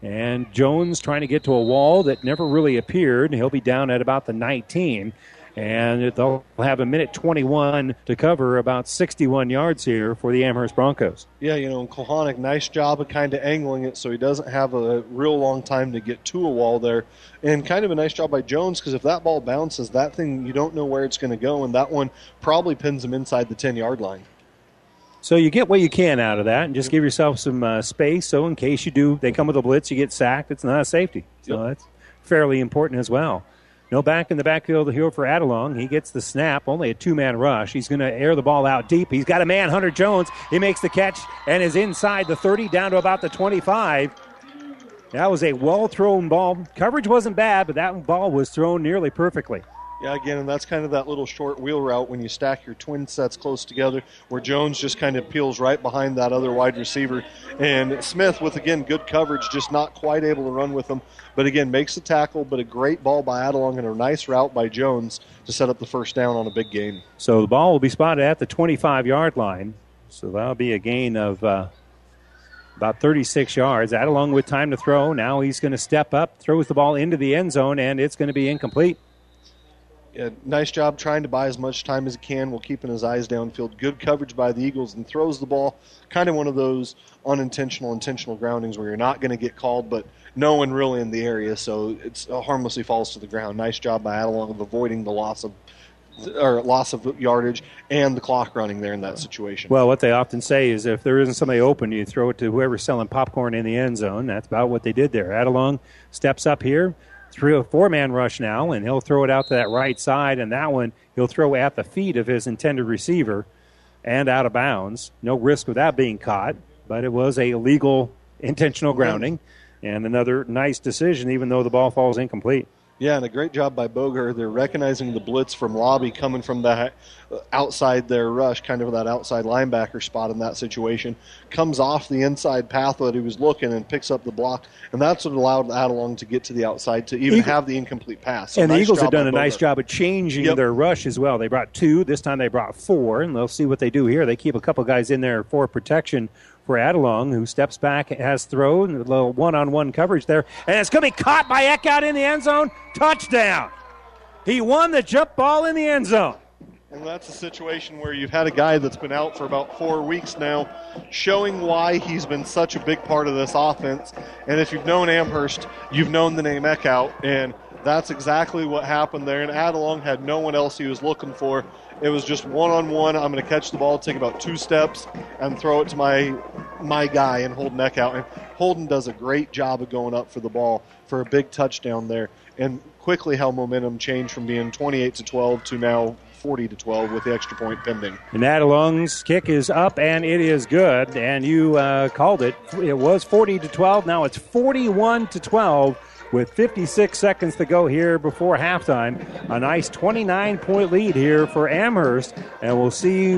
And Jones trying to get to a wall that never really appeared. He'll be down at about the 19 and they'll have a minute 21 to cover about 61 yards here for the Amherst Broncos. Yeah, you know, Kohanic, nice job of kind of angling it so he doesn't have a real long time to get to a wall there. And kind of a nice job by Jones because if that ball bounces, that thing, you don't know where it's going to go, and that one probably pins him inside the 10 yard line. So you get what you can out of that, and just give yourself some uh, space. So in case you do, they come with a blitz, you get sacked. It's not a safety. So yep. that's fairly important as well. No back in the backfield here for Adelung. He gets the snap, only a two man rush. He's going to air the ball out deep. He's got a man, Hunter Jones. He makes the catch and is inside the 30 down to about the 25. That was a well thrown ball. Coverage wasn't bad, but that ball was thrown nearly perfectly. Yeah, again, and that's kind of that little short wheel route when you stack your twin sets close together, where Jones just kind of peels right behind that other wide receiver. And Smith, with again good coverage, just not quite able to run with them. But again, makes the tackle, but a great ball by Adelung and a nice route by Jones to set up the first down on a big game. So the ball will be spotted at the 25 yard line. So that'll be a gain of uh, about 36 yards. Adelung with time to throw. Now he's going to step up, throws the ball into the end zone, and it's going to be incomplete nice job trying to buy as much time as he can while keeping his eyes downfield. Good coverage by the Eagles and throws the ball. Kind of one of those unintentional, intentional groundings where you're not going to get called, but no one really in the area, so it uh, harmlessly falls to the ground. Nice job by Adelung of avoiding the loss of or loss of yardage and the clock running there in that situation. Well, what they often say is if there isn't somebody open, you throw it to whoever's selling popcorn in the end zone. That's about what they did there. Adelung steps up here, three or four man rush now, and he'll throw it out to that right side, and that one he'll throw at the feet of his intended receiver and out of bounds. No risk of that being caught, but it was a legal intentional grounding and another nice decision, even though the ball falls incomplete. Yeah, and a great job by Bogert. They're recognizing the blitz from Lobby coming from that uh, outside their rush, kind of that outside linebacker spot in that situation. Comes off the inside path that he was looking and picks up the block, and that's what allowed Adelung to get to the outside to even Eagle. have the incomplete pass. So and nice the Eagles have done a nice job of changing yep. their rush as well. They brought two. This time they brought four, and they'll see what they do here. They keep a couple guys in there for protection for Adelung, who steps back, has thrown, a little one on one coverage there, and it's going to be caught by out in the end zone. Touchdown. He won the jump ball in the end zone. And that's a situation where you've had a guy that's been out for about four weeks now, showing why he's been such a big part of this offense. And if you've known Amherst, you've known the name Eckhout, and that's exactly what happened there. And Adelung had no one else he was looking for. It was just one on one. I'm going to catch the ball, take about two steps, and throw it to my my guy and Holden Eckhout. And Holden does a great job of going up for the ball for a big touchdown there. And quickly how momentum changed from being 28 to 12 to now 40 to 12 with the extra point pending. And Adelung's kick is up and it is good. And you uh, called it. It was 40 to 12. Now it's 41 to 12 with 56 seconds to go here before halftime. A nice 29 point lead here for Amherst. And we'll see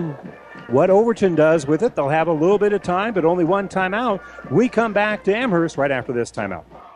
what Overton does with it. They'll have a little bit of time, but only one timeout. We come back to Amherst right after this timeout.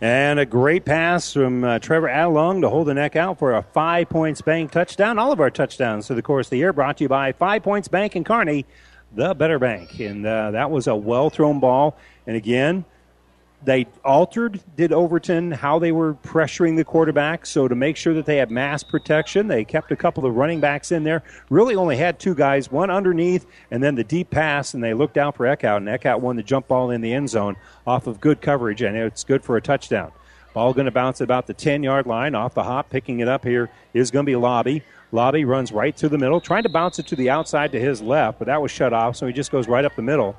And a great pass from uh, Trevor Adelung to Holden Eckhout for a five points bank touchdown. All of our touchdowns through the course of the year brought to you by Five Points Bank and Kearney, the better bank. And uh, that was a well thrown ball. And again, they altered, did Overton, how they were pressuring the quarterback. So to make sure that they had mass protection, they kept a couple of running backs in there. Really only had two guys, one underneath, and then the deep pass, and they looked out for Eckhout, and Eckhout won the jump ball in the end zone off of good coverage, and it's good for a touchdown. Ball going to bounce about the 10 yard line off the hop. Picking it up here is going to be Lobby. Lobby runs right through the middle, trying to bounce it to the outside to his left, but that was shut off, so he just goes right up the middle,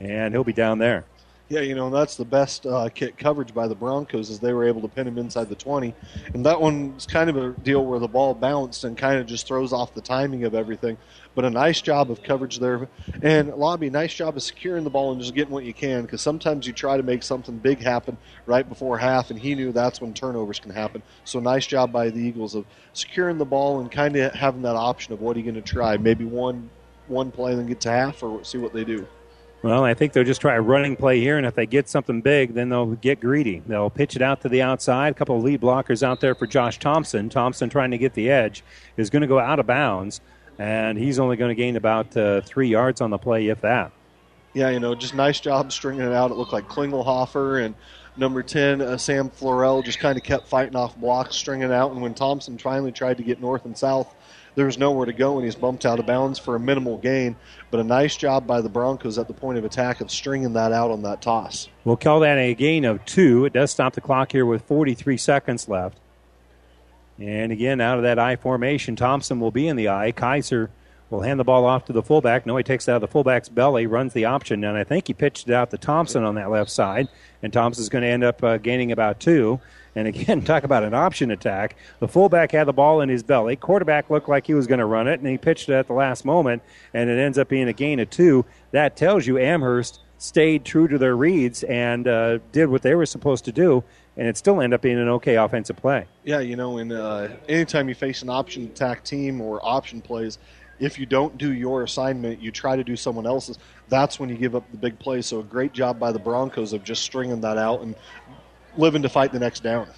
and he'll be down there. Yeah, you know that's the best uh, kick coverage by the Broncos is they were able to pin him inside the 20, and that one's kind of a deal where the ball bounced and kind of just throws off the timing of everything. But a nice job of coverage there, and Lobby, nice job of securing the ball and just getting what you can because sometimes you try to make something big happen right before half, and he knew that's when turnovers can happen. So nice job by the Eagles of securing the ball and kind of having that option of what are you going to try, maybe one one play and then get to half or see what they do. Well, I think they'll just try a running play here, and if they get something big, then they'll get greedy. They'll pitch it out to the outside. A couple of lead blockers out there for Josh Thompson. Thompson trying to get the edge is going to go out of bounds, and he's only going to gain about uh, three yards on the play, if that. Yeah, you know, just nice job stringing it out. It looked like Klingelhofer and number 10, uh, Sam Florell, just kind of kept fighting off blocks, stringing it out. And when Thompson finally tried to get north and south, there was nowhere to go, and he's bumped out of bounds for a minimal gain. But a nice job by the Broncos at the point of attack of stringing that out on that toss. We'll call that a gain of two. It does stop the clock here with 43 seconds left. And again, out of that I formation, Thompson will be in the I. Kaiser will hand the ball off to the fullback. No, he takes it out of the fullback's belly, runs the option, and I think he pitched it out to Thompson on that left side. And Thompson's going to end up uh, gaining about two. And again, talk about an option attack. The fullback had the ball in his belly. Quarterback looked like he was going to run it, and he pitched it at the last moment, and it ends up being a gain of two. That tells you Amherst stayed true to their reads and uh, did what they were supposed to do, and it still ended up being an okay offensive play. Yeah, you know, and uh, anytime you face an option attack team or option plays, if you don't do your assignment, you try to do someone else's. That's when you give up the big play. So a great job by the Broncos of just stringing that out and living to fight the next down.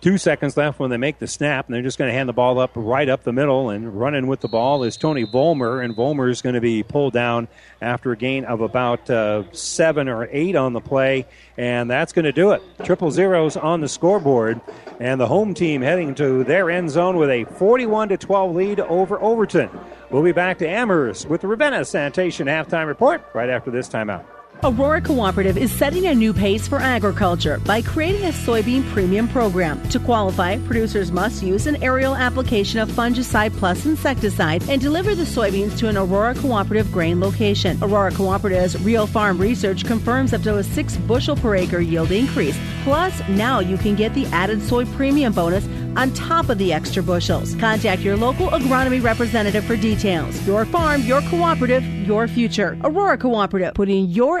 Two seconds left when they make the snap, and they're just going to hand the ball up right up the middle. And running with the ball is Tony Volmer, and Volmer is going to be pulled down after a gain of about uh, seven or eight on the play, and that's going to do it. Triple zeros on the scoreboard, and the home team heading to their end zone with a 41 to 12 lead over Overton. We'll be back to Amherst with the Ravenna Sanitation halftime report right after this timeout. Aurora Cooperative is setting a new pace for agriculture by creating a soybean premium program. To qualify, producers must use an aerial application of fungicide plus insecticide and deliver the soybeans to an Aurora Cooperative grain location. Aurora Cooperative's real farm research confirms up to a 6 bushel per acre yield increase. Plus, now you can get the added soy premium bonus on top of the extra bushels. Contact your local agronomy representative for details. Your farm, your cooperative, your future. Aurora Cooperative, putting your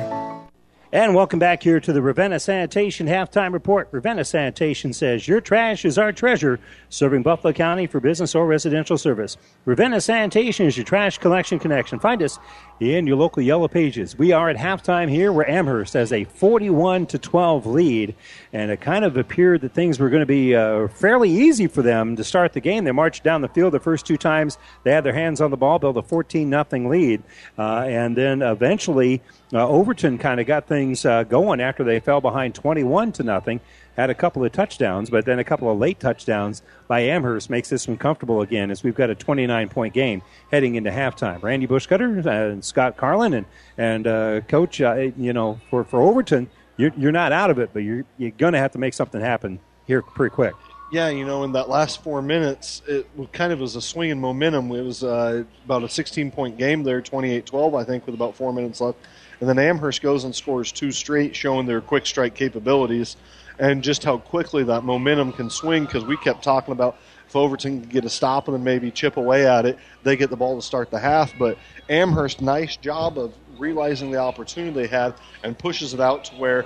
And welcome back here to the Ravenna Sanitation Halftime Report. Ravenna Sanitation says your trash is our treasure, serving Buffalo County for business or residential service. Ravenna Sanitation is your trash collection connection. Find us in your local Yellow Pages. We are at halftime here where Amherst has a 41 to 12 lead, and it kind of appeared that things were going to be uh, fairly easy for them to start the game. They marched down the field the first two times. They had their hands on the ball, built a 14 nothing lead, uh, and then eventually uh, Overton kind of got things uh, going after they fell behind 21 to nothing. Had a couple of touchdowns, but then a couple of late touchdowns by Amherst makes this one comfortable again as we've got a 29 point game heading into halftime. Randy Bushcutter and Scott Carlin and and uh, coach, uh, you know, for for Overton, you're you're not out of it, but you're you're going to have to make something happen here pretty quick. Yeah, you know, in that last four minutes, it kind of was a swing in momentum. It was uh, about a 16 point game there, 28 12, I think, with about four minutes left. And then Amherst goes and scores two straight, showing their quick strike capabilities and just how quickly that momentum can swing because we kept talking about if Overton can get a stop and then maybe chip away at it, they get the ball to start the half. But Amherst, nice job of realizing the opportunity they had and pushes it out to where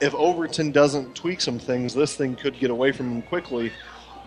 if Overton doesn't tweak some things, this thing could get away from them quickly.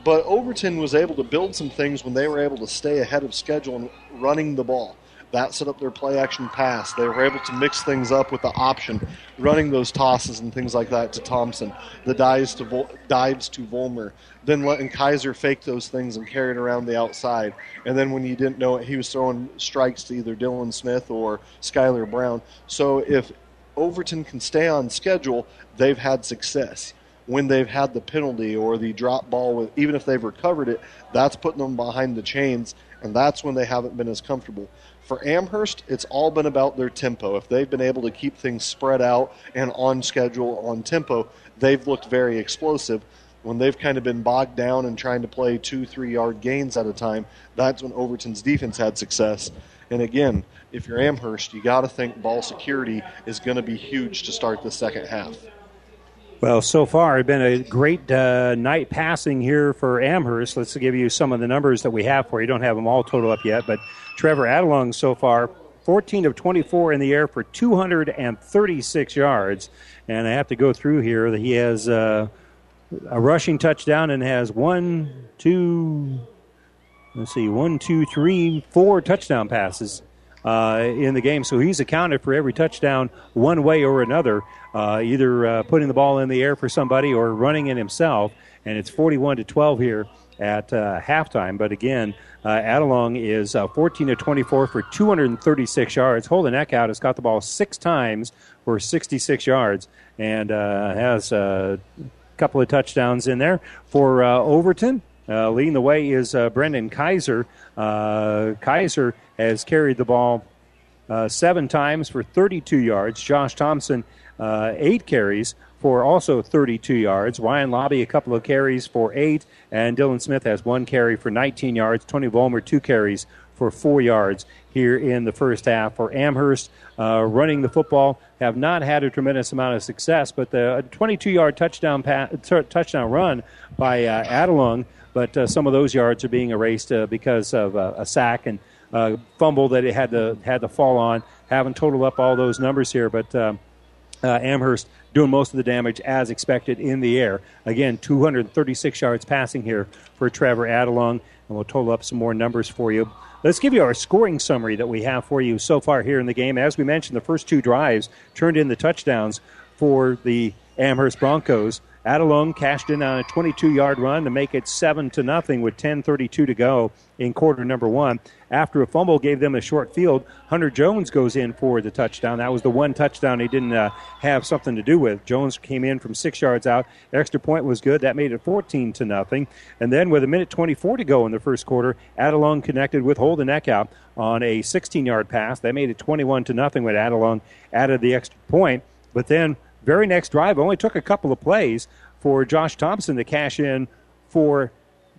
But Overton was able to build some things when they were able to stay ahead of schedule and running the ball. That set up their play action pass. They were able to mix things up with the option, running those tosses and things like that to Thompson, the dives to Vol- dives to Volmer, then letting Kaiser fake those things and carry it around the outside. And then when you didn't know it, he was throwing strikes to either Dylan Smith or Skylar Brown. So if Overton can stay on schedule, they've had success. When they've had the penalty or the drop ball, with, even if they've recovered it, that's putting them behind the chains, and that's when they haven't been as comfortable. For Amherst, it's all been about their tempo. If they've been able to keep things spread out and on schedule, on tempo, they've looked very explosive. When they've kind of been bogged down and trying to play two, three yard gains at a time, that's when Overton's defense had success. And again, if you're Amherst, you got to think ball security is going to be huge to start the second half. Well, so far, it's been a great uh, night passing here for Amherst. Let's give you some of the numbers that we have for you. Don't have them all total up yet, but Trevor Adelung so far, 14 of 24 in the air for 236 yards. And I have to go through here. That he has uh, a rushing touchdown and has one, two, let's see, one, two, three, four touchdown passes uh, in the game. So he's accounted for every touchdown one way or another, uh, either uh, putting the ball in the air for somebody or running it himself. And it's 41 to 12 here at uh, halftime. But again, uh, Adelung is uh, 14 to 24 for 236 yards. Holden Eckhout has got the ball six times for 66 yards and has a couple of touchdowns in there for Overton. Uh, leading the way is uh, Brendan Kaiser. Uh, Kaiser has carried the ball seven times for 32 yards. Josh Thompson, eight carries for also 32 yards. Ryan Lobby, a couple of carries for eight. And Dylan Smith has one carry for 19 yards. Tony Volmer, two carries for four yards here in the first half. For Amherst, uh, running the football, have not had a tremendous amount of success, but the 22-yard touchdown pa- t- touchdown run by uh, Adelung, but uh, some of those yards are being erased uh, because of uh, a sack and uh, fumble that it had to had to fall on. Haven't totaled up all those numbers here, but. Um, uh, Amherst doing most of the damage as expected in the air. Again, 236 yards passing here for Trevor Adelung. and we'll total up some more numbers for you. Let's give you our scoring summary that we have for you so far here in the game. As we mentioned, the first two drives turned in the touchdowns for the Amherst Broncos. Adelung cashed in on a 22-yard run to make it seven to nothing with 10:32 to go in quarter number one. After a fumble gave them a short field, Hunter Jones goes in for the touchdown. That was the one touchdown he didn't uh, have something to do with. Jones came in from six yards out. Extra point was good. That made it 14 to nothing. And then with a minute 24 to go in the first quarter, Adelung connected with Holden Eckhout on a 16-yard pass. That made it 21 to nothing when Adelung added the extra point. But then very next drive only took a couple of plays for Josh Thompson to cash in for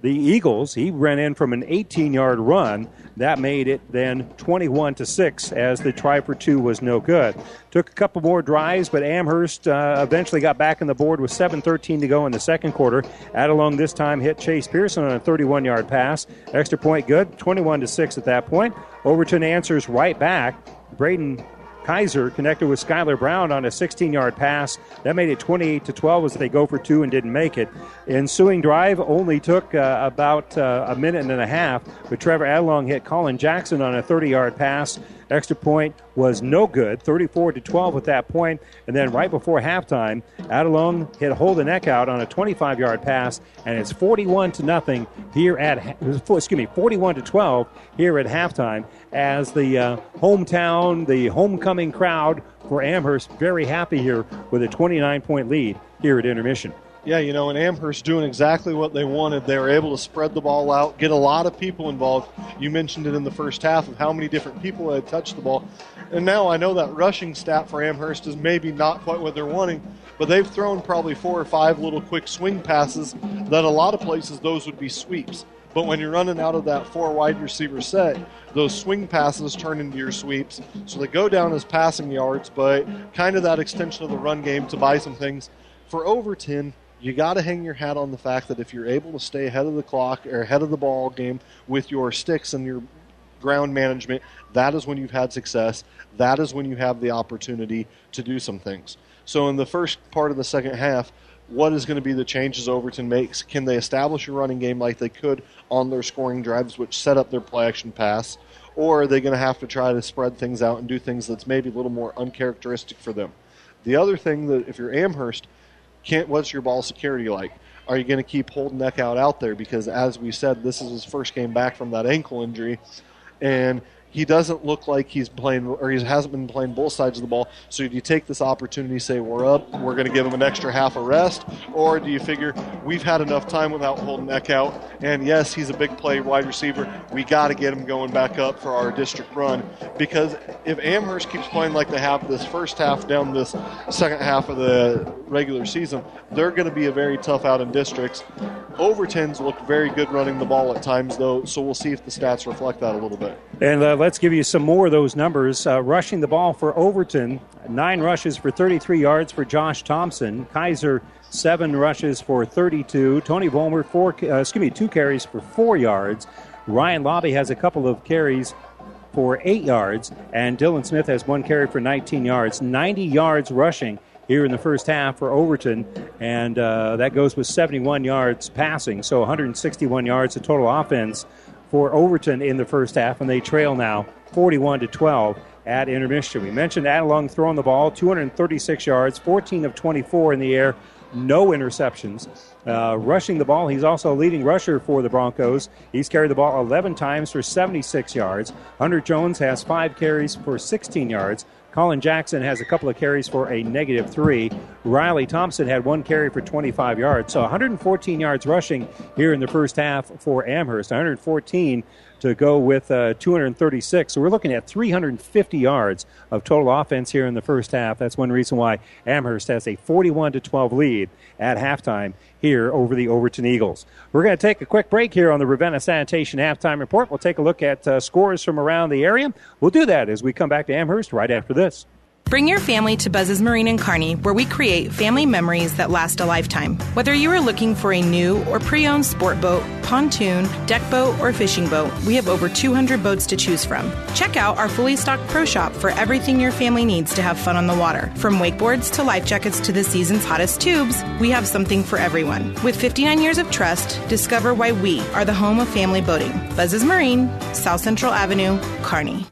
the Eagles. He ran in from an 18 yard run. That made it then 21 to 6 as the try for two was no good. Took a couple more drives, but Amherst uh, eventually got back on the board with 7.13 to go in the second quarter. Adelung this time hit Chase Pearson on a 31 yard pass. Extra point good, 21 to 6 at that point. Overton answers right back. Braden Kaiser connected with Skylar Brown on a 16 yard pass. That made it 28 to 12 as they go for two and didn't make it. Ensuing drive only took uh, about uh, a minute and a half, but Trevor Adelung hit Colin Jackson on a 30 yard pass. Extra point was no good, 34 to 12 at that point. And then right before halftime, Adelung hit Holden Eckhout on a 25 yard pass, and it's 41 to nothing here at excuse me 41 to 12 here at halftime as the uh, hometown, the homecoming crowd for Amherst very happy here with a 29 point lead here at intermission. Yeah, you know, and Amherst doing exactly what they wanted. They were able to spread the ball out, get a lot of people involved. You mentioned it in the first half of how many different people had touched the ball. And now I know that rushing stat for Amherst is maybe not quite what they're wanting, but they've thrown probably four or five little quick swing passes that a lot of places those would be sweeps. But when you're running out of that four wide receiver set, those swing passes turn into your sweeps. So they go down as passing yards, but kind of that extension of the run game to buy some things. For Overton, you got to hang your hat on the fact that if you're able to stay ahead of the clock or ahead of the ball game with your sticks and your ground management, that is when you've had success. That is when you have the opportunity to do some things. So in the first part of the second half, what is going to be the changes Overton makes? Can they establish a running game like they could on their scoring drives, which set up their play action pass? Or are they going to have to try to spread things out and do things that's maybe a little more uncharacteristic for them? The other thing that if you're Amherst, can't what's your ball security like? Are you going to keep Holden Eckhout out there? Because as we said, this is his first game back from that ankle injury, and he doesn't look like he's playing or he hasn't been playing both sides of the ball. So do you take this opportunity, say we're up, we're going to give him an extra half a rest, or do you figure we've had enough time without Holden Eckhout, and yes, he's a big play wide receiver. We got to get him going back up for our district run because if Amherst keeps playing like they have this first half down this second half of the regular season, they're going to be a very tough out in districts. Overton's looked very good running the ball at times, though, so we'll see if the stats reflect that a little bit. And uh, let's give you some more of those numbers. Uh, rushing the ball for Overton, nine rushes for 33 yards for Josh Thompson. Kaiser, seven rushes for 32. Tony Volmer, four, uh, excuse me, two carries for four yards. Ryan Lobby has a couple of carries for eight yards, and Dylan Smith has one carry for 19 yards. 90 yards rushing here in the first half for Overton, and uh, that goes with 71 yards passing, so 161 yards of total offense for Overton in the first half, and they trail now 41 to 12 at intermission. We mentioned Adelung throwing the ball 236 yards, 14 of 24 in the air, no interceptions. Uh, rushing the ball, he's also a leading rusher for the Broncos. He's carried the ball 11 times for 76 yards. Hunter Jones has five carries for 16 yards. Colin Jackson has a couple of carries for a negative three. Riley Thompson had one carry for 25 yards. So 114 yards rushing here in the first half for Amherst. 114 to go with uh, 236. So we're looking at 350 yards of total offense here in the first half. That's one reason why Amherst has a 41 to 12 lead at halftime here over the Overton Eagles. We're going to take a quick break here on the Ravenna Sanitation halftime report. We'll take a look at uh, scores from around the area. We'll do that as we come back to Amherst right after this. Bring your family to Buzz's Marine and Kearney, where we create family memories that last a lifetime. Whether you are looking for a new or pre owned sport boat, pontoon, deck boat, or fishing boat, we have over 200 boats to choose from. Check out our fully stocked pro shop for everything your family needs to have fun on the water. From wakeboards to life jackets to the season's hottest tubes, we have something for everyone. With 59 years of trust, discover why we are the home of family boating. Buzz's Marine, South Central Avenue, Kearney.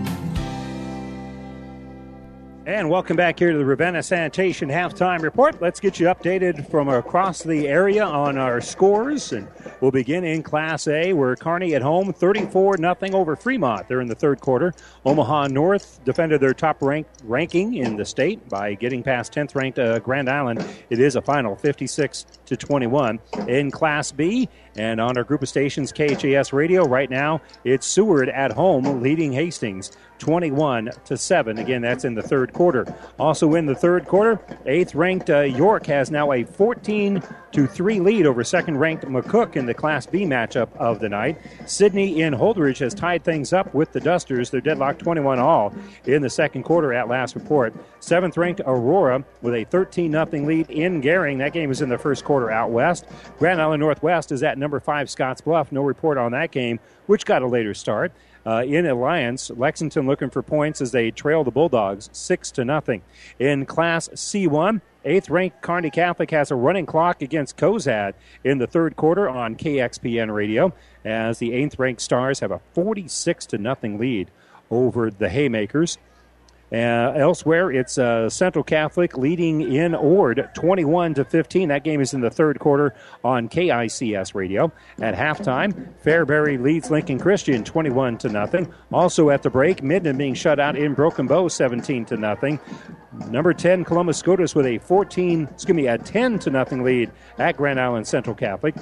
And welcome back here to the Ravenna Sanitation Halftime Report. Let's get you updated from across the area on our scores. And we'll begin in Class A, where Kearney at home 34 0 over Fremont. They're in the third quarter. Omaha North defended their top rank, ranking in the state by getting past 10th ranked uh, Grand Island. It is a final 56 to 21. In Class B, and on our group of stations, KHAS Radio, right now, it's Seward at home leading Hastings 21 to 7. Again, that's in the third quarter. Also in the third quarter, eighth ranked uh, York has now a 14 to 3 lead over second ranked McCook in the Class B matchup of the night. Sidney in Holdrege has tied things up with the Dusters. They're deadlocked 21 all in the second quarter at last report. Seventh ranked Aurora with a 13 0 lead in Gering. That game is in the first quarter out west. Grand Island Northwest is at number five Scotts Bluff. No report on that game, which got a later start. Uh, in Alliance, Lexington looking for points as they trail the Bulldogs six to nothing. In Class C1, eighth ranked Kearney Catholic has a running clock against Cozad in the third quarter on KXPN Radio, as the eighth ranked Stars have a 46 to nothing lead over the Haymakers. Uh, elsewhere, it's uh, Central Catholic leading in Ord 21 to 15. That game is in the third quarter on KICS radio. At halftime, Fairbury leads Lincoln Christian 21 to nothing. Also at the break, Minden being shut out in Broken Bow 17 to nothing. Number 10, Columbus Scotus with a 14, excuse me, a 10 to nothing lead at Grand Island Central Catholic.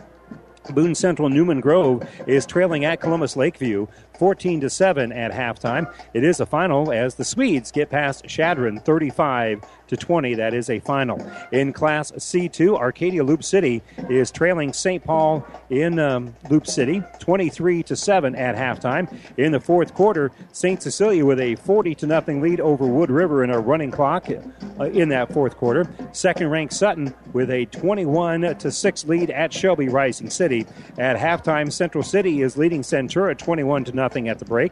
Boone Central Newman Grove is trailing at Columbus Lakeview 14 to 7 at halftime. It is a final as the Swedes get past Chadron 35 to 20. That is a final. In Class C2, Arcadia Loup City is trailing St. Paul in um, Loup City 23 to 7 at halftime. In the fourth quarter, St. Cecilia with a 40 to nothing lead over Wood River in a running clock uh, in that fourth quarter. Second ranked Sutton with a 21 to 6 lead at Shelby Rising City. At halftime, Central City is leading Centura 21 to nothing at the break.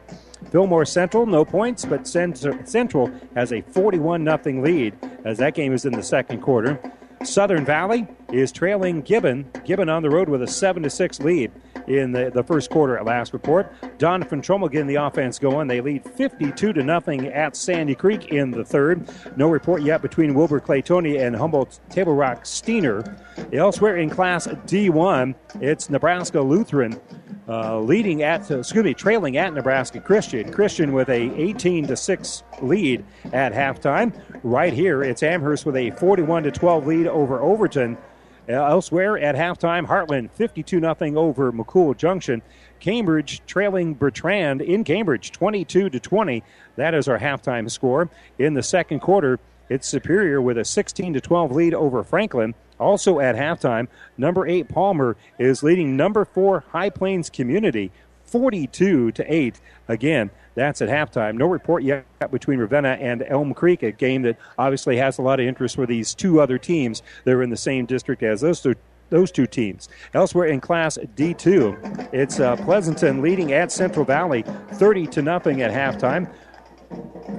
Fillmore Central, no points, but Central has a 41 0 lead as that game is in the second quarter. Southern Valley is trailing Gibbon. Gibbon on the road with a 7 6 lead in the, the first quarter at last report. Donovan Fentromo getting the offense going. They lead 52 to nothing at Sandy Creek in the third. No report yet between Wilber Clatonia and Humboldt Table Rock Steinauer. Elsewhere in Class D1, it's Nebraska Lutheran uh, leading at, excuse me, trailing at Nebraska Christian. Christian with a 18 to 6 lead at halftime. Right here, it's Amherst with a 41 to 12 lead over Overton. Elsewhere at halftime, Heartland 52 0 over McCool Junction. Cambridge trailing Bertrand in Cambridge 22 to 20. That is our halftime score. In the second quarter, it's Superior with a 16 to 12 lead over Franklin. Also at halftime, number eight Palmer is leading number four High Plains Community 42 to 8. Again, that's at halftime. No report yet between Ravenna and Elm Creek, a game that obviously has a lot of interest for these two other teams that are in the same district as those two those two teams. Elsewhere in Class D2, it's uh, Pleasanton leading at Central Valley 30 to nothing at halftime.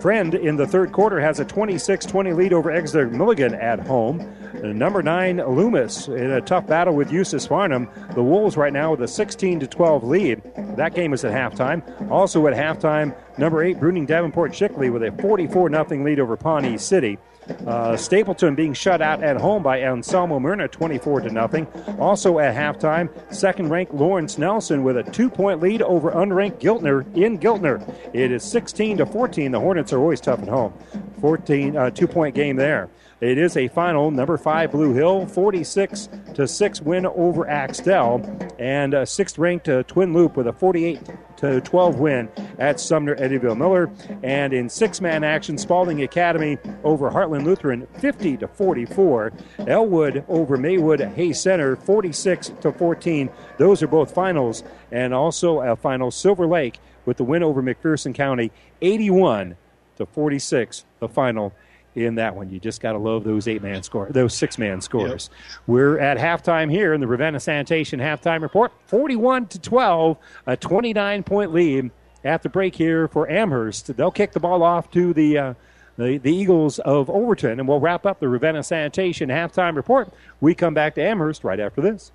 Friend in the third quarter has a 26 20 lead over Exeter Milligan at home. Number nine, Loomis, in a tough battle with Eustis Farnham. The Wolves right now with a 16 12 lead. That game is at halftime. Also at halftime, number eight, Bruning Davenport Shickley with a 44 0 lead over Pawnee City. Uh, Stapleton being shut out at home by Anselmo Merna, 24 to nothing. Also at halftime, second-ranked Lawrence Nelson with a two-point lead over unranked Giltner in Giltner. It is 16 to 14. The Hornets are always tough at home. 14 uh, two-point game there. It is a final number five Blue Hill 46 to 6 win over Axtell and a sixth ranked uh, Twin Loup with a 48 to 12 win at Sumner Eddyville Miller. And in six man action Spalding Academy over Heartland Lutheran 50 to 44 Elwood over Maywood Hayes Center 46 to 14 those are both finals. And also a final Silver Lake with the win over McPherson County 81 to 46 the final in that one. You just got to love those eight man scores, those six man scores. Yep. We're at halftime here in the Ravenna Sanitation halftime report 41 to 12, a 29 point lead at the break here for Amherst. They'll kick the ball off to the. Uh, the, the Eagles of Overton, and we'll wrap up the Ravenna Sanitation halftime report. We come back to Amherst right after this.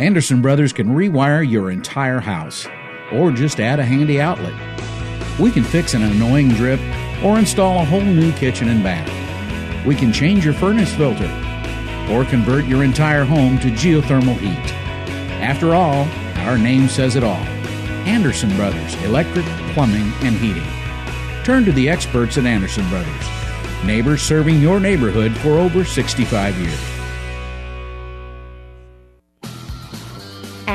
Anderson Brothers can rewire your entire house or just add a handy outlet. We can fix an annoying drip or install a whole new kitchen and bath. We can change your furnace filter or convert your entire home to geothermal heat. After all, our name says it all Anderson Brothers Electric, Plumbing, and Heating. Turn to the experts at Anderson Brothers, neighbors serving your neighborhood for over 65 years.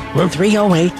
308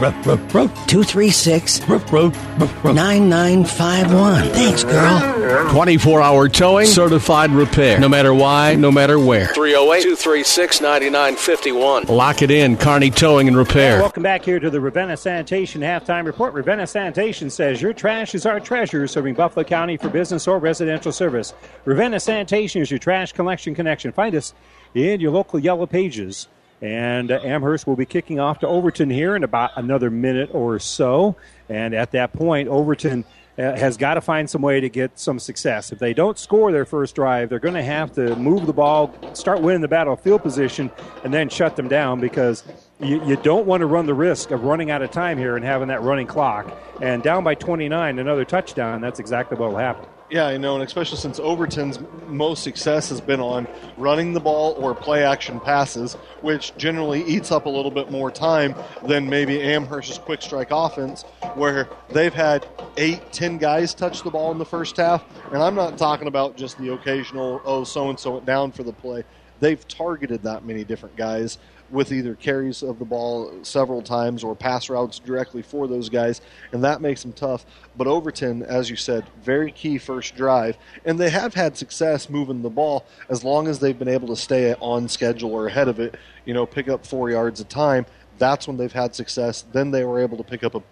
236 9951. Thanks, girl. 24 hour towing, certified repair. No matter why, no matter where. 308 236 9951. Lock it in, Kearney Towing and Repair. welcome back here to the Ravenna Sanitation halftime report. Ravenna Sanitation says your trash is our treasure, serving Buffalo County for business or residential service. Ravenna Sanitation is your trash collection connection. Find us in your local yellow pages. And uh, Amherst will be kicking off to Overton here in about another minute or so. And at that point, Overton uh, has got to find some way to get some success. If they don't score their first drive, they're going to have to move the ball, start winning the battlefield position, and then shut them down because you, you, don't want to run the risk of running out of time here and having that running clock. And down by 29, another touchdown, that's exactly what will happen. Yeah, I know, and especially since Overton's most success has been on running the ball or play action passes, which generally eats up a little bit more time than maybe Amherst's quick strike offense, where they've had eight, ten guys touch the ball in the first half. And I'm not talking about just the occasional, oh, so and so went down for the play. They've targeted that many different guys with either carries of the ball several times or pass routes directly for those guys, and that makes them tough. But Overton, as you said, very key first drive, and they have had success moving the ball as long as they've been able to stay on schedule or ahead of it, you know, pick up four yards a time. That's when they've had success. Then they were able to pick up a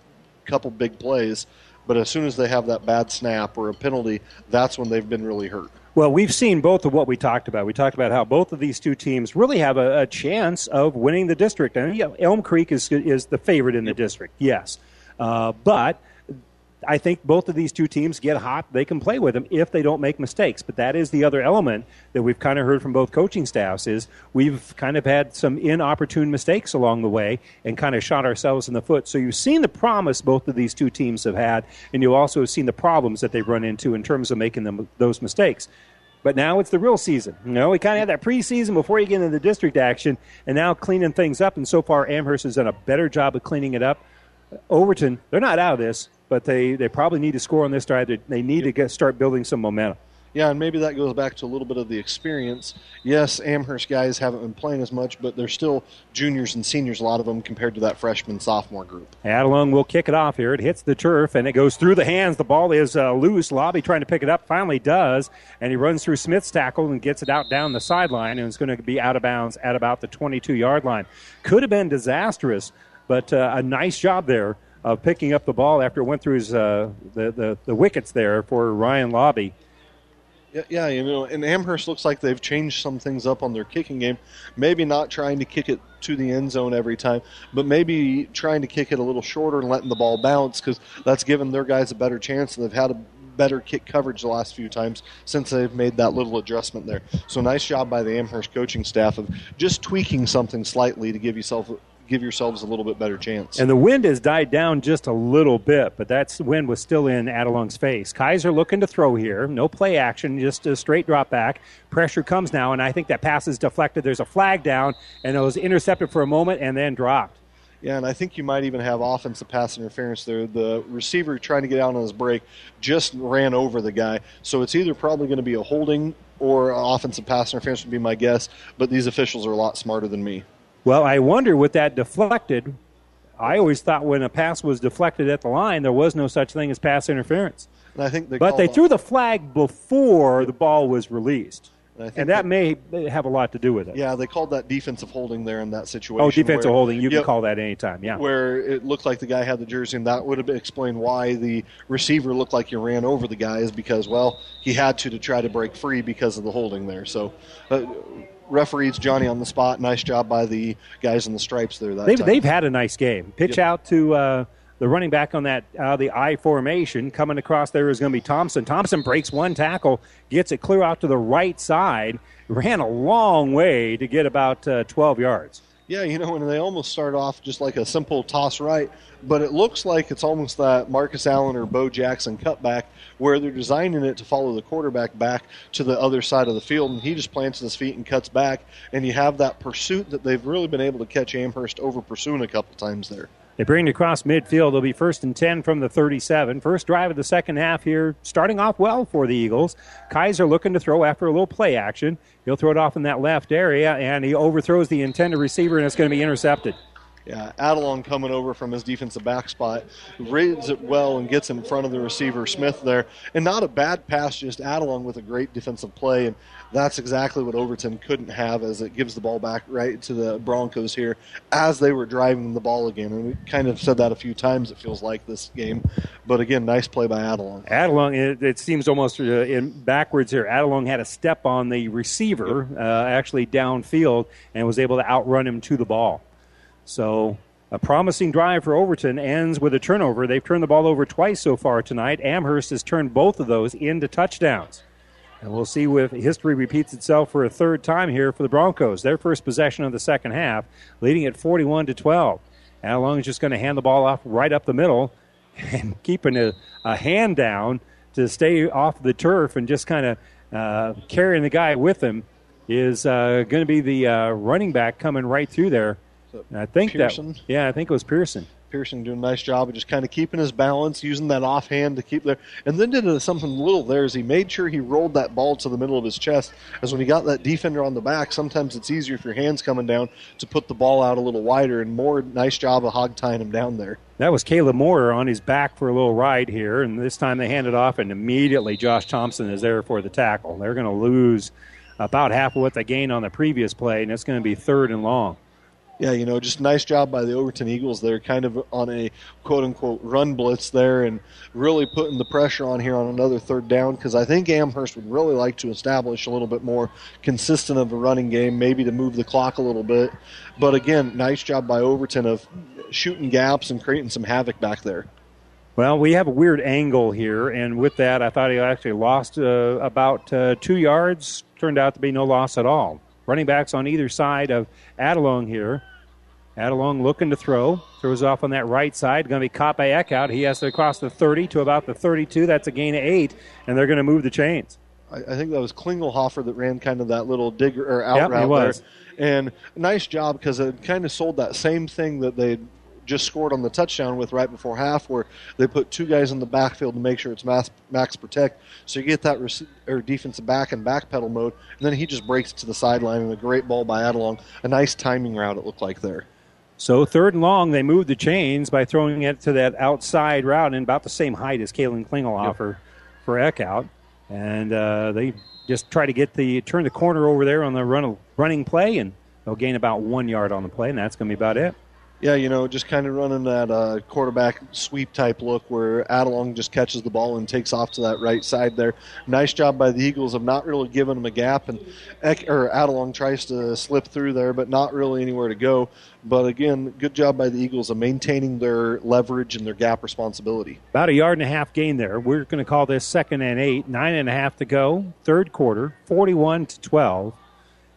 couple big plays. But as soon as they have that bad snap or a penalty, that's when they've been really hurt. Well, we've seen both of what we talked about. We talked about how both of these two teams really have a, a chance of winning the district. And Elm Creek is is the favorite in the district, yes, uh, but I think both of these two teams get hot. They can play with them if they don't make mistakes. But that is the other element that we've kind of heard from both coaching staffs is we've kind of had some inopportune mistakes along the way and kind of shot ourselves in the foot. So you've seen the promise both of these two teams have had, and you also have seen the problems that they've run into in terms of making them those mistakes. But now it's the real season. You know, we kind of had that preseason before you get into the district action, and now cleaning things up. And so far, Amherst has done a better job of cleaning it up. Overton, they're not out of this but they, they probably need to score on this drive. They need to get, start building some momentum. Yeah, and maybe that goes back to a little bit of the experience. Yes, Amherst guys haven't been playing as much, but they're still juniors and seniors, a lot of them, compared to that freshman sophomore group. Adelung will kick it off here. It hits the turf and it goes through the hands. The ball is uh, loose. Lobby trying to pick it up, finally does, and he runs through Smith's tackle and gets it out down the sideline, and it's going to be out of bounds at about the 22 yard line. Could have been disastrous, but uh, a nice job there of picking up the ball after it went through his, uh, the, the, the wickets there for Ryan Lobby. Yeah, yeah, you know, and Amherst looks like they've changed some things up on their kicking game. Maybe not trying to kick it to the end zone every time, but maybe trying to kick it a little shorter and letting the ball bounce because that's given their guys a better chance. And they've had a better kick coverage the last few times since they've made that little adjustment there. So nice job by the Amherst coaching staff of just tweaking something slightly to give yourself give yourselves a little bit better chance. And the wind has died down just a little bit, but that wind was still in Adelung's face. Kaiser looking to throw here. No play action, just a straight drop back. Pressure comes now, and I think that pass is deflected. There's a flag down, and it was intercepted for a moment and then dropped. Yeah, and I think you might even have offensive pass interference there. The receiver trying to get out on his break just ran over the guy. So it's either probably going to be a holding or offensive pass interference would be my guess. But these officials are a lot smarter than me. Well, I wonder with that deflected. I always thought when a pass was deflected at the line, there was no such thing as pass interference. And I think they but they threw the flag before the ball was released, And and that may have a lot to do with it. Yeah, they called that defensive holding there in that situation. Oh, defensive where- holding. You Yep, can call that anytime. Yeah. Where it looked like the guy had the jersey, and that would have explained why the receiver looked like he ran over the guy, is because, well, he had to to try to break free because of the holding there. So, uh, referees Johnny on the spot. Nice job by the guys in the stripes there. That They've, time. they've had a nice game. Pitch Yep. out to uh, the running back on that uh, the I formation. Coming across there is going to be Thompson. Thompson breaks one tackle, gets it clear out to the right side. Ran a long way to get about uh, 12 yards. Yeah, you know, and they almost start off just like a simple toss right, but it looks like it's almost that Marcus Allen or Bo Jackson cutback where they're designing it to follow the quarterback back to the other side of the field, and he just plants his feet and cuts back, and you have that pursuit that they've really been able to catch Amherst over pursuing a couple times there. They bring it across midfield. They'll be first and 10 from the 37. First drive of the second half here, starting off well for the Eagles. Kaiser looking to throw after a little play action. He'll throw it off in that left area, and he overthrows the intended receiver, and it's going to be intercepted. Yeah, Adelung coming over from his defensive back spot, reads it well and gets in front of the receiver Smith there, and not a bad pass. Just Adelung with a great defensive play, and that's exactly what Overton couldn't have, as it gives the ball back right to the Broncos here as they were driving the ball again. And we kind of said that a few times. It feels like this game, but again, nice play by Adelon. Adelung, it, it seems almost uh, in backwards here. Adelung had a step on the receiver, uh, actually downfield, and was able to outrun him to the ball. So a promising drive for Overton ends with a turnover. They've turned the ball over twice so far tonight. Amherst has turned both of those into touchdowns. And we'll see if history repeats itself for a third time here for the Broncos. Their first possession of the second half, leading at 41 to 12. Adelung is just going to hand the ball off right up the middle and keeping a, a hand down to stay off the turf and just kind of uh, carrying the guy with him is uh, going to be the uh, running back coming right through there. And I think Pearson? that yeah, I think it was Pearson. Pearson doing a nice job of just kind of keeping his balance, using that offhand to keep there, and then did something little there as he made sure he rolled that ball to the middle of his chest. As when he got that defender on the back, sometimes it's easier if your hands coming down to put the ball out a little wider. And more nice job of hog tying him down there. That was Caleb Moore on his back for a little ride here, and this time they hand it off, and immediately Josh Thompson is there for the tackle. They're going to lose about half of what they gained on the previous play, and it's going to be third and long. Yeah, you know, just nice job by the Overton Eagles. They're kind of on a quote unquote run blitz there and really putting the pressure on here on another third down because I think Amherst would really like to establish a little bit more consistent of a running game, maybe to move the clock a little bit. But again, nice job by Overton of shooting gaps and creating some havoc back there. Well, we have a weird angle here, and with that, I thought he actually lost uh, about uh, two yards. Turned out to be no loss at all. Running backs on either side of Adelung here. Adelung looking to throw. Throws off on that right side. Going to be caught by Eckhout. He has to cross the 30 to about the 32. That's a gain of eight, and they're going to move the chains. I, I think that was Klingelhofer that ran kind of that little digger or out Yep, he route was. there. And nice job because it kind of sold that same thing that they just scored on the touchdown with right before half, where they put two guys in the backfield to make sure it's max, max protect. So you get that rec- or defensive back and back pedal mode, and then he just breaks it to the sideline and a great ball by Adelung. A nice timing route it looked like there. So third and long, they moved the chains by throwing it to that outside route and about the same height as Kalen Klingelhofer for Eckhout. And uh, they just try to get the turn the corner over there on the run, running play, and they'll gain about one yard on the play, and that's going to be about it. Yeah, you know, just kind of running that uh, quarterback sweep type look where Adelung just catches the ball and takes off to that right side there. Nice job by the Eagles of not really giving him a gap, and or Adelung tries to slip through there, but not really anywhere to go. But again, good job by the Eagles of maintaining their leverage and their gap responsibility. About a yard and a half gain there. We're going to call this second and eight. Nine and a half to go. Third quarter, 41 to 12.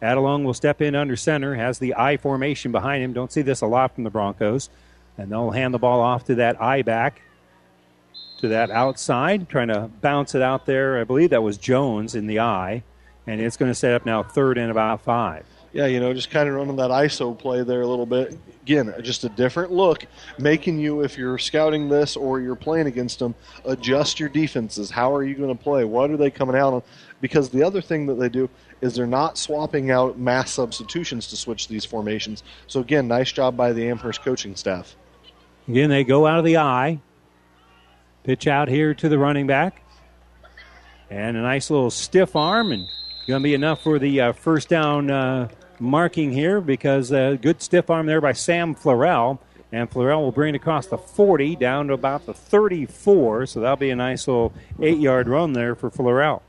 Adelung will step in under center, has the I formation behind him. Don't see this a lot from the Broncos. And they'll hand the ball off to that I back, to that outside, trying to bounce it out there. I believe that was Jones in the I. And it's going to set up now third and about five. Yeah, you know, just kind of running that ISO play there a little bit. Again, just a different look, making you, if you're scouting this or you're playing against them, adjust your defenses. How are you going to play? What are they coming out on? Because the other thing that they do is they're not swapping out mass substitutions to switch these formations. So again, nice job by the Amherst coaching staff. Again, they go out of the eye. pitch out here to the running back, and a nice little stiff arm, and going to be enough for the uh, first down uh, marking here because a uh, good stiff arm there by Sam Florell. And Florell will bring it across the 40 down to about the 34. So that'll be a nice little eight yard run there for Florell.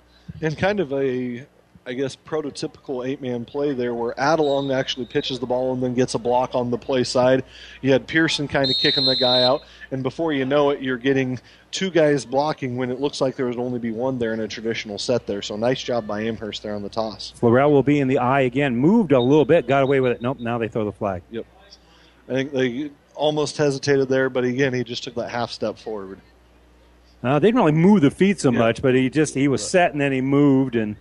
And kind of a I guess, prototypical eight man play there where Adelung actually pitches the ball and then gets a block on the play side. You had Pearson kind of kicking the guy out, and before you know it, you're getting two guys blocking when it looks like there would only be one there in a traditional set there. So nice job by Amherst there on the toss. Florell will be in the eye again. Moved a little bit, got away with it. Nope, now they throw the flag. Yep. I think they almost hesitated there, but again, he just took that half step forward. Uh, they didn't really move the feet so much, but he just he was set and then he moved and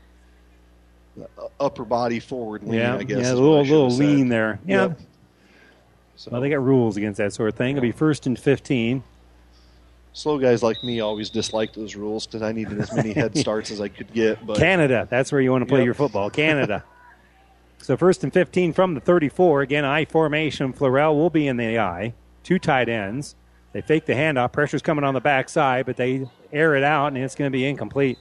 upper body forward lean. Yeah, I guess. Yeah, a little little lean there. Yeah. Yep. So. Well, they got rules against that sort of thing. It'll be first and fifteen. Slow guys like me always dislike those rules because I needed as many head starts as I could get. But Canada, that's where you want to play Yep. your football. Canada. so first and fifteen from the thirty-four. Again, I formation. Florell will be in the I. Two tight ends. They fake the handoff. Pressure's coming on the backside, but they air it out, and it's going to be incomplete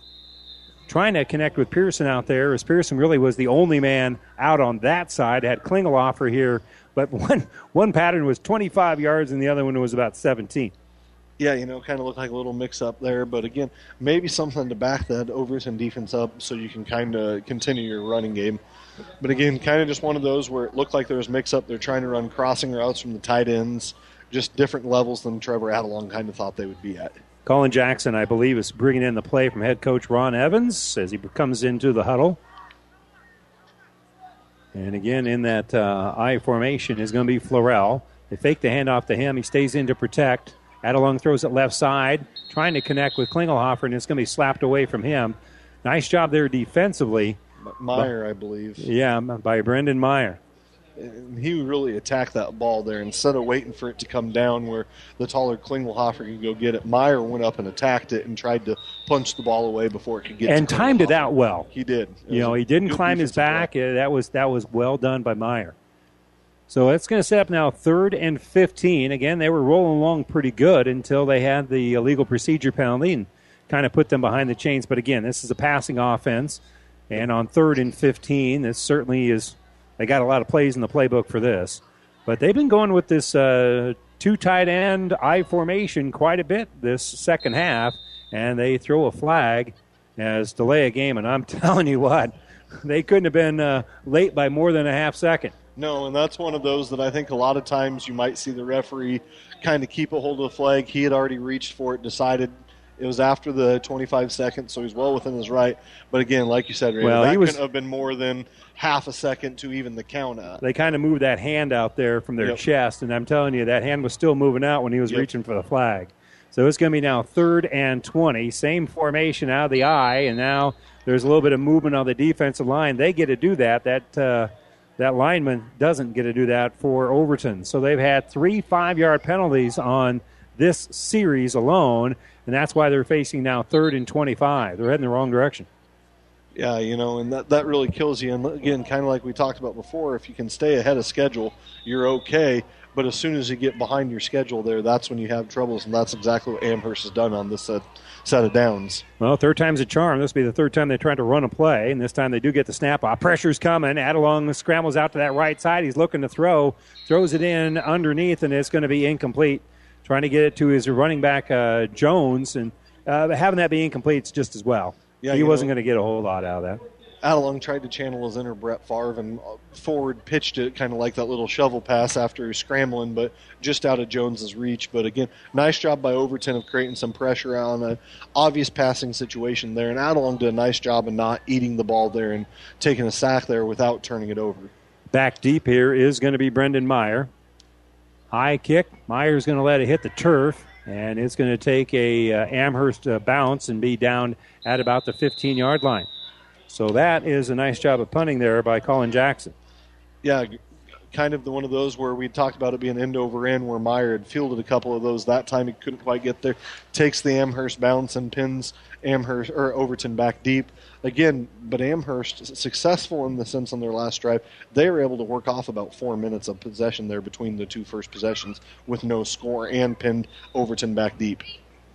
trying to connect with Pearson out there, as Pearson really was the only man out on that side. Had Klingelhofer here, but one one pattern was 25 yards and the other one was about 17. yeah, you know, kind of looked like a little mix up there. But again, maybe something to back that Overton defense up so you can kind of continue your running game. But again, kind of just one of those where it looked like there was mix up. They're trying to run crossing routes from the tight ends, just different levels than Trevor Adelung kind of thought they would be at. Colin Jackson, I believe, is bringing in the play from head coach Ron Evans as he comes into the huddle. And again, in that uh, I formation is going to be Florell. They fake the handoff to him. He stays in to protect. Adelung throws it left side, trying to connect with Klingelhofer, and it's going to be slapped away from him. Nice job there defensively. Meyer, I believe. Yeah, by Brendan Meyer. And he really attacked that ball there instead of waiting for it to come down where the taller Klingelhofer could go get it. Meyer went up and attacked it and tried to punch the ball away before it could get. and to timed it out well. He did. It You know, he didn't climb his back. Uh, That was that was well done by Meyer. So it's going to set up now third and 15. Again, they were rolling along pretty good until they had the illegal procedure penalty and kind of put them behind the chains. But again, this is a passing offense. And on third and 15, this certainly is, they got a lot of plays in the playbook for this. But they've been going with this uh, two tight end I formation quite a bit this second half. And they throw a flag as delay a game. And I'm telling you what, they couldn't have been uh, late by more than a half second. No, and that's one of those that I think a lot of times you might see the referee kind of keep a hold of the flag. He had already reached for it, decided it was after the 25 seconds, so he's well within his right. But again, like you said, Ray, Well, that he was- couldn't have been more than half a second to even the count at. They kind of moved that hand out there from their Yep. chest, and I'm telling you, that hand was still moving out when he was Yep. reaching for the flag. So it's going to be now third and 20. Same formation out of the eye, and now there's a little bit of movement on the defensive line. They get to do that. That uh, that lineman doesn't get to do that for Overton. So they've had three five yard penalties on this series alone, and that's why they're facing now third and 25. They're heading the wrong direction. Yeah, you know, and that, that really kills you. And again, kind of like we talked about before, if you can stay ahead of schedule, you're okay. But as soon as you get behind your schedule there, that's when you have troubles, and that's exactly what Amherst has done on this set, set of downs. Well, third time's a charm. This will be the third time they tried to run a play, and this time they do get the snap off. Pressure's coming. Adelung scrambles out to that right side. He's looking to throw, throws it in underneath, and it's going to be incomplete. Trying to get it to his running back uh, Jones, and uh, having that be incomplete is just as well. Yeah, he wasn't going to get a whole lot out of that. Adelung tried to channel his inner Brett Favre and uh, forward pitched it kind of like that little shovel pass after scrambling, but just out of Jones's reach. But again, nice job by Overton of creating some pressure on an obvious passing situation there. And Adelung did a nice job of not eating the ball there and taking a sack there without turning it over. Back deep here is going to be Brendan Meyer. High kick. Meyer's going to let it hit the turf, and it's going to take a uh, Amherst uh, bounce and be down at about the 15 yard line. So that is a nice job of punting there by Colin Jackson. Yeah, kind of the one of those where we talked about it being end over end, where Meyer had fielded a couple of those. That time he couldn't quite get there. Takes the Amherst bounce and pins Amherst or Overton back deep again. But Amherst successful in the sense on their last drive, they were able to work off about four minutes of possession there between the two first possessions with no score and pinned Overton back deep.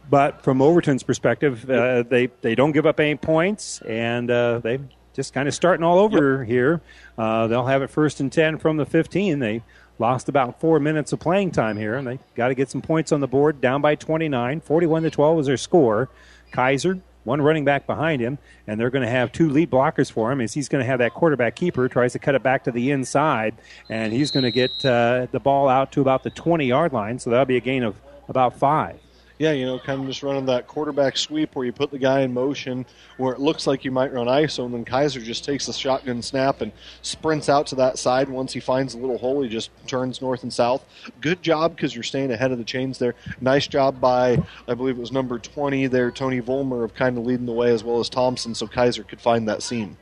But from Overton's perspective, uh, they they don't give up any points, and uh, they just kind of starting all over here. Uh, they'll have it first and ten from the 15. They lost about four minutes of playing time here, and they got to get some points on the board. Down by 29, 41 to 12 was their score. Kaiser. One running back behind him, and they're going to have two lead blockers for him. Is he's going to have that quarterback keeper tries to cut it back to the inside, and he's going to get uh, the ball out to about the 20 yard line. So that'll be a gain of about five. Yeah, you know, kind of just running that quarterback sweep where you put the guy in motion where it looks like you might run ISO, and then Kaiser just takes the shotgun snap and sprints out to that side. Once he finds a little hole, he just turns north and south. Good job because you're staying ahead of the chains there. Nice job by, I believe it was number 20 there, Tony Volmer, of kind of leading the way as well as Thompson, so Kaiser could find that seam.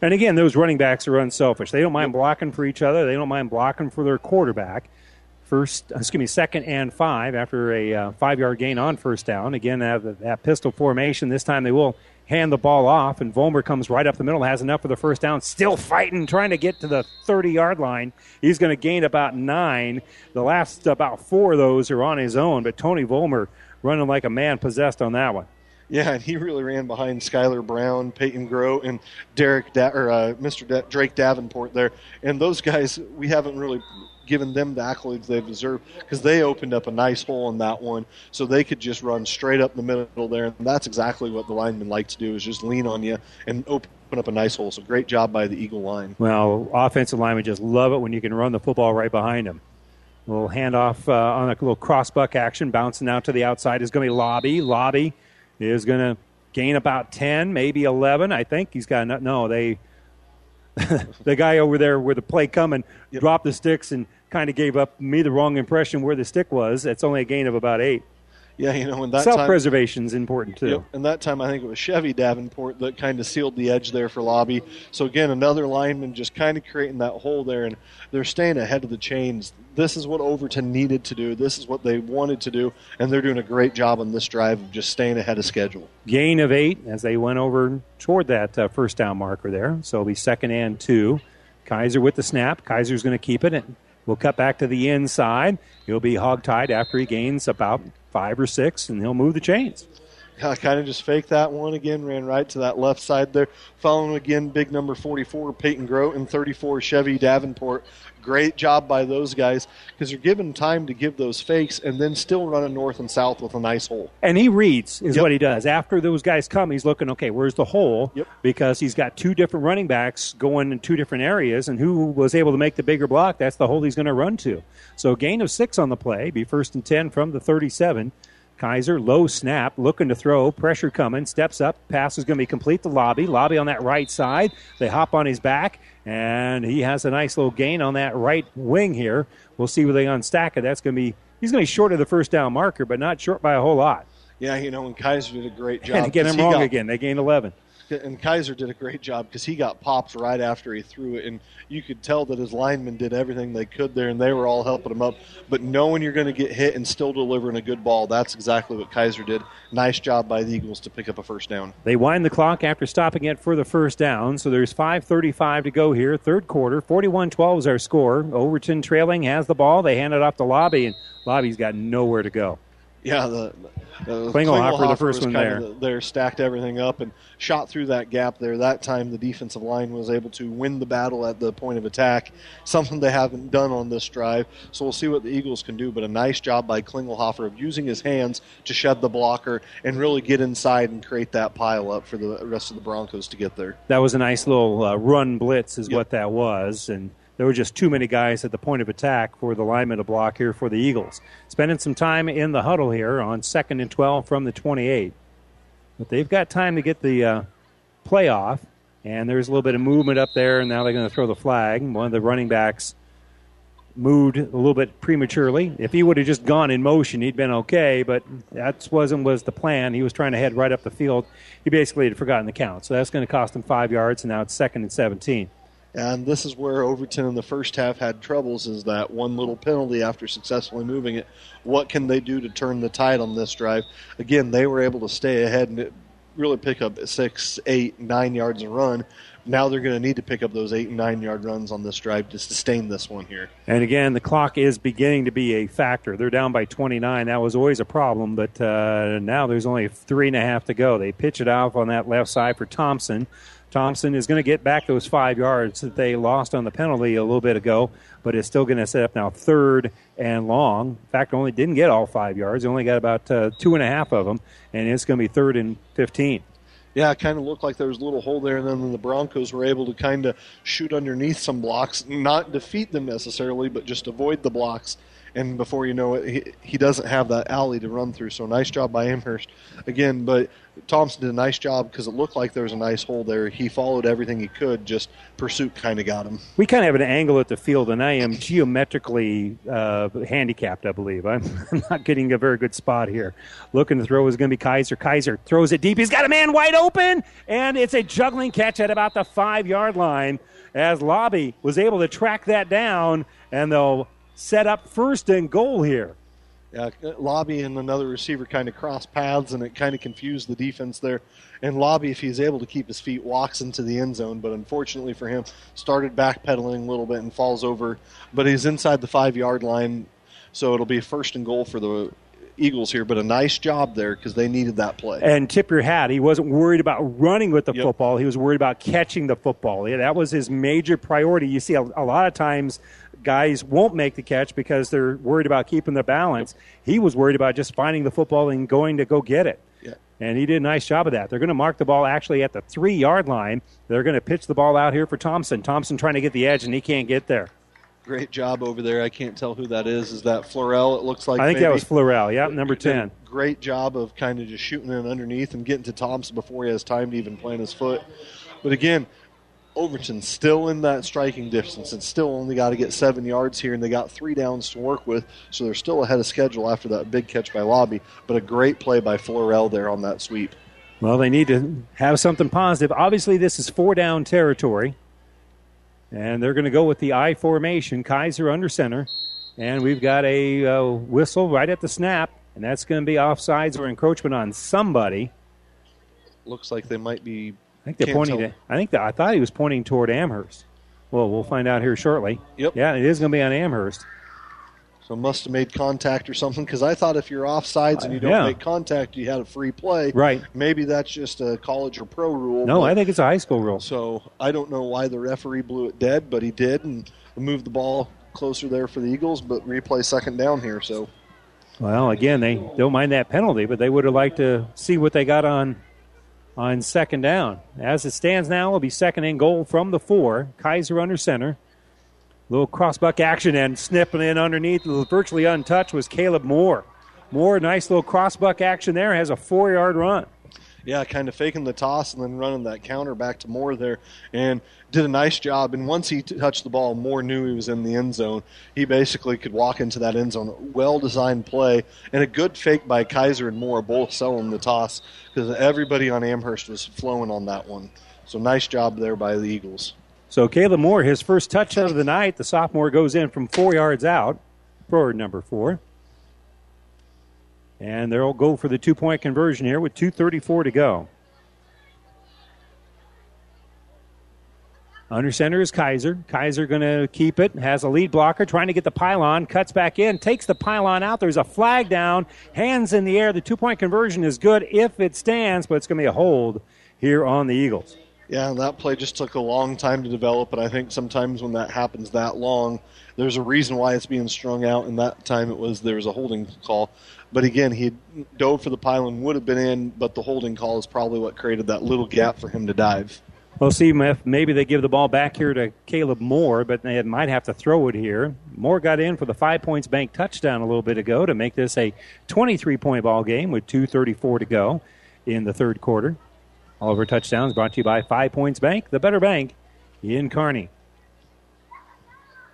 And again, those running backs are unselfish. They don't mind blocking for each other. They don't mind blocking for their quarterback. First, excuse me, second and five after a uh, five-yard gain on first down. Again, that, that pistol formation. This time they will hand the ball off, and Volmer comes right up the middle, has enough for the first down. Still fighting, trying to get to the 30-yard line. He's going to gain about nine. The last about four of those are on his own, but Tony Volmer running like a man possessed on that one. Yeah, and he really ran behind Skylar Brown, Peyton Grow, and Derek da- or uh, Mr. Da- Drake Davenport there. And those guys, we haven't really given them the accolades they deserve because they opened up a nice hole in that one, so they could just run straight up the middle there. And that's exactly what the linemen like to do: is just lean on you and open up a nice hole. So great job by the Eagle line. Well, offensive linemen just love it when you can run the football right behind them. A little handoff uh, on a little cross buck action, bouncing out to the outside is going to be Lobby. Lobby is going to gain about 10, maybe 11. I think he's got no, no they the guy over there where the play coming dropped the sticks and kind of gave up me the wrong impression where the stick was. It's only a gain of about eight. Yeah, you know, and that time- self-preservation is important too. Yep. And that time, I think it was Chevy Davenport that kind of sealed the edge there for Lobby. So again, another lineman just kind of creating that hole there, and they're staying ahead of the chains. This is what Overton needed to do. This is what they wanted to do, and they're doing a great job on this drive of just staying ahead of schedule. Gain of eight as they went over toward that uh, first down marker there. So it'll be second and two. Kaiser with the snap. Kaiser's going to keep it. And we'll cut back to the inside. He'll be hogtied after he gains about five or six, and he'll move the chains. I kind of just faked that one again, ran right to that left side there. Following again, big number 44, Peyton Grote, and 34, Chevy Davenport. Great job by those guys because you're given time to give those fakes and then still running north and south with a nice hole. And he reads is Yep. what he does. After those guys come, he's looking, okay, where's the hole? Yep. Because he's got two different running backs going in two different areas, and who was able to make the bigger block, that's the hole he's going to run to. So gain of six on the play, be first and 10 from the 37. Kaiser, low snap, looking to throw, pressure coming, steps up, pass is going to be complete to Lobby. Lobby on that right side. They hop on his back, and he has a nice little gain on that right wing here. We'll see where they unstack it. That's going to be, he's going to be short of the first down marker, but not short by a whole lot. Yeah, you know, and Kaiser did a great job. And again, 'cause I'm wrong got- again. They gained 11. And Kaiser did a great job because he got popped right after he threw it, and you could tell that his linemen did everything they could there, and they were all helping him up. But knowing you're going to get hit and still delivering a good ball, that's exactly what Kaiser did. Nice job by the Eagles to pick up a first down. They wind the clock after stopping it for the first down, so there's 5.35 to go here, third quarter. 41 12 is our score. Overton trailing has the ball. They hand it off to Lobby, and Lobby's got nowhere to go. Yeah, the uh, Klingelhofer, the first one there. there, stacked everything up and shot through that gap there. That time, the defensive line was able to win the battle at the point of attack, something they haven't done on this drive. So we'll see what the Eagles can do. But a nice job by Klingelhofer of using his hands to shed the blocker and really get inside and create that pile up for the rest of the Broncos to get there. That was a nice little uh, run blitz, is what that was, and there were just too many guys at the point of attack for the lineman to block here for the Eagles. Spending some time in the huddle here on second and 12 from the 28. But they've got time to get the uh, play off, and there's a little bit of movement up there, and now they're going to throw the flag. One of the running backs moved a little bit prematurely. If he would have just gone in motion, he'd been okay, but that wasn't was the plan. He was trying to head right up the field. He basically had forgotten the count, so that's going to cost him five yards, and now it's second and 17. And this is where Overton in the first half had troubles is that one little penalty after successfully moving it. What can they do to turn the tide on this drive? Again, they were able to stay ahead and really pick up six, eight, nine yards a run. Now they're going to need to pick up those eight and nine yard runs on this drive to sustain this one here. And again, the clock is beginning to be a factor. They're down by 29. That was always a problem, but uh, now there's only three and a half to go. They pitch it off on that left side for Thompson. Thompson is going to get back those five yards that they lost on the penalty a little bit ago, but is still going to set up now third and long. In fact, only didn't get all five yards; only got about uh, two and a half of them, and it's going to be third and fifteen. Yeah, it kind of looked like there was a little hole there, and then the Broncos were able to kind of shoot underneath some blocks, not defeat them necessarily, but just avoid the blocks. And before you know it, he, he doesn't have that alley to run through. So nice job by Amherst again. But Thompson did a nice job because it looked like there was a nice hole there. He followed everything he could. Just pursuit kind of got him. We kind of have an angle at the field, and I am geometrically uh, handicapped, I believe. I'm, I'm not getting a very good spot here. Looking to throw is going to be Kaiser. Kaiser throws it deep. He's got a man wide open, and it's a juggling catch at about the five yard line as Lobby was able to track that down, and they'll set up first and goal here. Yeah, Lobby and another receiver kind of cross paths, and it kind of confused the defense there. And Lobby, if he's able to keep his feet, walks into the end zone, but unfortunately for him, started backpedaling a little bit and falls over. But he's inside the five yard line, so it'll be first and goal for the Eagles here. But a nice job there because they needed that play. And tip your hat, he wasn't worried about running with the yep. football. He was worried about catching the football. Yeah, that was his major priority. You see, a, a lot of times guys won't make the catch because they're worried about keeping the balance. He was worried about just finding the football and going to go get it. Yeah. And he did a nice job of that. They're going to mark the ball actually at the three yard line. They're going to pitch the ball out here for Thompson. Thompson trying to get the edge, and he can't get there. Great job over there. I can't tell who that is. Is that Florell? It looks like. I think maybe. that was Florell. Yeah, number ten. Great job of kind of just shooting it underneath and getting to Thompson before he has time to even plant his foot. But again, Overton still in that striking distance and still only got to get seven yards here, and they got three downs to work with, so they're still ahead of schedule after that big catch by Lobby. But a great play by Florell there on that sweep. Well, they need to have something positive. Obviously, this is four down territory, and they're going to go with the I formation. Kaiser under center, and we've got a uh, whistle right at the snap, and that's going to be offsides or encroachment on somebody. Looks like they might be think they're Can't pointing. To, I think that I thought he was pointing toward Amherst. Well, we'll find out here shortly. Yep. Yeah, it is going to be on Amherst. So must have made contact or something because I thought if you're offsides and you don't Yeah. make contact, you had a free play. Right. Maybe that's just a college or pro rule. No, but- I think it's a high school rule. So I don't know why the referee blew it dead, but he did and moved the ball closer there for the Eagles. But replay second down here. So Well, again, they don't mind that penalty, but they would have liked to see what they got on on second down. As it stands now, it'll be second and goal from the four. Kaiser under center. Little crossbuck action and snipping in underneath, virtually untouched, was Caleb Moore. Moore, nice little crossbuck action there, has a four yard run. Yeah, kind of faking the toss and then running that counter back to Moore there, and did a nice job. And once he t- touched the ball, Moore knew he was in the end zone. He basically could walk into that end zone. Well designed play and a good fake by Kaiser and Moore, both selling the toss because everybody on Amherst was flowing on that one. So nice job there by the Eagles. So Caleb Moore, his first touchdown of the night. The sophomore goes in from four yards out, forward number four. And they'll go for the two point conversion here with 2.34 to go. Under center is Kaiser. Kaiser going to keep it. Has a lead blocker trying to get the pylon. Cuts back in. Takes the pylon out. There's a flag down. Hands in the air. The two point conversion is good if it stands, but it's going to be a hold here on the Eagles. Yeah, that play just took a long time to develop, and I think sometimes when that happens that long, there's a reason why it's being strung out, and that time it was there was a holding call. But again, he dove for the pylon, would have been in, but the holding call is probably what created that little gap for him to dive. We'll see if maybe they give the ball back here to Caleb Moore, but they might have to throw it here. Moore got in for the five points bank touchdown a little bit ago to make this a 23 point ball game with 2.34 to go in the third quarter. All of our touchdowns brought to you by Five Points Bank, the better bank in Kearney.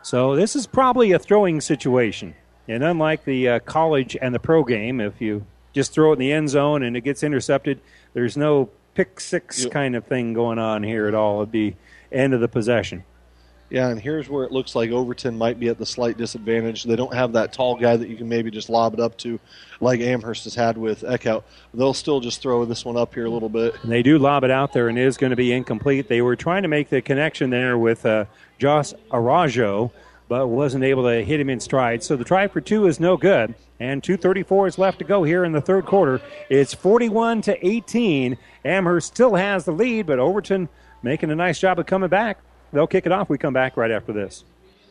So this is probably a throwing situation. And unlike the uh, college and the pro game, if you just throw it in the end zone and it gets intercepted, there's no pick six kind of thing going on here at all. It'd be end of the possession. Yeah, and here's where it looks like Overton might be at the slight disadvantage. They don't have that tall guy that you can maybe just lob it up to, like Amherst has had with Eckhout. They'll still just throw this one up here a little bit. And they do lob it out there, and it is going to be incomplete. They were trying to make the connection there with uh, Josh Arajo, but wasn't able to hit him in stride. So the try for two is no good, and 2:34 is left to go here in the third quarter. It's 41 to 18. Amherst still has the lead, but Overton making a nice job of coming back. They'll kick it off. We come back right after this.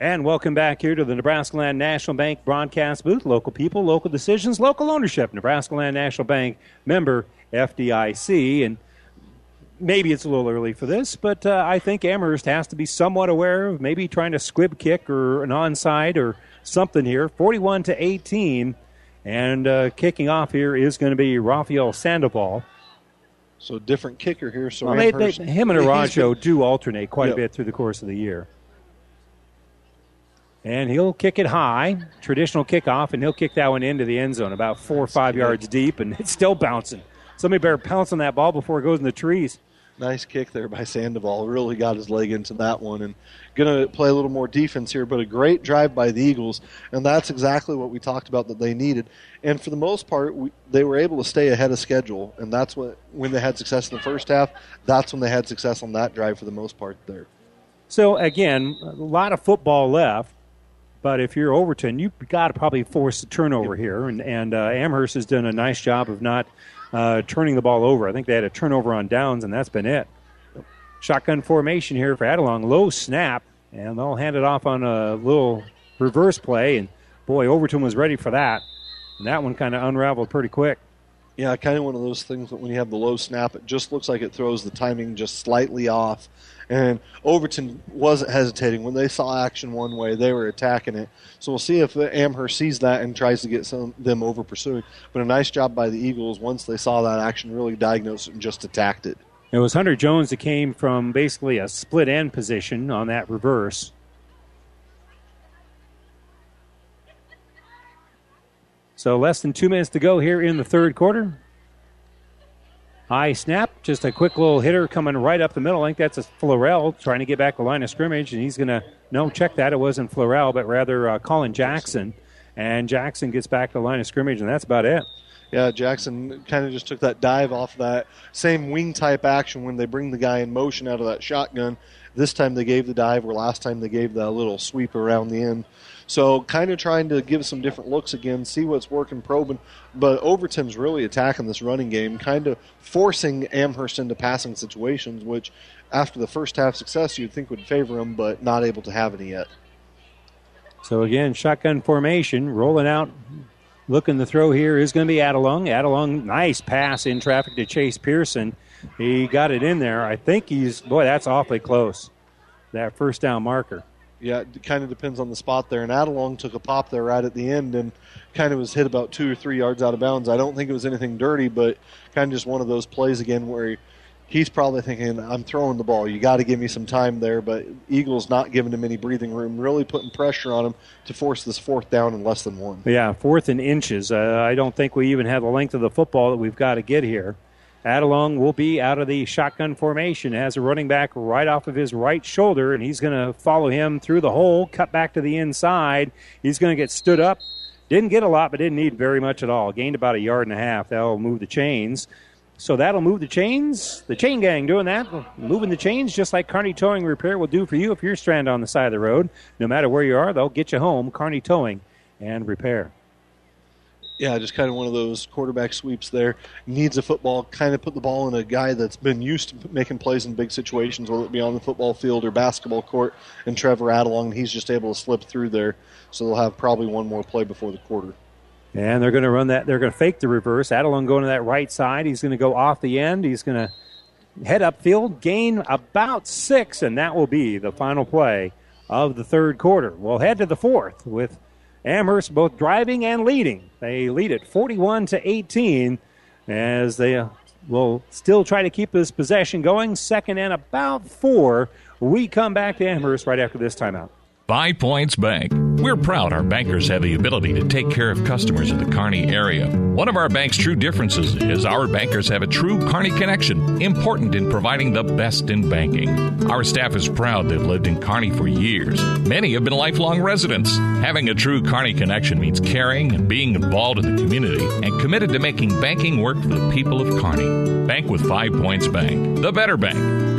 And welcome back here to the Nebraska Land National Bank broadcast booth. Local people, local decisions, local ownership. Nebraska Land National Bank member FDIC. And maybe it's a little early for this, but uh, I think Amherst has to be somewhat aware of maybe trying to squib kick or an onside or something here. 41 to 18. And uh, kicking off here is going to be Rafael Sandoval. So different kicker here. So well, they, they, him and he's Arajo do alternate quite Yep. a bit through the course of the year. And he'll kick it high, traditional kickoff, and he'll kick that one into the end zone about four or five yards deep, and it's still bouncing. Somebody better pounce on that ball before it goes in the trees. Nice kick there by Sandoval. Really got his leg into that one and going to play a little more defense here, but a great drive by the Eagles. And that's exactly what we talked about that they needed. And for the most part, we, they were able to stay ahead of schedule. And that's what, when they had success in the first half, that's when they had success on that drive for the most part there. So, again, a lot of football left, but if you're Overton, you've got to probably force a turnover here. And, and uh, Amherst has done a nice job of not uh, turning the ball over. I think they had a turnover on downs, and that's been it. Shotgun formation here for Adelung. Low snap, and they'll hand it off on a little reverse play. And boy, Overton was ready for that. And that one kind of unraveled pretty quick. Yeah, kind of one of those things that when you have the low snap, it just looks like it throws the timing just slightly off. And Overton wasn't hesitating. When they saw action one way, they were attacking it. So we'll see if Amherst sees that and tries to get some them over pursuing. But a nice job by the Eagles once they saw that action, really diagnosed it and just attacked it. It was Hunter Jones that came from basically a split end position on that reverse. So less than two minutes to go here in the third quarter. High snap, just a quick little hitter coming right up the middle. I think that's a Florell trying to get back the line of scrimmage, and he's going to no check that. It wasn't Florell, but rather uh, Colin Jackson, and Jackson gets back the line of scrimmage, and that's about it. Yeah, Jackson kind of just took that dive off that same wing type action when they bring the guy in motion out of that shotgun. This time they gave the dive, where last time they gave the little sweep around the end. So kind of trying to give some different looks again, see what's working, probing. But Overton's really attacking this running game, kind of forcing Amherst into passing situations, which after the first half success you'd think would favor them, but not able to have any yet. So again, shotgun formation, rolling out, looking the throw here is going to be Adelung. Adelung, nice pass in traffic to Chase Pearson. He got it in there. I think he's boy, that's awfully close. That first down marker. Yeah, it kind of depends on the spot there. And Adelung took a pop there right at the end and kind of was hit about two or three yards out of bounds. I don't think it was anything dirty, but kind of just one of those plays again where he, he's probably thinking, I'm throwing the ball. You got to give me some time there. But Eagles not giving him any breathing room, really putting pressure on him to force this fourth down in less than one. Yeah, fourth in inches. Uh, I don't think we even have the length of the football that we've got to get here. Adelung will be out of the shotgun formation as a running back right off of his right shoulder, and he's going to follow him through the hole, cut back to the inside. He's going to get stood up. Didn't get a lot, but didn't need very much at all. Gained about a yard and a half. That'll move the chains. So that'll move the chains. The chain gang doing that, moving the chains just like Kearney Towing Repair will do for you if you're stranded on the side of the road. No matter where you are, they'll get you home. Kearney Towing and Repair yeah, just kind of one of those quarterback sweeps there. Needs a football, kind of put the ball in a guy that's been used to making plays in big situations, whether it be on the football field or basketball court. And Trevor Adelung, he's just able to slip through there. So they'll have probably one more play before the quarter. And they're going to run that. They're going to fake the reverse. Adelung going to that right side. He's going to go off the end. He's going to head upfield, gain about six, and that will be the final play of the third quarter. We'll head to the fourth with Amherst both driving and leading. They lead it 41 to 18 as they uh, will still try to keep this possession going. Second and about four. We come back to Amherst right after this timeout. Five Points Bank. We're proud our bankers have the ability to take care of customers in the Kearney area. One of our bank's true differences is our bankers have a true Kearney connection, important in providing the best in banking. Our staff is proud they've lived in Kearney for years. Many have been lifelong residents. Having a true Kearney connection means caring and being involved in the community and committed to making banking work for the people of Kearney. Bank with Five Points Bank, the better bank,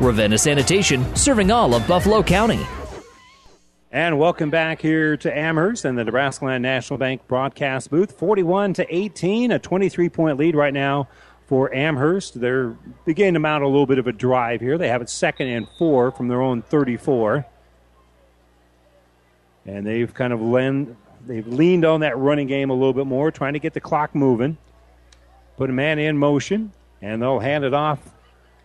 Ravenna Sanitation, serving all of Buffalo County. And welcome back here to Amherst and the Nebraska Land National Bank broadcast booth. 41 to 18, a 23 point lead right now for Amherst. They're beginning to mount a little bit of a drive here. They have it second and four from their own 34. And they've kind of lend, they've leaned on that running game a little bit more, trying to get the clock moving. Put a man in motion, and they'll hand it off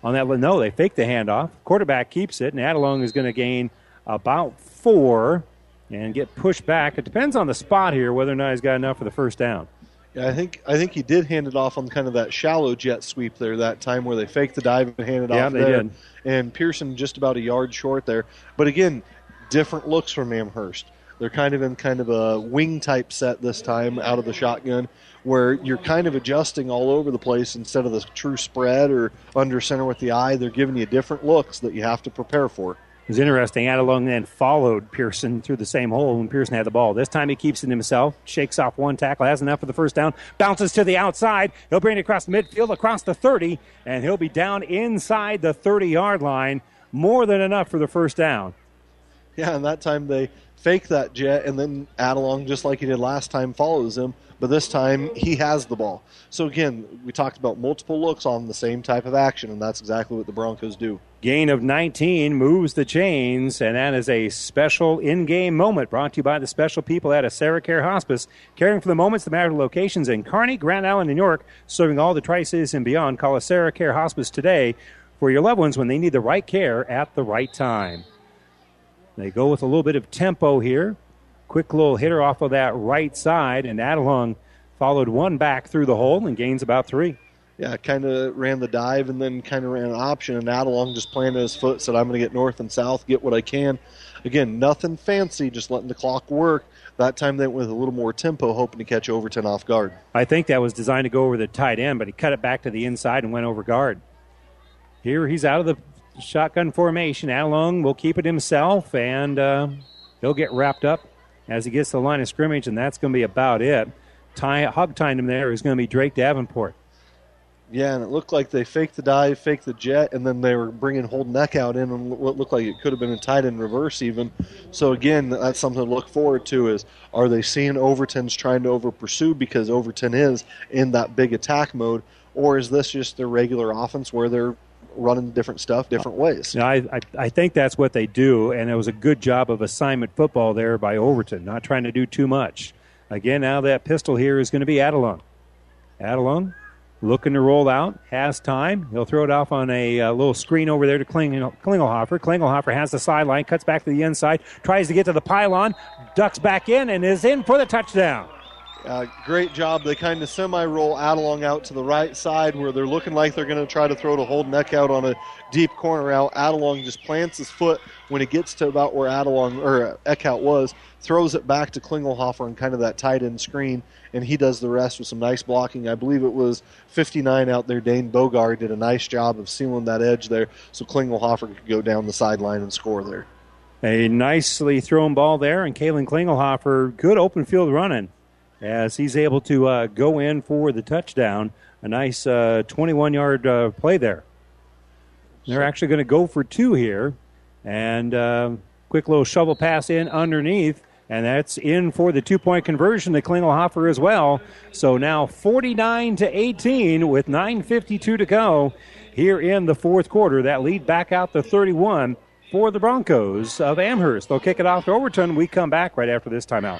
on that. No, they fake the handoff. Quarterback keeps it, and Adelung is going to gain about four and get pushed back. It depends on the spot here whether or not he's got enough for the first down. Yeah, I think I think he did hand it off on kind of that shallow jet sweep there that time where they faked the dive and handed yeah, off they there. Did. And Pearson just about a yard short there. But again, different looks from Amherst. They're kind of in kind of a wing type set this time out of the shotgun where you're kind of adjusting all over the place instead of the true spread or under center with the eye. They're giving you different looks that you have to prepare for. It was interesting. Adelung then followed Pearson through the same hole when Pearson had the ball. This time he keeps it himself, shakes off one tackle, has enough for the first down, bounces to the outside. He'll bring it across the midfield, across the 30, and he'll be down inside the 30 yard line. More than enough for the first down. Yeah, and that time they fake that jet, and then Adelung, just like he did last time, follows him. But this time he has the ball. So again, we talked about multiple looks on the same type of action, and that's exactly what the Broncos do. Gain of 19 moves the chains, and that is a special in game moment brought to you by the special people at AseraCare Hospice, caring for the moments that matter locations in Kearney, Grand Island, and York, serving all the Tri Cities and beyond. Call AseraCare Hospice today for your loved ones when they need the right care at the right time. They go with a little bit of tempo here. Quick little hitter off of that right side, and Adelung followed one back through the hole and gains about three. Yeah, kind of ran the dive and then kind of ran an option, and Adelung just planted his foot, said, I'm going to get north and south, get what I can. Again, nothing fancy, just letting the clock work. That time they went with a little more tempo, hoping to catch Overton off guard. I think that was designed to go over the tight end, but he cut it back to the inside and went over guard. Here he's out of the shotgun formation. Adelung will keep it himself, and uh, he'll get wrapped up as he gets to the line of scrimmage, and that's going to be about it. Tie, hog tying him there is going to be Drake Davenport. Yeah, and it looked like they faked the dive, faked the jet, and then they were bringing Holden Eckhout in and what looked like it could have been a tight end reverse even. So again, that's something to look forward to is are they seeing Overton's trying to over pursue because Overton is in that big attack mode, or is this just their regular offense where they're running different stuff different ways? Yeah, I, I, I think that's what they do, and it was a good job of assignment football there by Overton, not trying to do too much. Again, now that pistol here is going to be Adelung. Adelung looking to roll out, has time. He'll throw it off on a, a little screen over there to Kling, Klingelhofer. Klingelhofer has the sideline, cuts back to the inside, tries to get to the pylon, ducks back in, and is in for the touchdown. Uh, great job. They kind of semi roll Adelung out to the right side where they're looking like they're going to try to throw to Eckhout on a deep corner out. Adelung just plants his foot when it gets to about where Adelung or Eckhout was, throws it back to Klingelhofer and kind of that tight end screen, and he does the rest with some nice blocking. I believe it was 59 out there. Dane Bogert did a nice job of sealing that edge there so Klingelhofer could go down the sideline and score there. A nicely thrown ball there, and Kalen Klingelhofer, good open field running as he's able to uh, go in for the touchdown. A nice 21 uh, yard uh, play there. They're actually going to go for two here. And uh, quick little shovel pass in underneath. And that's in for the two point conversion to Klingelhofer as well. So now 49 to 18 with 9.52 to go here in the fourth quarter. That lead back out to 31 for the Broncos of Amherst. They'll kick it off to Overton. We come back right after this timeout.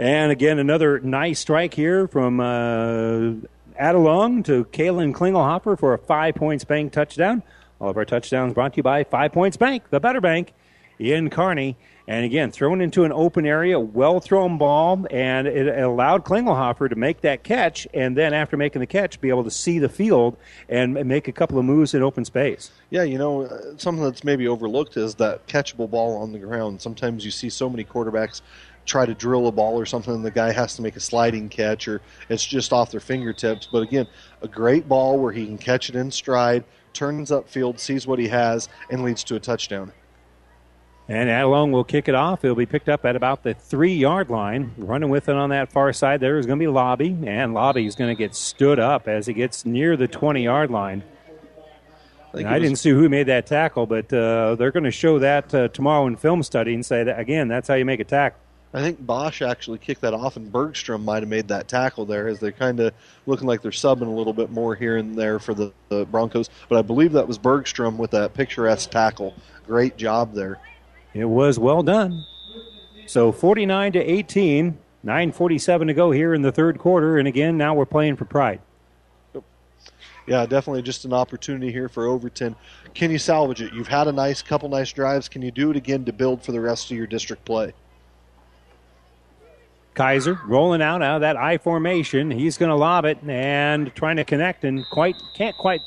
And again, another nice strike here from uh, Adelung to Kalen Klingelhofer for a five points bank touchdown. All of our touchdowns brought to you by Five Points Bank, the better bank in Kearney. And again, thrown into an open area, well thrown ball, and it allowed Klingelhofer to make that catch, and then after making the catch, be able to see the field and make a couple of moves in open space. Yeah, you know, uh, something that's maybe overlooked is that catchable ball on the ground. Sometimes you see so many quarterbacks try to drill a ball or something and the guy has to make a sliding catch or it's just off their fingertips. But again, a great ball where he can catch it in stride, turns upfield, sees what he has, and leads to a touchdown. And Adelung will kick it off. It'll be picked up at about the three yard line. Running with it on that far side there is going to be Lobby. And Lobby is going to get stood up as he gets near the 20 yard line. I, I didn't see who made that tackle, but uh, they're going to show that uh, tomorrow in film study and say that, again, that's how you make a tackle. I think Bosch actually kicked that off, and Bergstrom might have made that tackle there as they're kind of looking like they're subbing a little bit more here and there for the, the Broncos. But I believe that was Bergstrom with that picturesque tackle. Great job there. It was well done. So 49 to 18, 9:47 to go here in the third quarter, and again now we're playing for pride. Yeah, definitely just an opportunity here for Overton. Can you salvage it? You've had a nice couple nice drives. Can you do it again to build for the rest of your district play? Kaiser rolling out out of that I formation. He's going to lob it and trying to connect and quite can't quite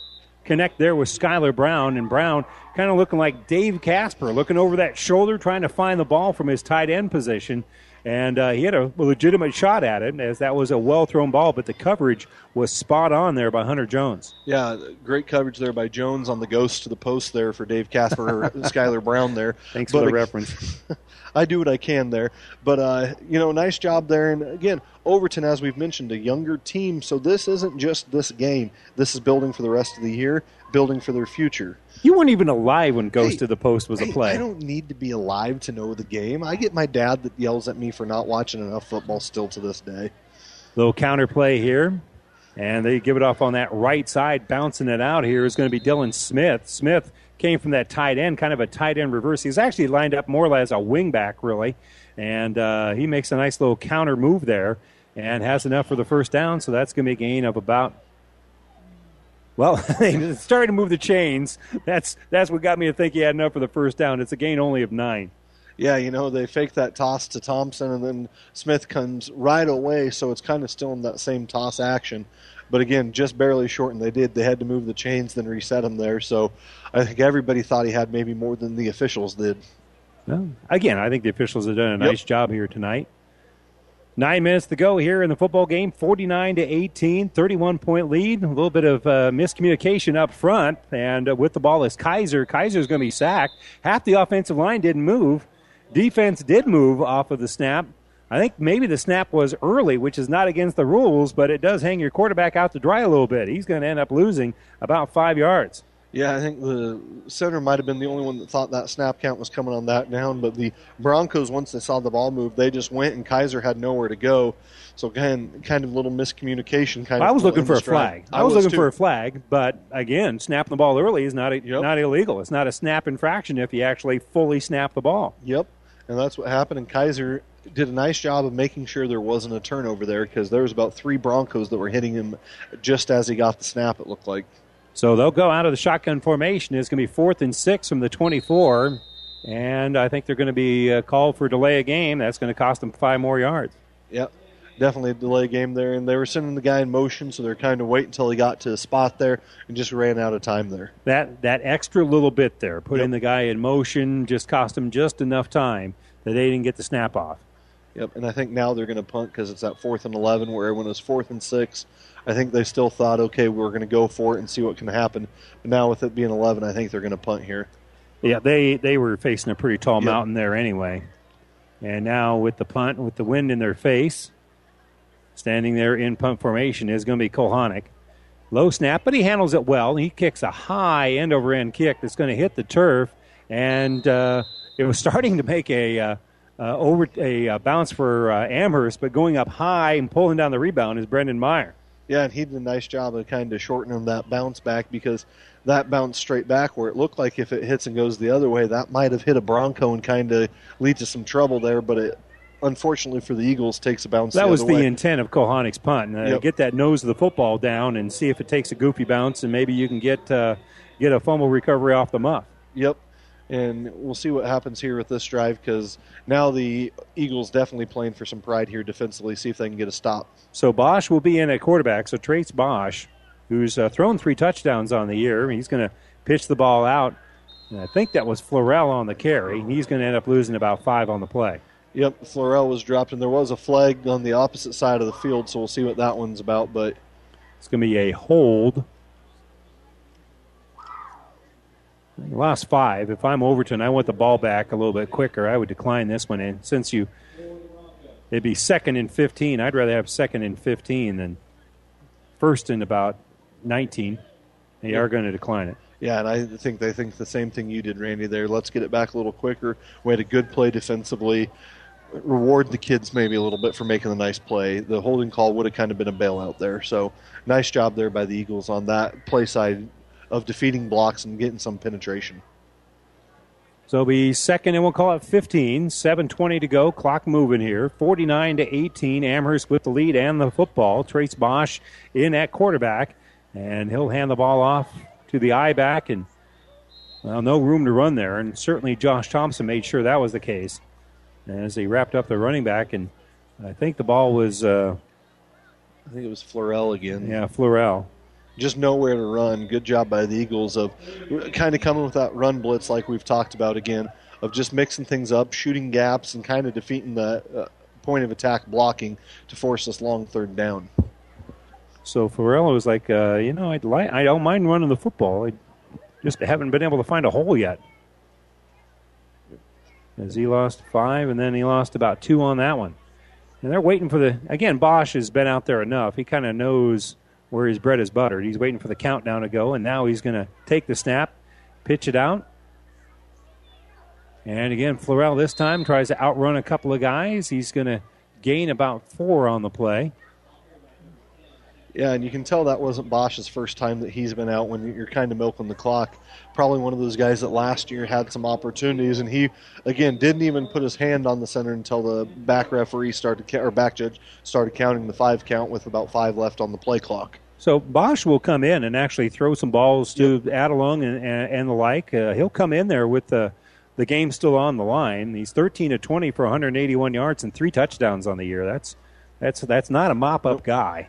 connect there with Skylar Brown. And Brown kind of looking like Dave Casper, looking over that shoulder, trying to find the ball from his tight end position. And uh, he had a legitimate shot at it, as that was a well thrown ball, but the coverage was spot on there by Hunter Jones. Yeah, great coverage there by Jones on the ghost to the post there for Dave Casper, Skylar Brown there. Thanks but for the reference. I do what I can there. But, uh, you know, nice job there. And again, Overton, as we've mentioned, a younger team. So this isn't just this game. This is building for the rest of the year, building for their future. You weren't even alive when Ghost hey, to the Post was hey, a play. I don't need to be alive to know the game. I get my dad that yells at me for not watching enough football still to this day. Little counter play here. And they give it off on that right side. Bouncing it out here is going to be Dylan Smith. Smith came from that tight end, kind of a tight end reverse. He's actually lined up more or less a wing back, really. And uh, he makes a nice little counter move there and has enough for the first down. So that's going to be a gain of about well, they started to move the chains. That's that's what got me to think he had enough for the first down. It's a gain only of nine. Yeah, you know they fake that toss to Thompson, and then Smith comes right away, so it's kind of still in that same toss action. But again, just barely shortened. They did. They had to move the chains, then reset him there. So I think everybody thought he had maybe more than the officials did. Well, again, I think the officials have done a nice yep. job here tonight. Nine minutes to go here in the football game. 49 to 18, 31 point lead. A little bit of uh, miscommunication up front, and uh, with the ball is Kaiser. Kaiser's going to be sacked. Half the offensive line didn't move. Defense did move off of the snap. I think maybe the snap was early, which is not against the rules, but it does hang your quarterback out to dry a little bit. He's going to end up losing about five yards. Yeah, I think the center might have been the only one that thought that snap count was coming on that down. But the Broncos, once they saw the ball move, they just went, and Kaiser had nowhere to go. So again, kind of a little miscommunication. Kind I of. was looking for a flag. I, I was, was, looking too. for a flag, but again, snapping the ball early is not a, yep. not illegal. It's not a snap infraction if you actually fully snap the ball. Yep, and that's what happened. And Kaiser did a nice job of making sure there wasn't a turnover there because there was about three Broncos that were hitting him just as he got the snap. It looked like. So they'll go out of the shotgun formation. It's going to be fourth and six from the 24. And I think they're going to be uh, called for delay a game. That's going to cost them five more yards. Yep, definitely a delay game there. And they were sending the guy in motion, so they're kind of waiting until he got to the spot there and just ran out of time there. That that extra little bit there, putting yep. the guy in motion, just cost them just enough time that they didn't get the snap off. Yep, and I think now they're going to punt because it's that fourth and 11 where it was fourth and six, I think they still thought, okay, we're going to go for it and see what can happen. But now with it being 11, I think they're going to punt here. Yeah, they, they were facing a pretty tall yep. mountain there anyway. And now with the punt, with the wind in their face, standing there in punt formation is going to be Kohanic. Low snap, but he handles it well. He kicks a high end over end kick that's going to hit the turf. And uh, it was starting to make a. Uh, uh, over a uh, bounce for uh, Amherst, but going up high and pulling down the rebound is Brendan Meyer. Yeah, and he did a nice job of kind of shortening that bounce back because that bounced straight back where it looked like if it hits and goes the other way, that might have hit a Bronco and kind of lead to some trouble there. But it, unfortunately for the Eagles, takes a bounce. That the was the way. intent of Kohanic's punt. Uh, yep. Get that nose of the football down and see if it takes a goofy bounce, and maybe you can get uh, get a fumble recovery off the muff. Yep and we'll see what happens here with this drive because now the Eagles definitely playing for some pride here defensively. See if they can get a stop. So Bosch will be in at quarterback. So Trace Bosch, who's uh, thrown three touchdowns on the year, he's going to pitch the ball out. And I think that was Florell on the carry. He's going to end up losing about five on the play. Yep, Florell was dropped, and there was a flag on the opposite side of the field, so we'll see what that one's about. But it's going to be a hold lost five. If I'm Overton, I want the ball back a little bit quicker. I would decline this one. And since you, it'd be second and 15. I'd rather have second and 15 than first and about 19. They yeah. are going to decline it. Yeah, and I think they think the same thing you did, Randy. There, let's get it back a little quicker. We had a good play defensively. Reward the kids maybe a little bit for making the nice play. The holding call would have kind of been a bailout there. So nice job there by the Eagles on that play side of defeating blocks and getting some penetration. So it'll be second, and we'll call it 15. 7.20 to go. Clock moving here. 49 to 18. Amherst with the lead and the football. Trace Bosch in at quarterback, and he'll hand the ball off to the eye back, and well, no room to run there. And certainly Josh Thompson made sure that was the case as he wrapped up the running back, and I think the ball was. Uh, I think it was Florell again. Yeah, Florell just nowhere to run. Good job by the Eagles of kind of coming with that run blitz, like we've talked about again, of just mixing things up, shooting gaps, and kind of defeating the uh, point of attack blocking to force this long third down. So Florell was like, uh, you know, I'd like, I don't mind running the football. I just haven't been able to find a hole yet. As he lost five, and then he lost about two on that one. And they're waiting for the again. Bosch has been out there enough. He kind of knows where his bread is buttered. He's waiting for the countdown to go, and now he's going to take the snap, pitch it out. And again, Florell this time tries to outrun a couple of guys. He's going to gain about four on the play. Yeah, and you can tell that wasn't Bosch's first time that he's been out when you're kind of milking the clock. Probably one of those guys that last year had some opportunities, and he again didn't even put his hand on the center until the back referee started or back judge started counting the five count with about five left on the play clock. So Bosch will come in and actually throw some balls to yep. Adelung and, and, and, the like. Uh, he'll come in there with the the game still on the line. He's 13 to 20 for 181 yards and three touchdowns on the year. That's that's that's not a mop up nope. guy.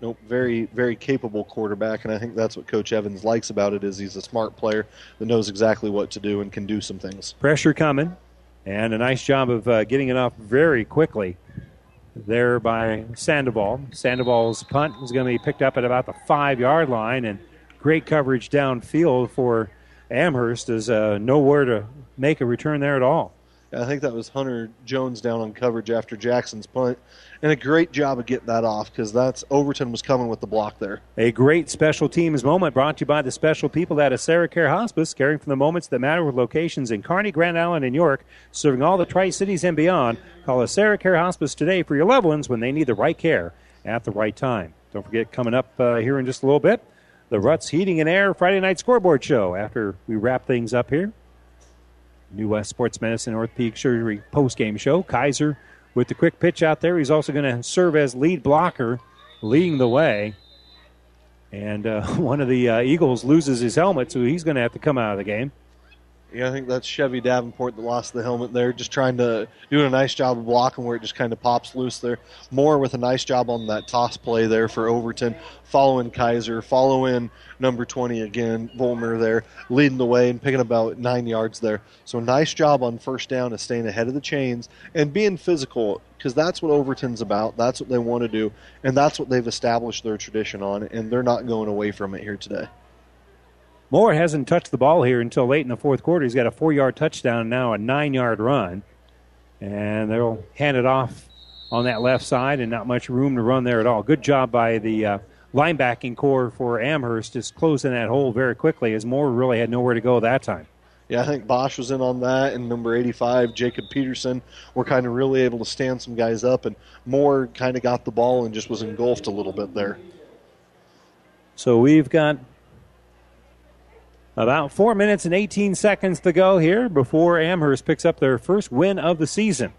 Nope, very very capable quarterback, and I think that's what Coach Evans likes about it is he's a smart player that knows exactly what to do and can do some things. Pressure coming, and a nice job of uh, getting it off very quickly there by Sandoval. Sandoval's punt is going to be picked up at about the five yard line, and great coverage downfield for Amherst is uh, nowhere to make a return there at all. I think that was Hunter Jones down on coverage after Jackson's punt, and a great job of getting that off because that's Overton was coming with the block there. A great special teams moment brought to you by the special people at AseraCare Hospice, caring for the moments that matter with locations in Kearney, Grand Island, and York, serving all the Tri Cities and beyond. Call AseraCare Hospice today for your loved ones when they need the right care at the right time. Don't forget, coming up uh, here in just a little bit, the Ruts Heating and Air Friday Night Scoreboard Show after we wrap things up here. New West Sports Medicine Orthopedic Surgery post game show. Kaiser with the quick pitch out there. He's also going to serve as lead blocker, leading the way. And uh, one of the uh, Eagles loses his helmet, so he's going to have to come out of the game. Yeah, I think that's Chevy Davenport that lost the helmet there, just trying to do a nice job of blocking where it just kind of pops loose there. More with a nice job on that toss play there for Overton, following Kaiser, following number 20 again, Volmer there, leading the way and picking about nine yards there. So nice job on first down of staying ahead of the chains and being physical because that's what Overton's about. That's what they want to do, and that's what they've established their tradition on, and they're not going away from it here today. Moore hasn't touched the ball here until late in the fourth quarter. He's got a four yard touchdown now, a nine yard run. And they'll hand it off on that left side and not much room to run there at all. Good job by the uh, linebacking core for Amherst, just closing that hole very quickly as Moore really had nowhere to go that time. Yeah, I think Bosch was in on that, and number 85, Jacob Peterson, were kind of really able to stand some guys up, and Moore kind of got the ball and just was engulfed a little bit there. So we've got about four minutes and 18 seconds to go here before Amherst picks up their first win of the season.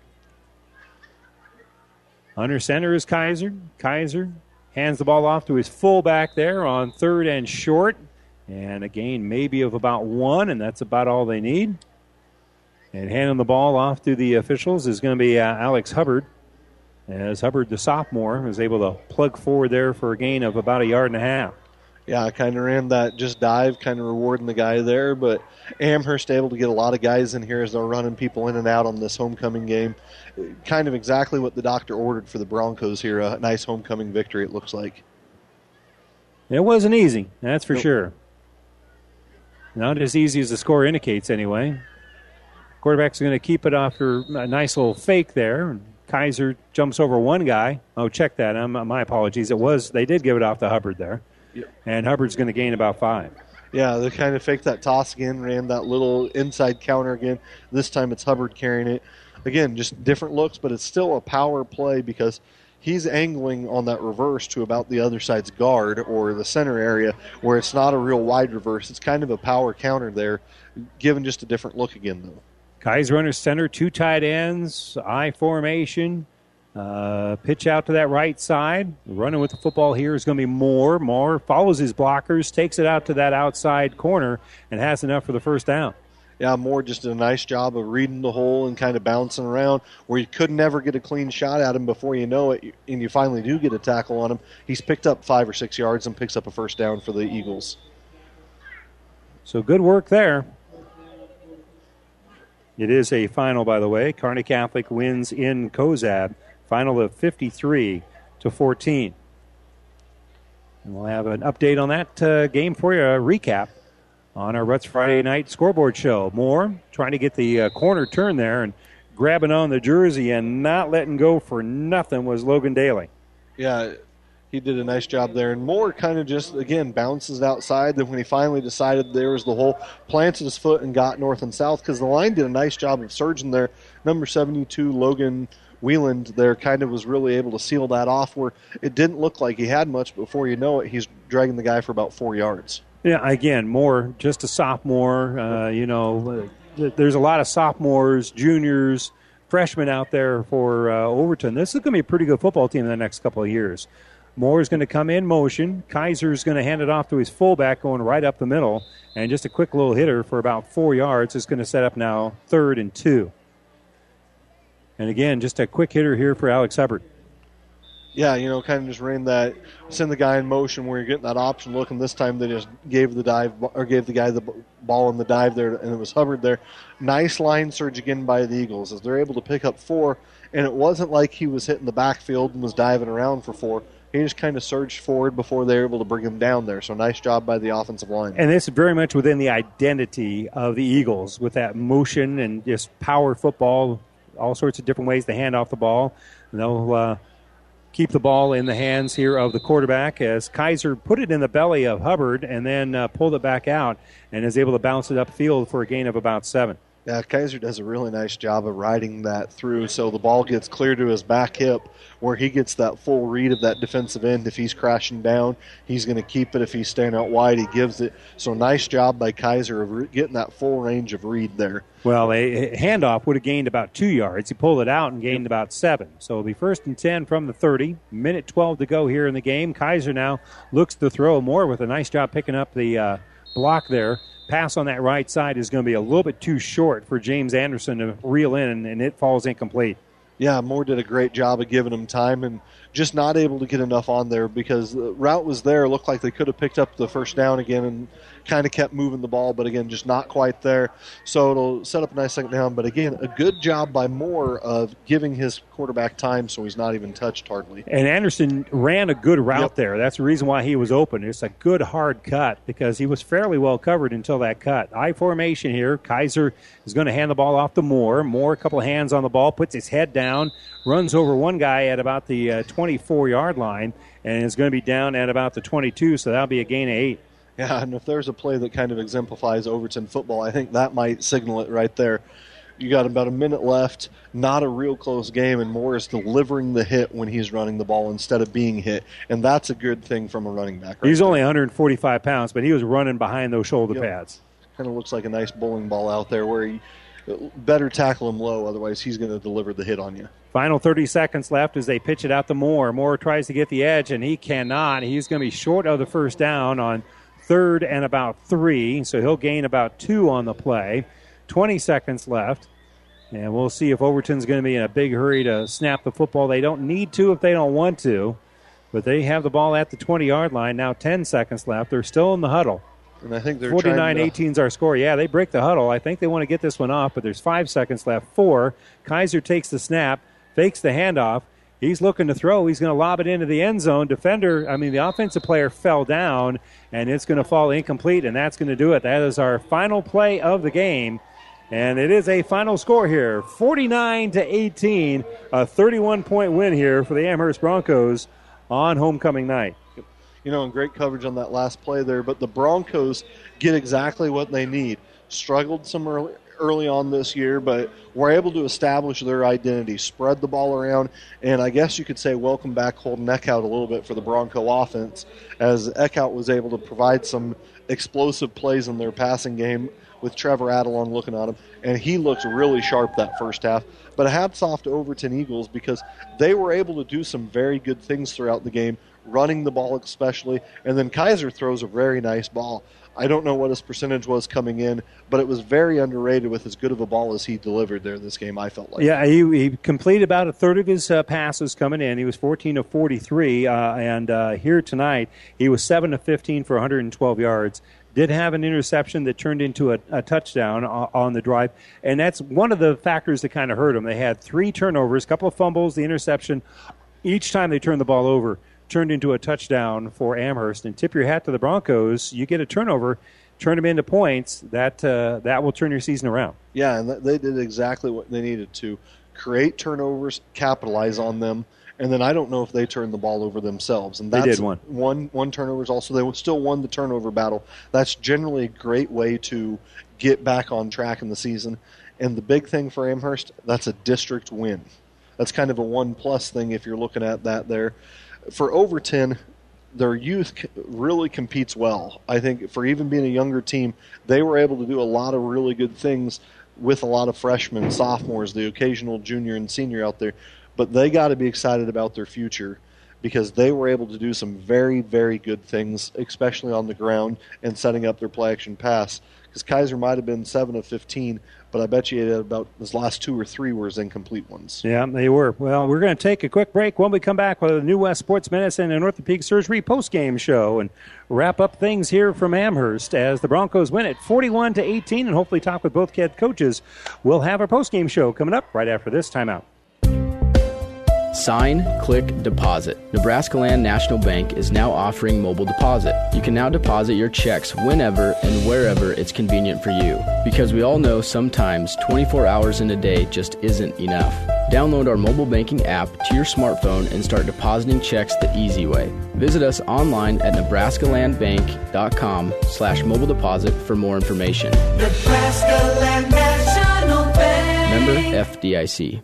Under center is Kaiser. Kaiser hands the ball off to his fullback there on third and short. And a gain maybe of about one, and that's about all they need. And handing the ball off to the officials is going to be uh, Alex Hubbard. As Hubbard, the sophomore, is able to plug forward there for a gain of about a yard and a half yeah, I kind of ran that just dive, kind of rewarding the guy there. But Amherst able to get a lot of guys in here as they're running people in and out on this homecoming game. Kind of exactly what the doctor ordered for the Broncos here. A nice homecoming victory, it looks like. It wasn't easy, that's for nope. sure. Not as easy as the score indicates, anyway. Quarterback's going to keep it after a nice little fake there. Kaiser jumps over one guy. Oh, check that. Um, my apologies. It was they did give it off to Hubbard there. And Hubbard's going to gain about five. Yeah, they kind of faked that toss again, ran that little inside counter again. This time it's Hubbard carrying it. Again, just different looks, but it's still a power play because he's angling on that reverse to about the other side's guard or the center area where it's not a real wide reverse. It's kind of a power counter there, given just a different look again, though. Kaiser under center, two tight ends, I formation. Uh, pitch out to that right side. Running with the football here is going to be Moore. Moore follows his blockers, takes it out to that outside corner, and has enough for the first down. Yeah, Moore just did a nice job of reading the hole and kind of bouncing around where you could never get a clean shot at him before you know it, and you finally do get a tackle on him. He's picked up five or six yards and picks up a first down for the Eagles. So good work there. It is a final, by the way. Kearney Catholic wins in Cozad Final of 53 to 14. And we'll have an update on that uh, game for you, a recap on our Ruts Friday night scoreboard show. Moore trying to get the uh, corner turn there and grabbing on the jersey and not letting go for nothing was Logan Daly. Yeah, he did a nice job there. And Moore kind of just, again, bounces outside. Then when he finally decided there was the hole, planted his foot and got north and south because the line did a nice job of surging there. Number 72, Logan Wieland, there kind of was really able to seal that off where it didn't look like he had much. Before you know it, he's dragging the guy for about four yards. Yeah, again, Moore, just a sophomore. Uh, you know, there's a lot of sophomores, juniors, freshmen out there for uh, Overton. This is going to be a pretty good football team in the next couple of years. Moore is going to come in motion. Kaiser is going to hand it off to his fullback going right up the middle. And just a quick little hitter for about four yards is going to set up now third and two. And again, just a quick hitter here for Alex Hubbard. Yeah, you know, kind of just ran that, send the guy in motion where you're getting that option look, and this time they just gave the dive or gave the guy the ball in the dive there, and it was Hubbard there. Nice line surge again by the Eagles as they're able to pick up four, and it wasn't like he was hitting the backfield and was diving around for four he just kind of surged forward before they were able to bring him down there. So nice job by the offensive line. And this is very much within the identity of the Eagles with that motion and just power football, all sorts of different ways to hand off the ball. And they'll uh, keep the ball in the hands here of the quarterback as Kaiser put it in the belly of Hubbard and then uh, pulled it back out and is able to bounce it upfield for a gain of about seven. Yeah, Kaiser does a really nice job of riding that through so the ball gets clear to his back hip where he gets that full read of that defensive end. If he's crashing down, he's going to keep it. If he's staying out wide, he gives it. So nice job by Kaiser of getting that full range of read there. Well, a handoff would have gained about two yards. He pulled it out and gained about seven. So it'll be first and 10 from the 30. Minute 12 to go here in the game. Kaiser now looks to throw more with a nice job picking up the uh, block there pass on that right side is going to be a little bit too short for James Anderson to reel in, and it falls incomplete. Yeah, Moore did a great job of giving him time and just not able to get enough on there because the route was there. Looked like they could have picked up the first down again and kind of kept moving the ball, but again, just not quite there. So it'll set up a nice second down. But again, a good job by Moore of giving his quarterback time so he's not even touched hardly. And Anderson ran a good route yep. there. That's the reason why he was open. It's a good hard cut because he was fairly well covered until that cut. I formation here. Kaiser is going to hand the ball off to Moore. Moore, a couple of hands on the ball, puts his head down, runs over one guy at about the uh, 24 yard line, and is going to be down at about the 22, so that'll be a gain of eight. Yeah, and if there's a play that kind of exemplifies Overton football, I think that might signal it right there. You got about a minute left, not a real close game, and Moore is delivering the hit when he's running the ball instead of being hit, and that's a good thing from a running back. Right he's there. only 145 pounds, but he was running behind those shoulder yep. pads. Kind of looks like a nice bowling ball out there where he better tackle him low, otherwise he's going to deliver the hit on you. Final 30 seconds left as they pitch it out to Moore. Moore tries to get the edge, and he cannot. He's going to be short of the first down on third and about three, so he'll gain about two on the play. 20 seconds left. And we'll see if Overton's going to be in a big hurry to snap the football. They don't need to if they don't want to, but they have the ball at the 20 yard line. Now 10 seconds left. They're still in the huddle. And I think they're 49 18 is our score. Yeah, they break the huddle. I think they want to get this one off, but there's five seconds left. Four. Kaiser takes the snap, fakes the handoff, He's looking to throw. He's going to lob it into the end zone. Defender, I mean, the offensive player fell down, and it's going to fall incomplete, and that's going to do it. That is our final play of the game. And it is a final score here 49 to 18, a 31 point win here for the Amherst Broncos on homecoming night. You know, and great coverage on that last play there, but the Broncos get exactly what they need. Struggled some early, early on this year, but were able to establish their identity, spread the ball around, and I guess you could say welcome back Holden Eckhout a little bit for the Bronco offense, as Eckhout was able to provide some explosive plays in their passing game with Trevor Adelung looking at him, and he looked really sharp that first half. But hats off to Overton Eagles because they were able to do some very good things throughout the game, running the ball especially, and then Kaiser throws a very nice ball. I don't know what his percentage was coming in, but it was very underrated with as good of a ball as he delivered there in this game. I felt like. Yeah, he, he completed about a third of his uh, passes coming in. He was 14 of 43, uh, and uh, here tonight he was 7 of 15 for 112 yards. Did have an interception that turned into a, a touchdown on the drive, and that's one of the factors that kind of hurt him. They had three turnovers, a couple of fumbles, the interception. Each time they turned the ball over turned into a touchdown for Amherst. And tip your hat to the Broncos. You get a turnover, turn them into points. That uh, that will turn your season around. Yeah, and they did exactly what they needed to create turnovers, capitalize on them, and then I don't know if they turned the ball over themselves. And They that's did one. one one turnovers. Also, they still won the turnover battle. That's generally a great way to get back on track in the season. And the big thing for Amherst, that's a district win. That's kind of a one plus thing if you're looking at that there. For Overton, their youth really competes well. I think for even being a younger team, they were able to do a lot of really good things with a lot of freshmen, sophomores, the occasional junior and senior out there. But they got to be excited about their future because they were able to do some very, very good things, especially on the ground and setting up their play action pass. Because Kaiser might have been 7 of 15, but I bet you about his last two or three were his incomplete ones. Yeah, they were. Well, we're going to take a quick break. When we come back with a New West Sports Medicine and Orthopedic Surgery post-game show and wrap up things here from Amherst as the Broncos win it 41 to 18 and hopefully talk with both head coaches. We'll have our post-game show coming up right after this timeout. Sign, click, deposit. Nebraska Land National Bank is now offering mobile deposit. You can now deposit your checks whenever and wherever it's convenient for you. Because we all know sometimes 24 hours in a day just isn't enough. Download our mobile banking app to your smartphone and start depositing checks the easy way. Visit us online at nebraskalandbank.com slash mobile deposit for more information. Nebraska Land National Bank. Member FDIC.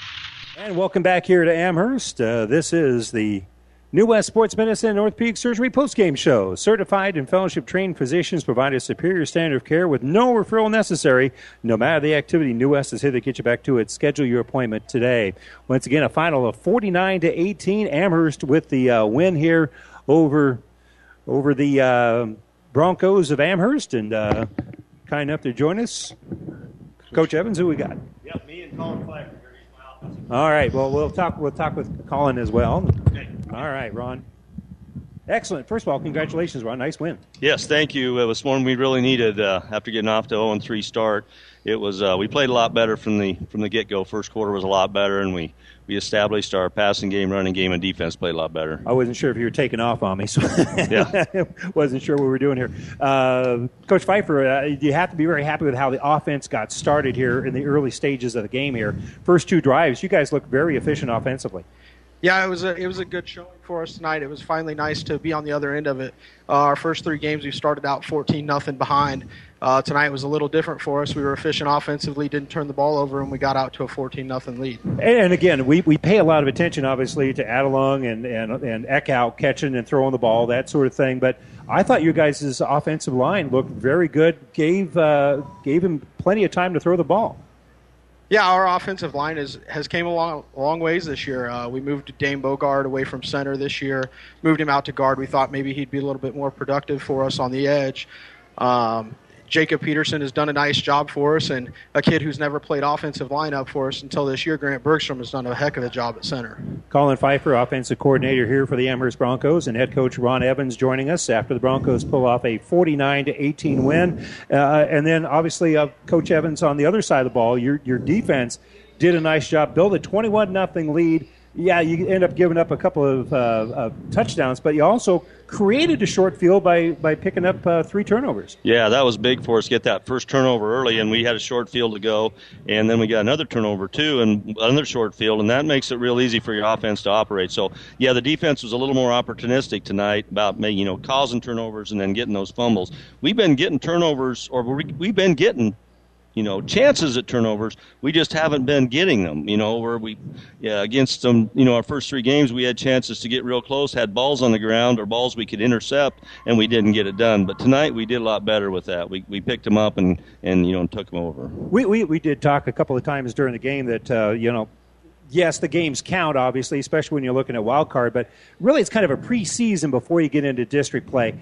And welcome back here to Amherst. Uh, this is the New West Sports Medicine and Orthopedic Surgery postgame show. Certified and fellowship trained physicians provide a superior standard of care with no referral necessary. No matter the activity, New West is here to get you back to it. Schedule your appointment today. Once again, a final of 49 to 18. Amherst with the uh, win here over over the uh, Broncos of Amherst, and uh, kind enough to join us, Coach Evans. Who we got? Yep, me and Colin Pfeiffer. All right. Well, we'll talk. We'll talk with Colin as well. All right, Ron. Excellent. First of all, congratulations, Ron. Nice win. Yes, thank you. It was one we really needed uh, after getting off to 0 3 start. It was uh, we played a lot better from the from the get go. First quarter was a lot better, and we we established our passing game, running game, and defense played a lot better. I wasn't sure if you were taking off on me, so Yeah. wasn't sure what we were doing here. Uh, Coach Pfeiffer, uh, you have to be very happy with how the offense got started here in the early stages of the game. Here, first two drives, you guys looked very efficient offensively. Yeah, it was a it was a good showing for us tonight. It was finally nice to be on the other end of it. Uh, our first three games, we started out 14 nothing behind. Uh, tonight was a little different for us. We were efficient offensively, didn't turn the ball over, and we got out to a 14 nothing lead. And again, we, we pay a lot of attention, obviously, to Adelung and, and, and Eckhout catching and throwing the ball, that sort of thing. But I thought you guys' offensive line looked very good, gave, uh, gave him plenty of time to throw the ball. Yeah, our offensive line is, has came a long, long ways this year. Uh, we moved Dane Bogert away from center this year, moved him out to guard. We thought maybe he'd be a little bit more productive for us on the edge. Um, Jacob Peterson has done a nice job for us, and a kid who's never played offensive lineup for us until this year, Grant Bergstrom, has done a heck of a job at center. Colin Pfeiffer, offensive coordinator here for the Amherst Broncos, and head coach Ron Evans joining us after the Broncos pull off a 49 to 18 win. Uh, and then obviously, uh, Coach Evans on the other side of the ball, your your defense did a nice job, build a 21 nothing lead. Yeah, you end up giving up a couple of, uh, of touchdowns, but you also created a short field by by picking up uh, three turnovers. Yeah, that was big for us. Get that first turnover early, and we had a short field to go, and then we got another turnover too, and another short field, and that makes it real easy for your offense to operate. So, yeah, the defense was a little more opportunistic tonight about you know causing turnovers and then getting those fumbles. We've been getting turnovers, or we- we've been getting you know chances at turnovers. We just haven't been getting them. You know, where we yeah against them. You know, our first three games we had chances to get real close, had balls on the ground or balls we could intercept, and we didn't get it done. But tonight we did a lot better with that. We we picked them up and and you know and took them over. We, we, we did talk a couple of times during the game that, uh, you know, yes, the games count, obviously, especially when you're looking at wild card, but really it's kind of a preseason before you get into district play.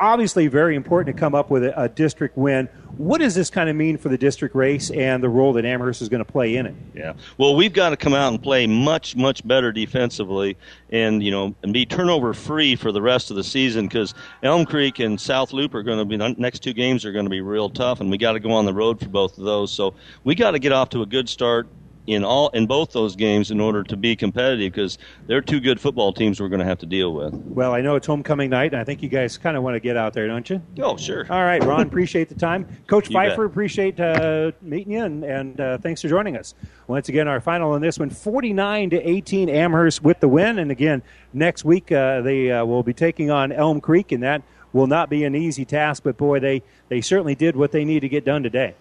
Obviously, very important to come up with a, a district win. What does this kind of mean for the district race and the role that Amherst is going to play in it? Yeah. Well, we've got to come out and play much, much better defensively, and you know, and be turnover free for the rest of the season because Elm Creek and South Loup are going to be the next two games are going to be real tough, and we got to go on the road for both of those. So we got to get off to a good start in all in both those games in order to be competitive because they're two good football teams we're going to have to deal with. Well, I know it's homecoming night, and I think you guys kind of want to get out there, don't you? Oh, sure. All right, Ron, appreciate the time. Coach You Pfeiffer, bet. appreciate uh, meeting you, and, and uh, thanks for joining us. Once again, our final on this one 49 to 18, Amherst with the win. And again, next week uh, they uh, will be taking on Elm Creek, and that will not be an easy task, but boy, they, they certainly did what they need to get done today.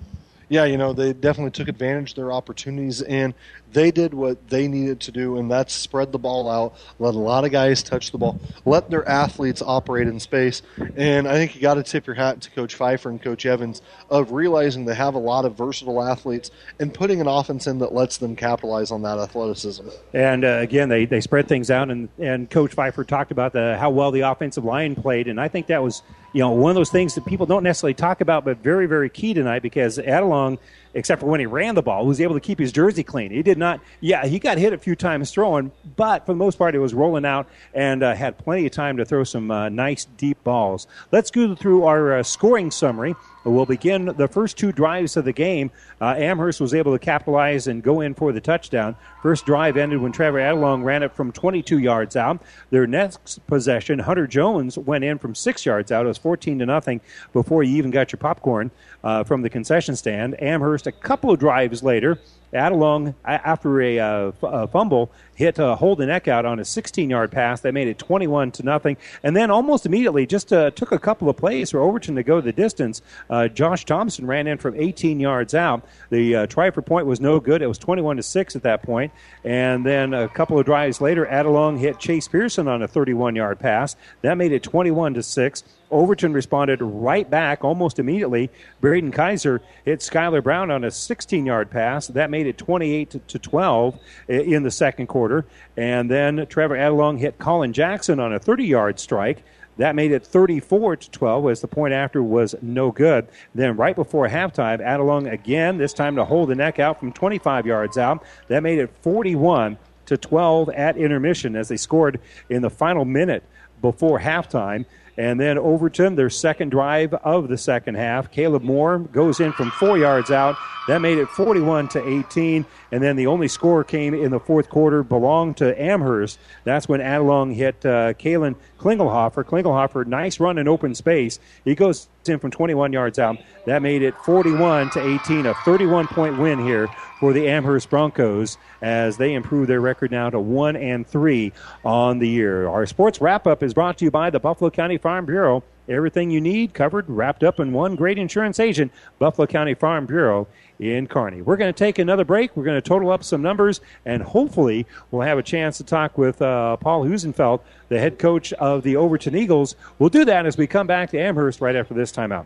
Yeah, you know, they definitely took advantage of their opportunities and they did what they needed to do, and that's spread the ball out, let a lot of guys touch the ball, let their athletes operate in space. And I think you got to tip your hat to Coach Pfeiffer and Coach Evans of realizing they have a lot of versatile athletes and putting an offense in that lets them capitalize on that athleticism. And uh, again, they, they spread things out, and, and Coach Pfeiffer talked about the, how well the offensive line played, and I think that was you know one of those things that people don't necessarily talk about, but very very key tonight because Adelung, except for when he ran the ball, was able to keep his jersey clean. He did not, yeah, he got hit a few times throwing, but for the most part, it was rolling out and uh, had plenty of time to throw some uh, nice deep balls. Let's go through our uh, scoring summary. We'll begin the first two drives of the game. Uh, Amherst was able to capitalize and go in for the touchdown. First drive ended when Trevor Adelung ran it from 22 yards out. Their next possession, Hunter Jones went in from six yards out. It was 14 to nothing before you even got your popcorn uh, from the concession stand. Amherst, a couple of drives later, Adelung, a- after a, uh, f- a fumble, hit uh, Holden Eckhout on a 16-yard pass. That made it 21 to nothing. And then almost immediately, just uh, took a couple of plays for Overton to go the distance. Uh, Josh Thompson ran in from 18 yards out. The uh, try for point was no good. It was 21 to six at that point. And then a couple of drives later, Adelung hit Chase Pearson on a 31-yard pass. That made it 21 to six. Overton responded right back almost immediately. Braden Kaiser hit Skylar Brown on a 16 yard pass. That made it 28 to- to 12 in the second quarter. And then Trevor Adelung hit Colin Jackson on a 30 yard strike. That made it 34 to 12 as the point after was no good. Then right before halftime, Adelung again, this time to Holden Eckhout from 25 yards out. That made it 41 to 12 at intermission as they scored in the final minute before halftime. And then Overton, their second drive of the second half, Caleb Moore goes in from four yards out. That made it 41 to 18. And then the only score came in the fourth quarter, belonged to Amherst. That's when Adelung hit uh, Kalen Klingelhofer. Klingelhofer, nice run in open space. He goes in from 21 yards out. That made it 41 to 18, a 31 point win here for the Amherst Broncos as they improve their record now to 1 and 3 on the year. Our sports wrap up is brought to you by the Buffalo County Farm Bureau. Everything you need covered, wrapped up in one great insurance agent, Buffalo County Farm Bureau in Kearney. We're going to take another break. We're going to total up some numbers, and hopefully we'll have a chance to talk with uh, Paul Husenfeld, the head coach of the Overton Eagles. We'll do that as we come back to Amherst right after this timeout.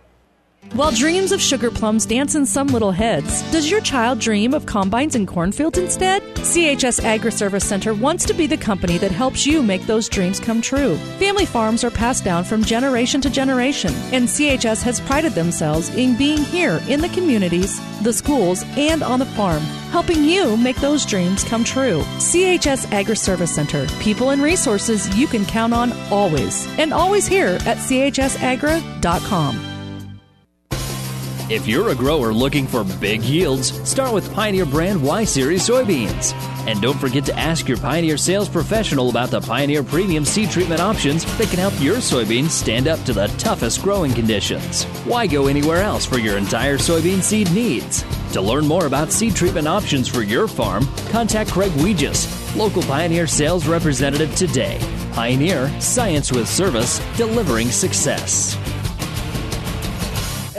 While dreams of sugar plums dance in some little heads, does your child dream of combines and cornfields instead? CHS Agri Service Center wants to be the company that helps you make those dreams come true. Family farms are passed down from generation to generation, and CHS has prided themselves in being here in the communities, the schools, and on the farm, helping you make those dreams come true. CHS Agri Service Center, people and resources you can count on always, and always here at chsagra.com. If you're a grower looking for big yields, start with Pioneer brand Y Series soybeans. And don't forget to ask your Pioneer sales professional about the Pioneer Premium seed treatment options that can help your soybeans stand up to the toughest growing conditions. Why go anywhere else for your entire soybean seed needs? To learn more about seed treatment options for your farm, contact Craig Weegis, local Pioneer sales representative today. Pioneer, science with service, delivering success.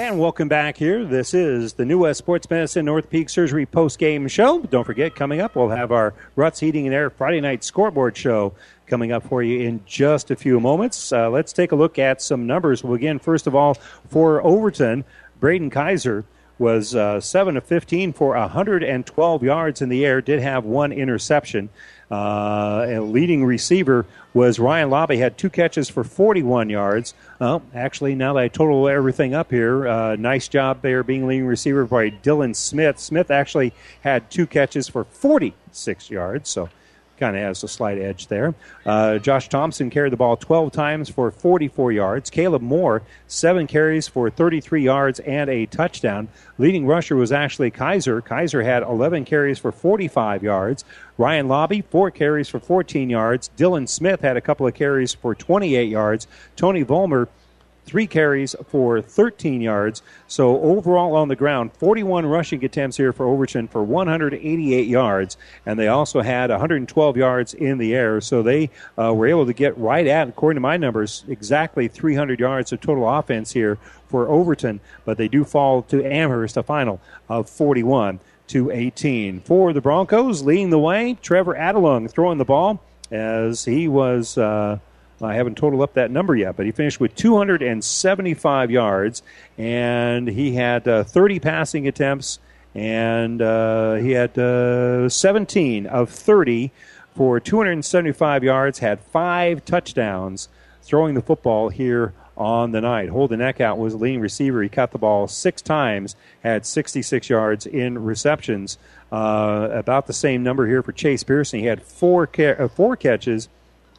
And welcome back here. This is the New West Sports Medicine and Orthopedic Surgery post game show. Don't forget, coming up, we'll have our Ruts Heating and Air Friday night scoreboard show coming up for you in just a few moments. Uh, let's take a look at some numbers. We'll begin, first of all, for Overton. Braden Kaiser was uh, 7 of 15 for 112 yards in the air, did have one interception. Uh, a leading receiver was Ryan Lobby, had two catches for 41 yards. Well, actually, now that I total everything up here, uh, nice job there being leading receiver by Dylan Smith. Smith actually had two catches for 46 yards, so kind of has a slight edge there. Uh, Josh Thompson carried the ball 12 times for 44 yards. Caleb Moore, seven carries for 33 yards and a touchdown. Leading rusher was actually Kaiser. Kaiser had 11 carries for 45 yards. Ryan Lobby, four carries for 14 yards. Dylan Smith had a couple of carries for 28 yards. Tony Volmer, three carries for 13 yards. So overall on the ground, 41 rushing attempts here for Overton for 188 yards, and they also had 112 yards in the air. So they uh, were able to get right at, according to my numbers, exactly 300 yards of total offense here for Overton. But they do fall to Amherst, a final of 41 to 18. For the Broncos, leading the way, Trevor Adelung throwing the ball as he was. Uh, I haven't totaled up that number yet, but he finished with 275 yards, and he had uh, 30 passing attempts, and uh, he had uh, 17 of 30 for 275 yards, had five touchdowns throwing the football here on the night. Holden Eckhout was the leading receiver. He caught the ball six times, had 66 yards in receptions. Uh, about the same number here for Chase Pearson. He had four ca- uh, four catches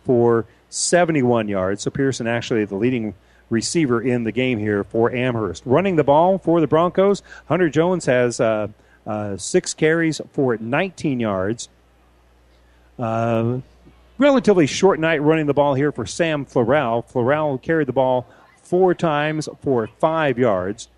for 71 yards. So Pearson actually the leading receiver in the game here for Amherst. Running the ball for the Broncos, Hunter Jones has uh, uh, six carries for 19 yards. Uh, relatively short night running the ball here for Sam Florell. Florell carried the ball four times for five yards.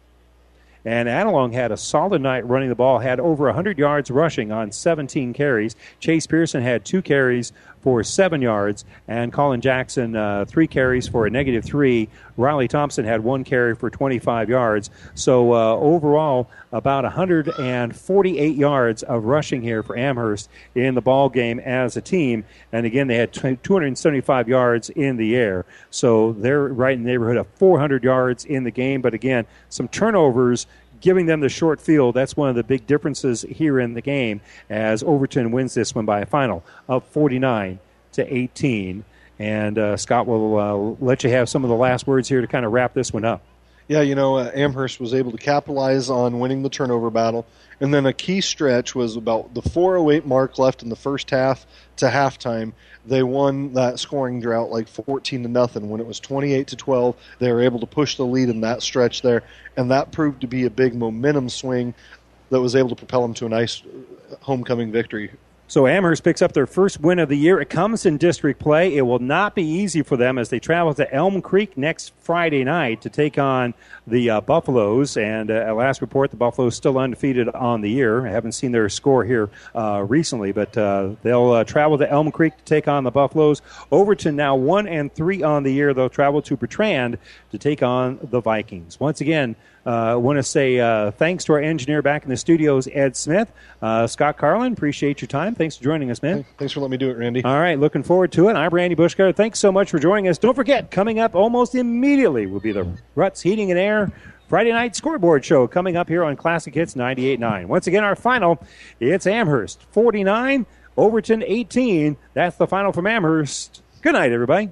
And Adelung had a solid night running the ball, had over 100 yards rushing on 17 carries. Chase Pearson had two carries for seven yards, and Colin Jackson uh, three carries for a negative three. Riley Thompson had one carry for 25 yards. So uh, overall, about 148 yards of rushing here for Amherst in the ball game as a team. And again, they had 275 yards in the air. So they're right in the neighborhood of 400 yards in the game. But again, some turnovers giving them the short field. That's one of the big differences here in the game as Overton wins this one by a final of 49 to 18. And uh, Scott will uh, let you have some of the last words here to kind of wrap this one up. Yeah, you know, uh, Amherst was able to capitalize on winning the turnover battle. And then a key stretch was about the 408 mark left in the first half to halftime. They won that scoring drought like 14 to nothing. When it was 28 to 12, they were able to push the lead in that stretch there, and that proved to be a big momentum swing that was able to propel them to a nice homecoming victory so Amherst picks up their first win of the year. It comes in district play. It will not be easy for them as they travel to Elm Creek next Friday night to take on the uh, Buffaloes. And uh, at last report, the Buffaloes still undefeated on the year. I haven't seen their score here uh, recently, but uh, they'll uh, travel to Elm Creek to take on the Buffaloes. Overton now one and three on the year. They'll travel to Bertrand to take on the Vikings. Once again. I uh, want to say uh, thanks to our engineer back in the studios, Ed Smith. Uh, Scott Carlin, appreciate your time. Thanks for joining us, man. Thanks for letting me do it, Randy. All right, looking forward to it. I'm Randy Bushgar. Thanks so much for joining us. Don't forget, coming up almost immediately will be the Ruts Heating and Air Friday night scoreboard show coming up here on Classic Hits 98.9. Once again, our final, it's Amherst 49, Overton 18. That's the final from Amherst. Good night, everybody.